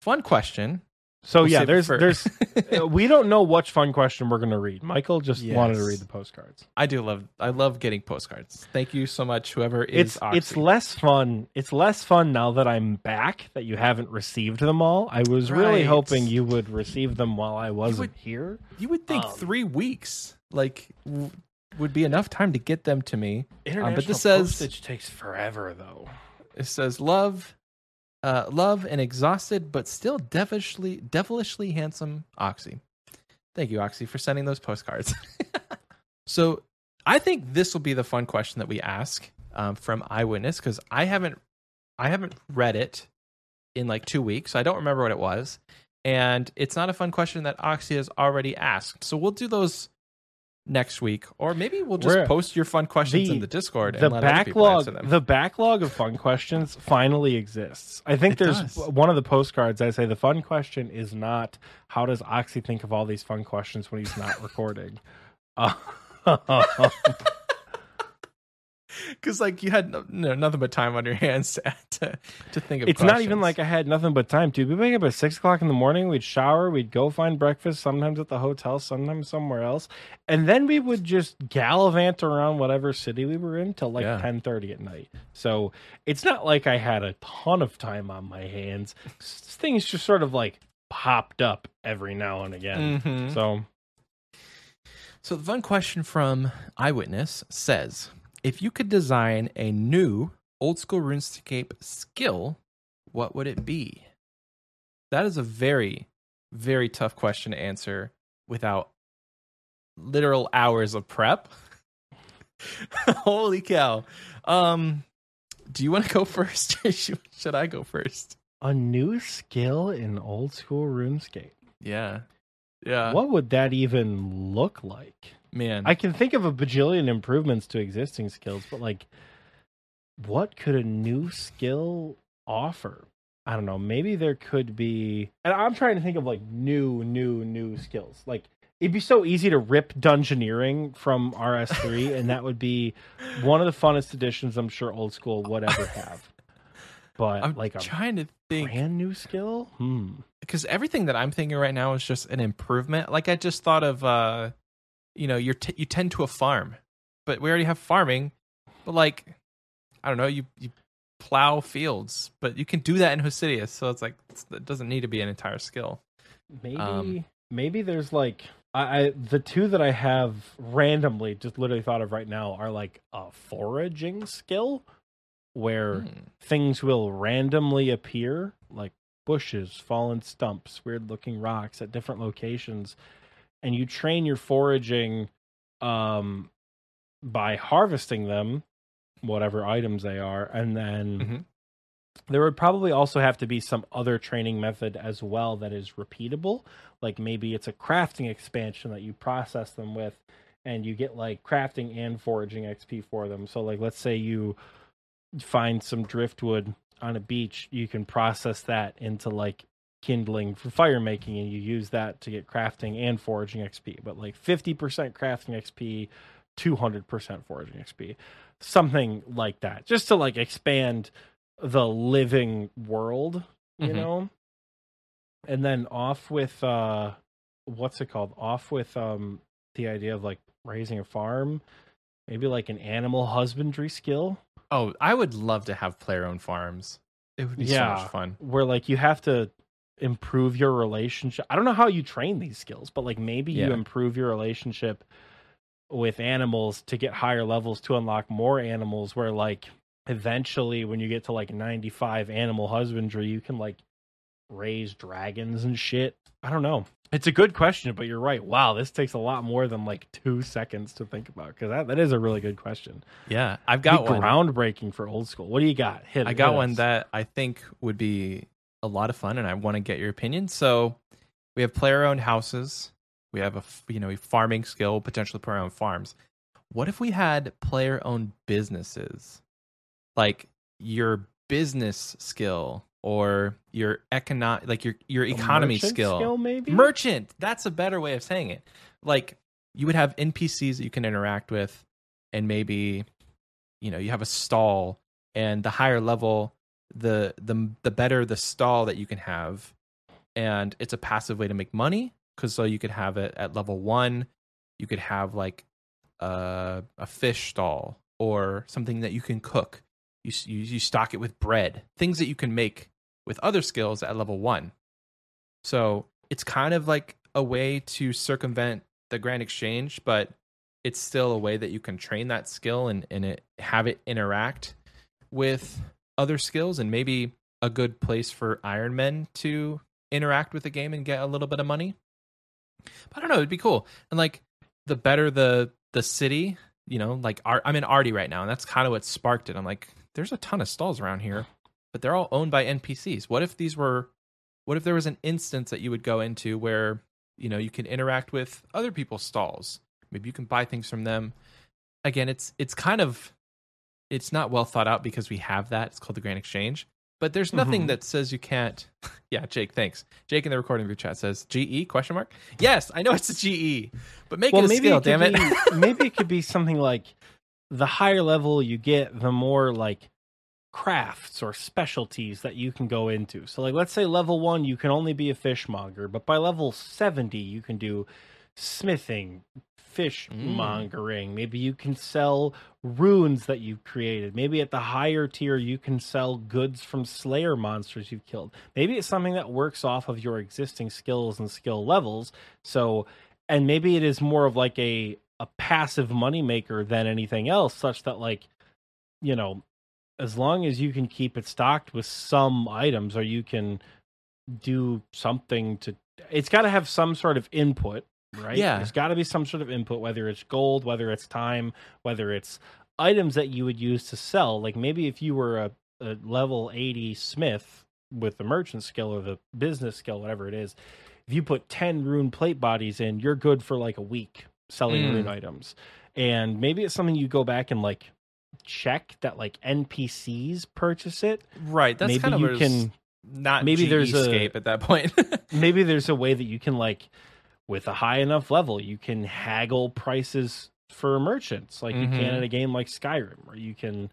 [SPEAKER 1] Fun question.
[SPEAKER 2] So
[SPEAKER 1] We'll
[SPEAKER 2] yeah, there's there's *laughs* uh, we don't know which fun question we're gonna read. Michael just wanted to read the postcards.
[SPEAKER 1] I do love I love getting postcards. Thank you so much, whoever is
[SPEAKER 2] It's
[SPEAKER 1] Oxy.
[SPEAKER 2] it's less fun. It's less fun now that I'm back that you haven't received them all. I was really hoping you would receive them while I wasn't
[SPEAKER 1] would-
[SPEAKER 2] here.
[SPEAKER 1] You would think
[SPEAKER 2] Um,
[SPEAKER 1] three weeks like w- would be enough time to get them to me.
[SPEAKER 2] International
[SPEAKER 1] Um, but this says
[SPEAKER 2] postage takes forever though.
[SPEAKER 1] It says love, uh, love and exhausted but still devilishly devilishly handsome Oxy. Thank you, Oxy, for sending those postcards. *laughs* so I think this will be the fun question that we ask um, from Eyewitness because I haven't I haven't read it in like two weeks. I don't remember what it was, and it's not a fun question that Oxy has already asked. So we'll do those next week, or maybe we'll just
[SPEAKER 2] We're-
[SPEAKER 1] post your fun questions
[SPEAKER 2] the-
[SPEAKER 1] in the Discord.
[SPEAKER 2] The
[SPEAKER 1] and let other people answer
[SPEAKER 2] backlog
[SPEAKER 1] them.
[SPEAKER 2] the backlog of fun questions finally exists. I think
[SPEAKER 1] It
[SPEAKER 2] there's
[SPEAKER 1] does.
[SPEAKER 2] one of the postcards I say the fun question is not how does Oxy think of all these fun questions when he's not recording. Uh, *laughs* *laughs*
[SPEAKER 1] because like you had no, no, nothing but time on your *laughs* hands to to, to think of.
[SPEAKER 2] It's not even like I had nothing but time to. We wake up at six o'clock in the morning. We'd shower. We'd go find breakfast. Sometimes at the hotel. Sometimes somewhere else. And then we would just gallivant around whatever city we were in till like
[SPEAKER 1] Yeah.
[SPEAKER 2] ten thirty at night. So it's not like I had a ton of time on my hands. Things just sort of like popped up every now and again.
[SPEAKER 1] Mhm.
[SPEAKER 2] So
[SPEAKER 1] So the fun question from Eyewitness says, if you could design a new old school RuneScape skill, what would it be? That is a very, very tough question to answer without literal hours of prep. *laughs* Holy cow. Um do you want to go *laughs* first? or should should I go first?
[SPEAKER 2] a new skill in old school RuneScape.
[SPEAKER 1] Yeah. Yeah.
[SPEAKER 2] what would that even look like?
[SPEAKER 1] Man.
[SPEAKER 2] I can think of a bajillion improvements to existing skills, but like, what could a new skill offer? I don't know. Maybe there could be, and I'm trying to think of like new, new, new skills. Like, it'd be so easy to rip Dungeoneering from RS3, and that would be one of the funnest additions I'm sure old school would ever have. But
[SPEAKER 1] I'm
[SPEAKER 2] like
[SPEAKER 1] trying to think
[SPEAKER 2] brand new skill, hmm.
[SPEAKER 1] because everything that I'm thinking right now is just an improvement. Like I just thought of, uh, you know, you're t- you tend to a farm, but we already have farming. But like, I don't know, you you plow fields, but you can do that in Hosidius, so it's like it's, it doesn't need to be an entire skill.
[SPEAKER 2] Maybe
[SPEAKER 1] Um,
[SPEAKER 2] maybe there's like I, I the two that I have randomly just literally thought of right now are like a foraging skill where
[SPEAKER 1] Hmm.
[SPEAKER 2] things will randomly appear like bushes, fallen stumps, weird looking rocks at different locations and you train your foraging um by harvesting them whatever items they are and then
[SPEAKER 1] Mhm.
[SPEAKER 2] there would probably also have to be some other training method as well that is repeatable like maybe it's a crafting expansion that you process them with and you get like crafting and foraging xp for them so like let's say you find some driftwood on a beach you can process that into like kindling for fire making and you use that to get crafting and foraging xp but like 50% crafting xp 200% foraging xp something like that just to like expand the living world you
[SPEAKER 1] Mhm.
[SPEAKER 2] know and then off with uh what's it called off with um the idea of like raising a farm maybe like an animal husbandry skill
[SPEAKER 1] Oh, I would love to have player owned farms. It would be so much fun.
[SPEAKER 2] where like you have to improve your relationship. I don't know how you train these skills, but like maybe you improve your relationship with animals to get higher levels to unlock more animals where like eventually when you get to like 95 animal husbandry you can like raise dragons and shit. I don't know. It's a good question, but you're right. Wow, this takes a lot more than like 2 seconds to think about cuz that, that is a really good question.
[SPEAKER 1] Yeah, I've
[SPEAKER 2] Got
[SPEAKER 1] got one.
[SPEAKER 2] groundbreaking for old school. What do you got? Hit
[SPEAKER 1] I got
[SPEAKER 2] hit
[SPEAKER 1] one
[SPEAKER 2] us.
[SPEAKER 1] that I think would be a lot of fun, and I want to get your opinion. So, we have player-owned houses. We have a you know a farming skill, potentially player-owned farms. What if we had player-owned businesses, like your business skill or your economic, like your your economy
[SPEAKER 2] merchant
[SPEAKER 1] skill,
[SPEAKER 2] maybe?
[SPEAKER 1] merchant. That's a better way of saying it. Like you would have NPCs that you can interact with, and maybe you know you have a stall, and the higher level, the the the better the stall that you can have, and it's a passive way to make money because so you could have it at level one, you could have like a a fish stall or something that you can cook. You you you stock it with bread, things that you can make with other skills at level one. So it's kind of like a way to circumvent the grand exchange, but it's still a way that you can train that skill and, and it, have it interact with other skills and maybe a good place for Iron Men to interact with the game and get a little bit of money. But I don't know, it'd be cool. And like the better the the city, you know, like Ar- I'm in Ardy right now, and that's kind of what sparked it. I'm like, there's a ton of stalls around here, but they're all owned by NPCs. What if these were what if there was an instance that you would go into where you know you can interact with other people's stalls maybe you can buy things from them again it's it's kind of it's not well thought out because we have that. It's called the grand exchange. But there's nothing
[SPEAKER 2] Mhm.
[SPEAKER 1] that says you can't *laughs* yeah jake thanks. Jake in the recording group chat says ge question mark? Yes i know it's a ge but make it a skill
[SPEAKER 2] it
[SPEAKER 1] damn it.
[SPEAKER 2] be- *laughs* maybe it could be something like the higher level you get, the more like crafts or specialties that you can go into. So like let's say level 1 you can only be a fishmonger, but by level 70 you can do smithing, fishmongering. Mm. Maybe you can sell runes that you've created. Maybe at the higher tier you can sell goods from slayer monsters you've killed. Maybe it's something that works off of your existing skills and skill levels. So and maybe it is more of like a a passive moneymaker than anything else, such that like, you know, as long as you can keep it stocked with some items or you can do something to it's got to have some sort of input right
[SPEAKER 1] Yeah.
[SPEAKER 2] there's got to be some sort of input whether it's gold whether it's time whether it's items that you would use to sell like maybe if you were a, a level 80 smith with the merchant skill or the business skill whatever it is if you put 10 rune plate bodies in you're good for like a week selling
[SPEAKER 1] Mm.
[SPEAKER 2] rune items and maybe it's something you go back and like check that like npcs purchase it
[SPEAKER 1] Right. That's
[SPEAKER 2] maybe
[SPEAKER 1] kind of
[SPEAKER 2] you can
[SPEAKER 1] not
[SPEAKER 2] maybe
[SPEAKER 1] maybe
[SPEAKER 2] there's
[SPEAKER 1] escape at that point. *laughs*
[SPEAKER 2] maybe there's a way that you can like with a high enough level you can haggle prices for merchants. Like you can
[SPEAKER 1] mm-hmm.
[SPEAKER 2] in a game like skyrim or you can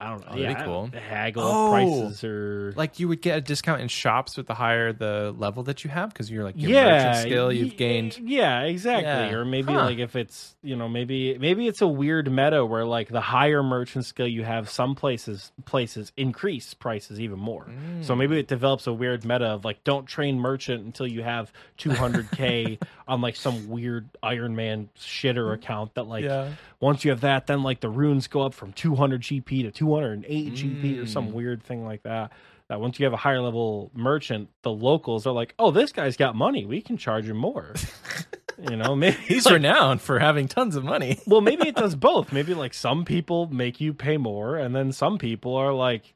[SPEAKER 2] i don't know
[SPEAKER 1] Oh, that'd be
[SPEAKER 2] yeah,
[SPEAKER 1] cool.
[SPEAKER 2] haggle
[SPEAKER 1] Oh,
[SPEAKER 2] prices or
[SPEAKER 1] like you would get a discount in shops with the higher the level that you have because you're like your
[SPEAKER 2] yeah
[SPEAKER 1] merchant skill you've gained.
[SPEAKER 2] yeah exactly
[SPEAKER 1] Yeah.
[SPEAKER 2] or maybe
[SPEAKER 1] Huh.
[SPEAKER 2] like if it's you know maybe maybe it's a weird meta where like the higher merchant skill you have some places places increase prices even more
[SPEAKER 1] Mm.
[SPEAKER 2] So maybe it develops a weird meta of like don't train merchant until you have 200k *laughs* on like some weird Iron Man shitter account that like
[SPEAKER 1] yeah.
[SPEAKER 2] Once you have that then like the runes go up from 200 GP to 208 GP or some
[SPEAKER 1] Mm.
[SPEAKER 2] weird thing like that. That once you have a higher level merchant, the locals are like, "Oh, this guy's got money. We can charge him more." *laughs* you know, maybe
[SPEAKER 1] He's
[SPEAKER 2] like,
[SPEAKER 1] renowned for having tons of money. *laughs*
[SPEAKER 2] well, maybe it does *laughs* both. Maybe like some people make you pay more, and then some people are like,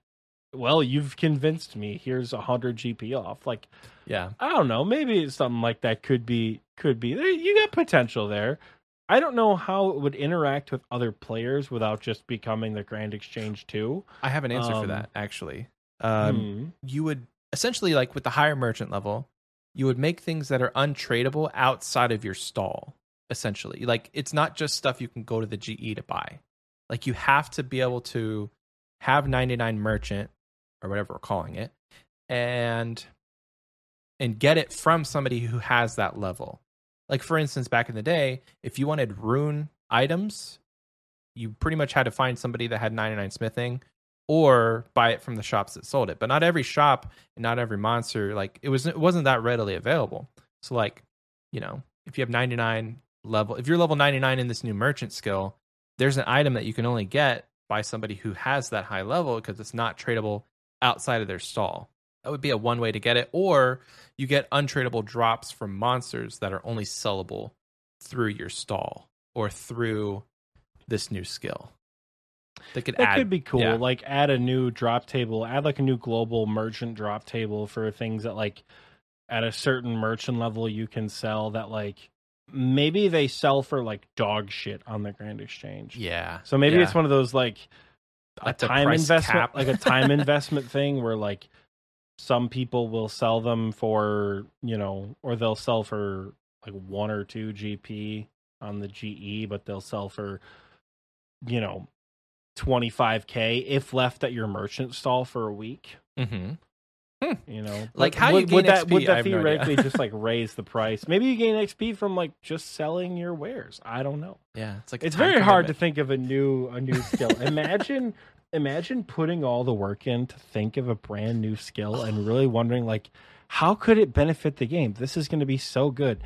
[SPEAKER 2] "Well, you've convinced me. Here's a hundred GP off." Like,
[SPEAKER 1] Yeah.
[SPEAKER 2] I don't know. Maybe something like that could be could be. You got potential there. I don't know how it would interact with other players without just becoming the Grand Exchange too.
[SPEAKER 1] I have an answer for
[SPEAKER 2] Um,
[SPEAKER 1] that actually. Um,
[SPEAKER 2] Hmm.
[SPEAKER 1] you would essentially like with the higher merchant level, you would make things that are untradeable outside of your stall. Essentially, like it's not just stuff you can go to the GE to buy. Like you have to be able to have 99 merchant or whatever we're calling it, and and get it from somebody who has that level. Like for instance, back in the day, if you wanted rune items, you pretty much had to find somebody that had 99 smithing or buy it from the shops that sold it. But not every shop and not every monster like it was it wasn't that readily available. So like, you know, if you have 99 level if you're level 99 in this new merchant skill, there's an item that you can only get by somebody who has that high level because it's not tradable outside of their stall. That would be a one way to get it or you get untradeable drops from monsters that are only sellable through your stall or through this new skill. They could
[SPEAKER 2] That
[SPEAKER 1] add
[SPEAKER 2] could be cool.
[SPEAKER 1] yeah.
[SPEAKER 2] Like add a new drop table, add like a new global merchant drop table for things that like at a certain merchant level you can sell that like maybe they sell for like dog shit on the Grand Exchange.
[SPEAKER 1] Yeah.
[SPEAKER 2] So maybe
[SPEAKER 1] yeah.
[SPEAKER 2] it's one of those like a time investment,
[SPEAKER 1] cap.
[SPEAKER 2] like a time investment *laughs* thing where like some people will sell them for you know, or they'll sell for like one or two GP on the GE, but they'll sell for you know 25k if left at your merchant stall for a week.
[SPEAKER 1] Mhm.
[SPEAKER 2] You know,
[SPEAKER 1] Like, how you
[SPEAKER 2] would, would that
[SPEAKER 1] XP?
[SPEAKER 2] would that
[SPEAKER 1] have no
[SPEAKER 2] theoretically just *laughs* like raise the price? Maybe you gain XP from like just selling your wares. I don't know
[SPEAKER 1] Yeah, it's like
[SPEAKER 2] it's very hard to think of a new a new skill *laughs* imagine imagine putting all the work in to think of a brand new skill and really wondering like how could it benefit the game? This is going to be so good.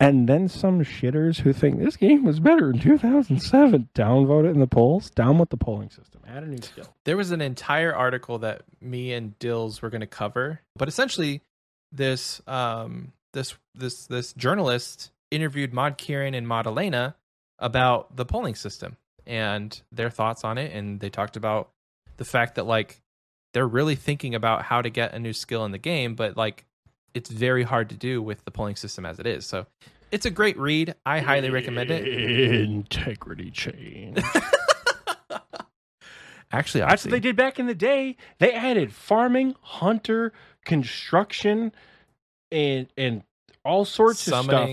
[SPEAKER 2] And then some shitters who think this game was better in 2007 downvote it in the polls down with the polling system add a new skill.
[SPEAKER 1] There was an entire article that me and Dills were going to cover, but essentially, this um this this this journalist interviewed Mod Kieran and Mod Elena about the polling system and their thoughts on it, and they talked about the fact that like they're really thinking about how to get a new skill in the game, but like it's very hard to do with the polling system as it is. So it's a great read. I highly recommend it.
[SPEAKER 2] integrity change *laughs*
[SPEAKER 1] Actually,
[SPEAKER 2] That's what they did back in the day. They added farming, hunter, construction, and and all sorts of stuff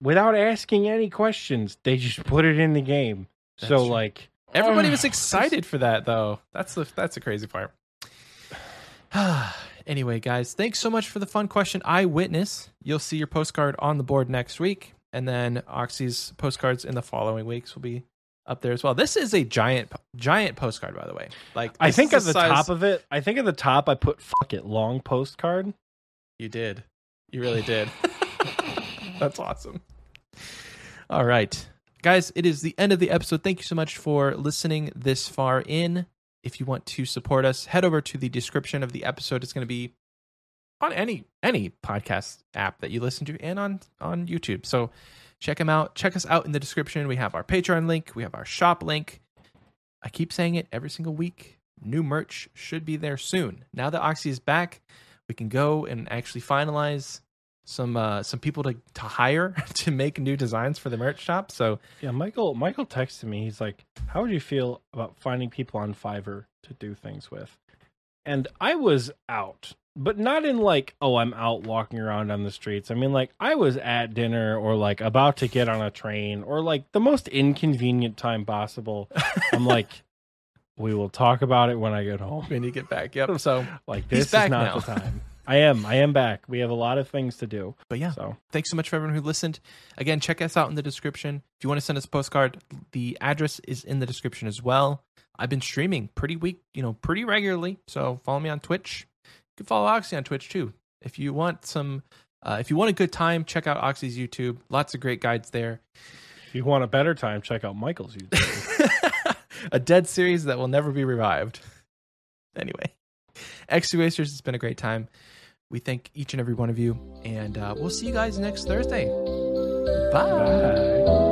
[SPEAKER 2] without asking any questions. They just put it in the game.
[SPEAKER 1] That's
[SPEAKER 2] so
[SPEAKER 1] true.
[SPEAKER 2] like
[SPEAKER 1] Everybody was *sighs* excited for that, though. That's the that's the crazy part. *sighs* anyway, guys, thanks so much for the fun question. Eyewitness, you'll see your postcard on the board next week, and then Oxy's postcards in the following weeks will be up there as well. This is a giant giant postcard, by the way. Like
[SPEAKER 2] I think
[SPEAKER 1] is
[SPEAKER 2] at the
[SPEAKER 1] size-
[SPEAKER 2] top of it, I think at the top I put "fuck it" long postcard.
[SPEAKER 1] You did. You really did. *laughs* That's awesome. All right. Guys, it is the end of the episode. Thank you so much for listening this far in. If you want to support us, head over to the description of the episode. It's going to be on any any podcast app that you listen to and on on YouTube. So check them out. Check us out in the description. We have our Patreon link, we have our shop link. I keep saying it every single week. New merch should be there soon. Now that Oxy is back, we can go and actually finalize some uh, some people to to hire *laughs* to make new designs for the merch shop. So
[SPEAKER 2] Yeah, Michael. Michael texted me. He's like, "How would you feel about finding people on Fiverr to do things with?" And I was out, but not in like, "Oh, I'm out walking around on the streets." I mean, like I was at dinner or like about to get on a train or like the most inconvenient time possible. I'm *laughs* like, "We will talk about it when I get home."
[SPEAKER 1] when you get back, yep. *laughs* So,
[SPEAKER 2] Like this is not
[SPEAKER 1] now.
[SPEAKER 2] the time. I am. I am back. We have a lot of things to do.
[SPEAKER 1] but yeah,
[SPEAKER 2] So
[SPEAKER 1] thanks so much for everyone who listened. Again, check us out in the description. If you want to send us a postcard, the address is in the description as well. I've been streaming pretty week, you know, pretty regularly. So follow me on Twitch. You can follow Oxy on Twitch too. If you want some, uh, if you want a good time, check out Oxy's YouTube. Lots of great guides there.
[SPEAKER 2] if you want a better time, check out Michael's YouTube. *laughs*
[SPEAKER 1] a dead series that will never be revived. Anyway, XP Wasters, it's been a great time. We thank each and every one of you, and uh, we'll see you guys next Thursday. Bye.
[SPEAKER 2] Bye.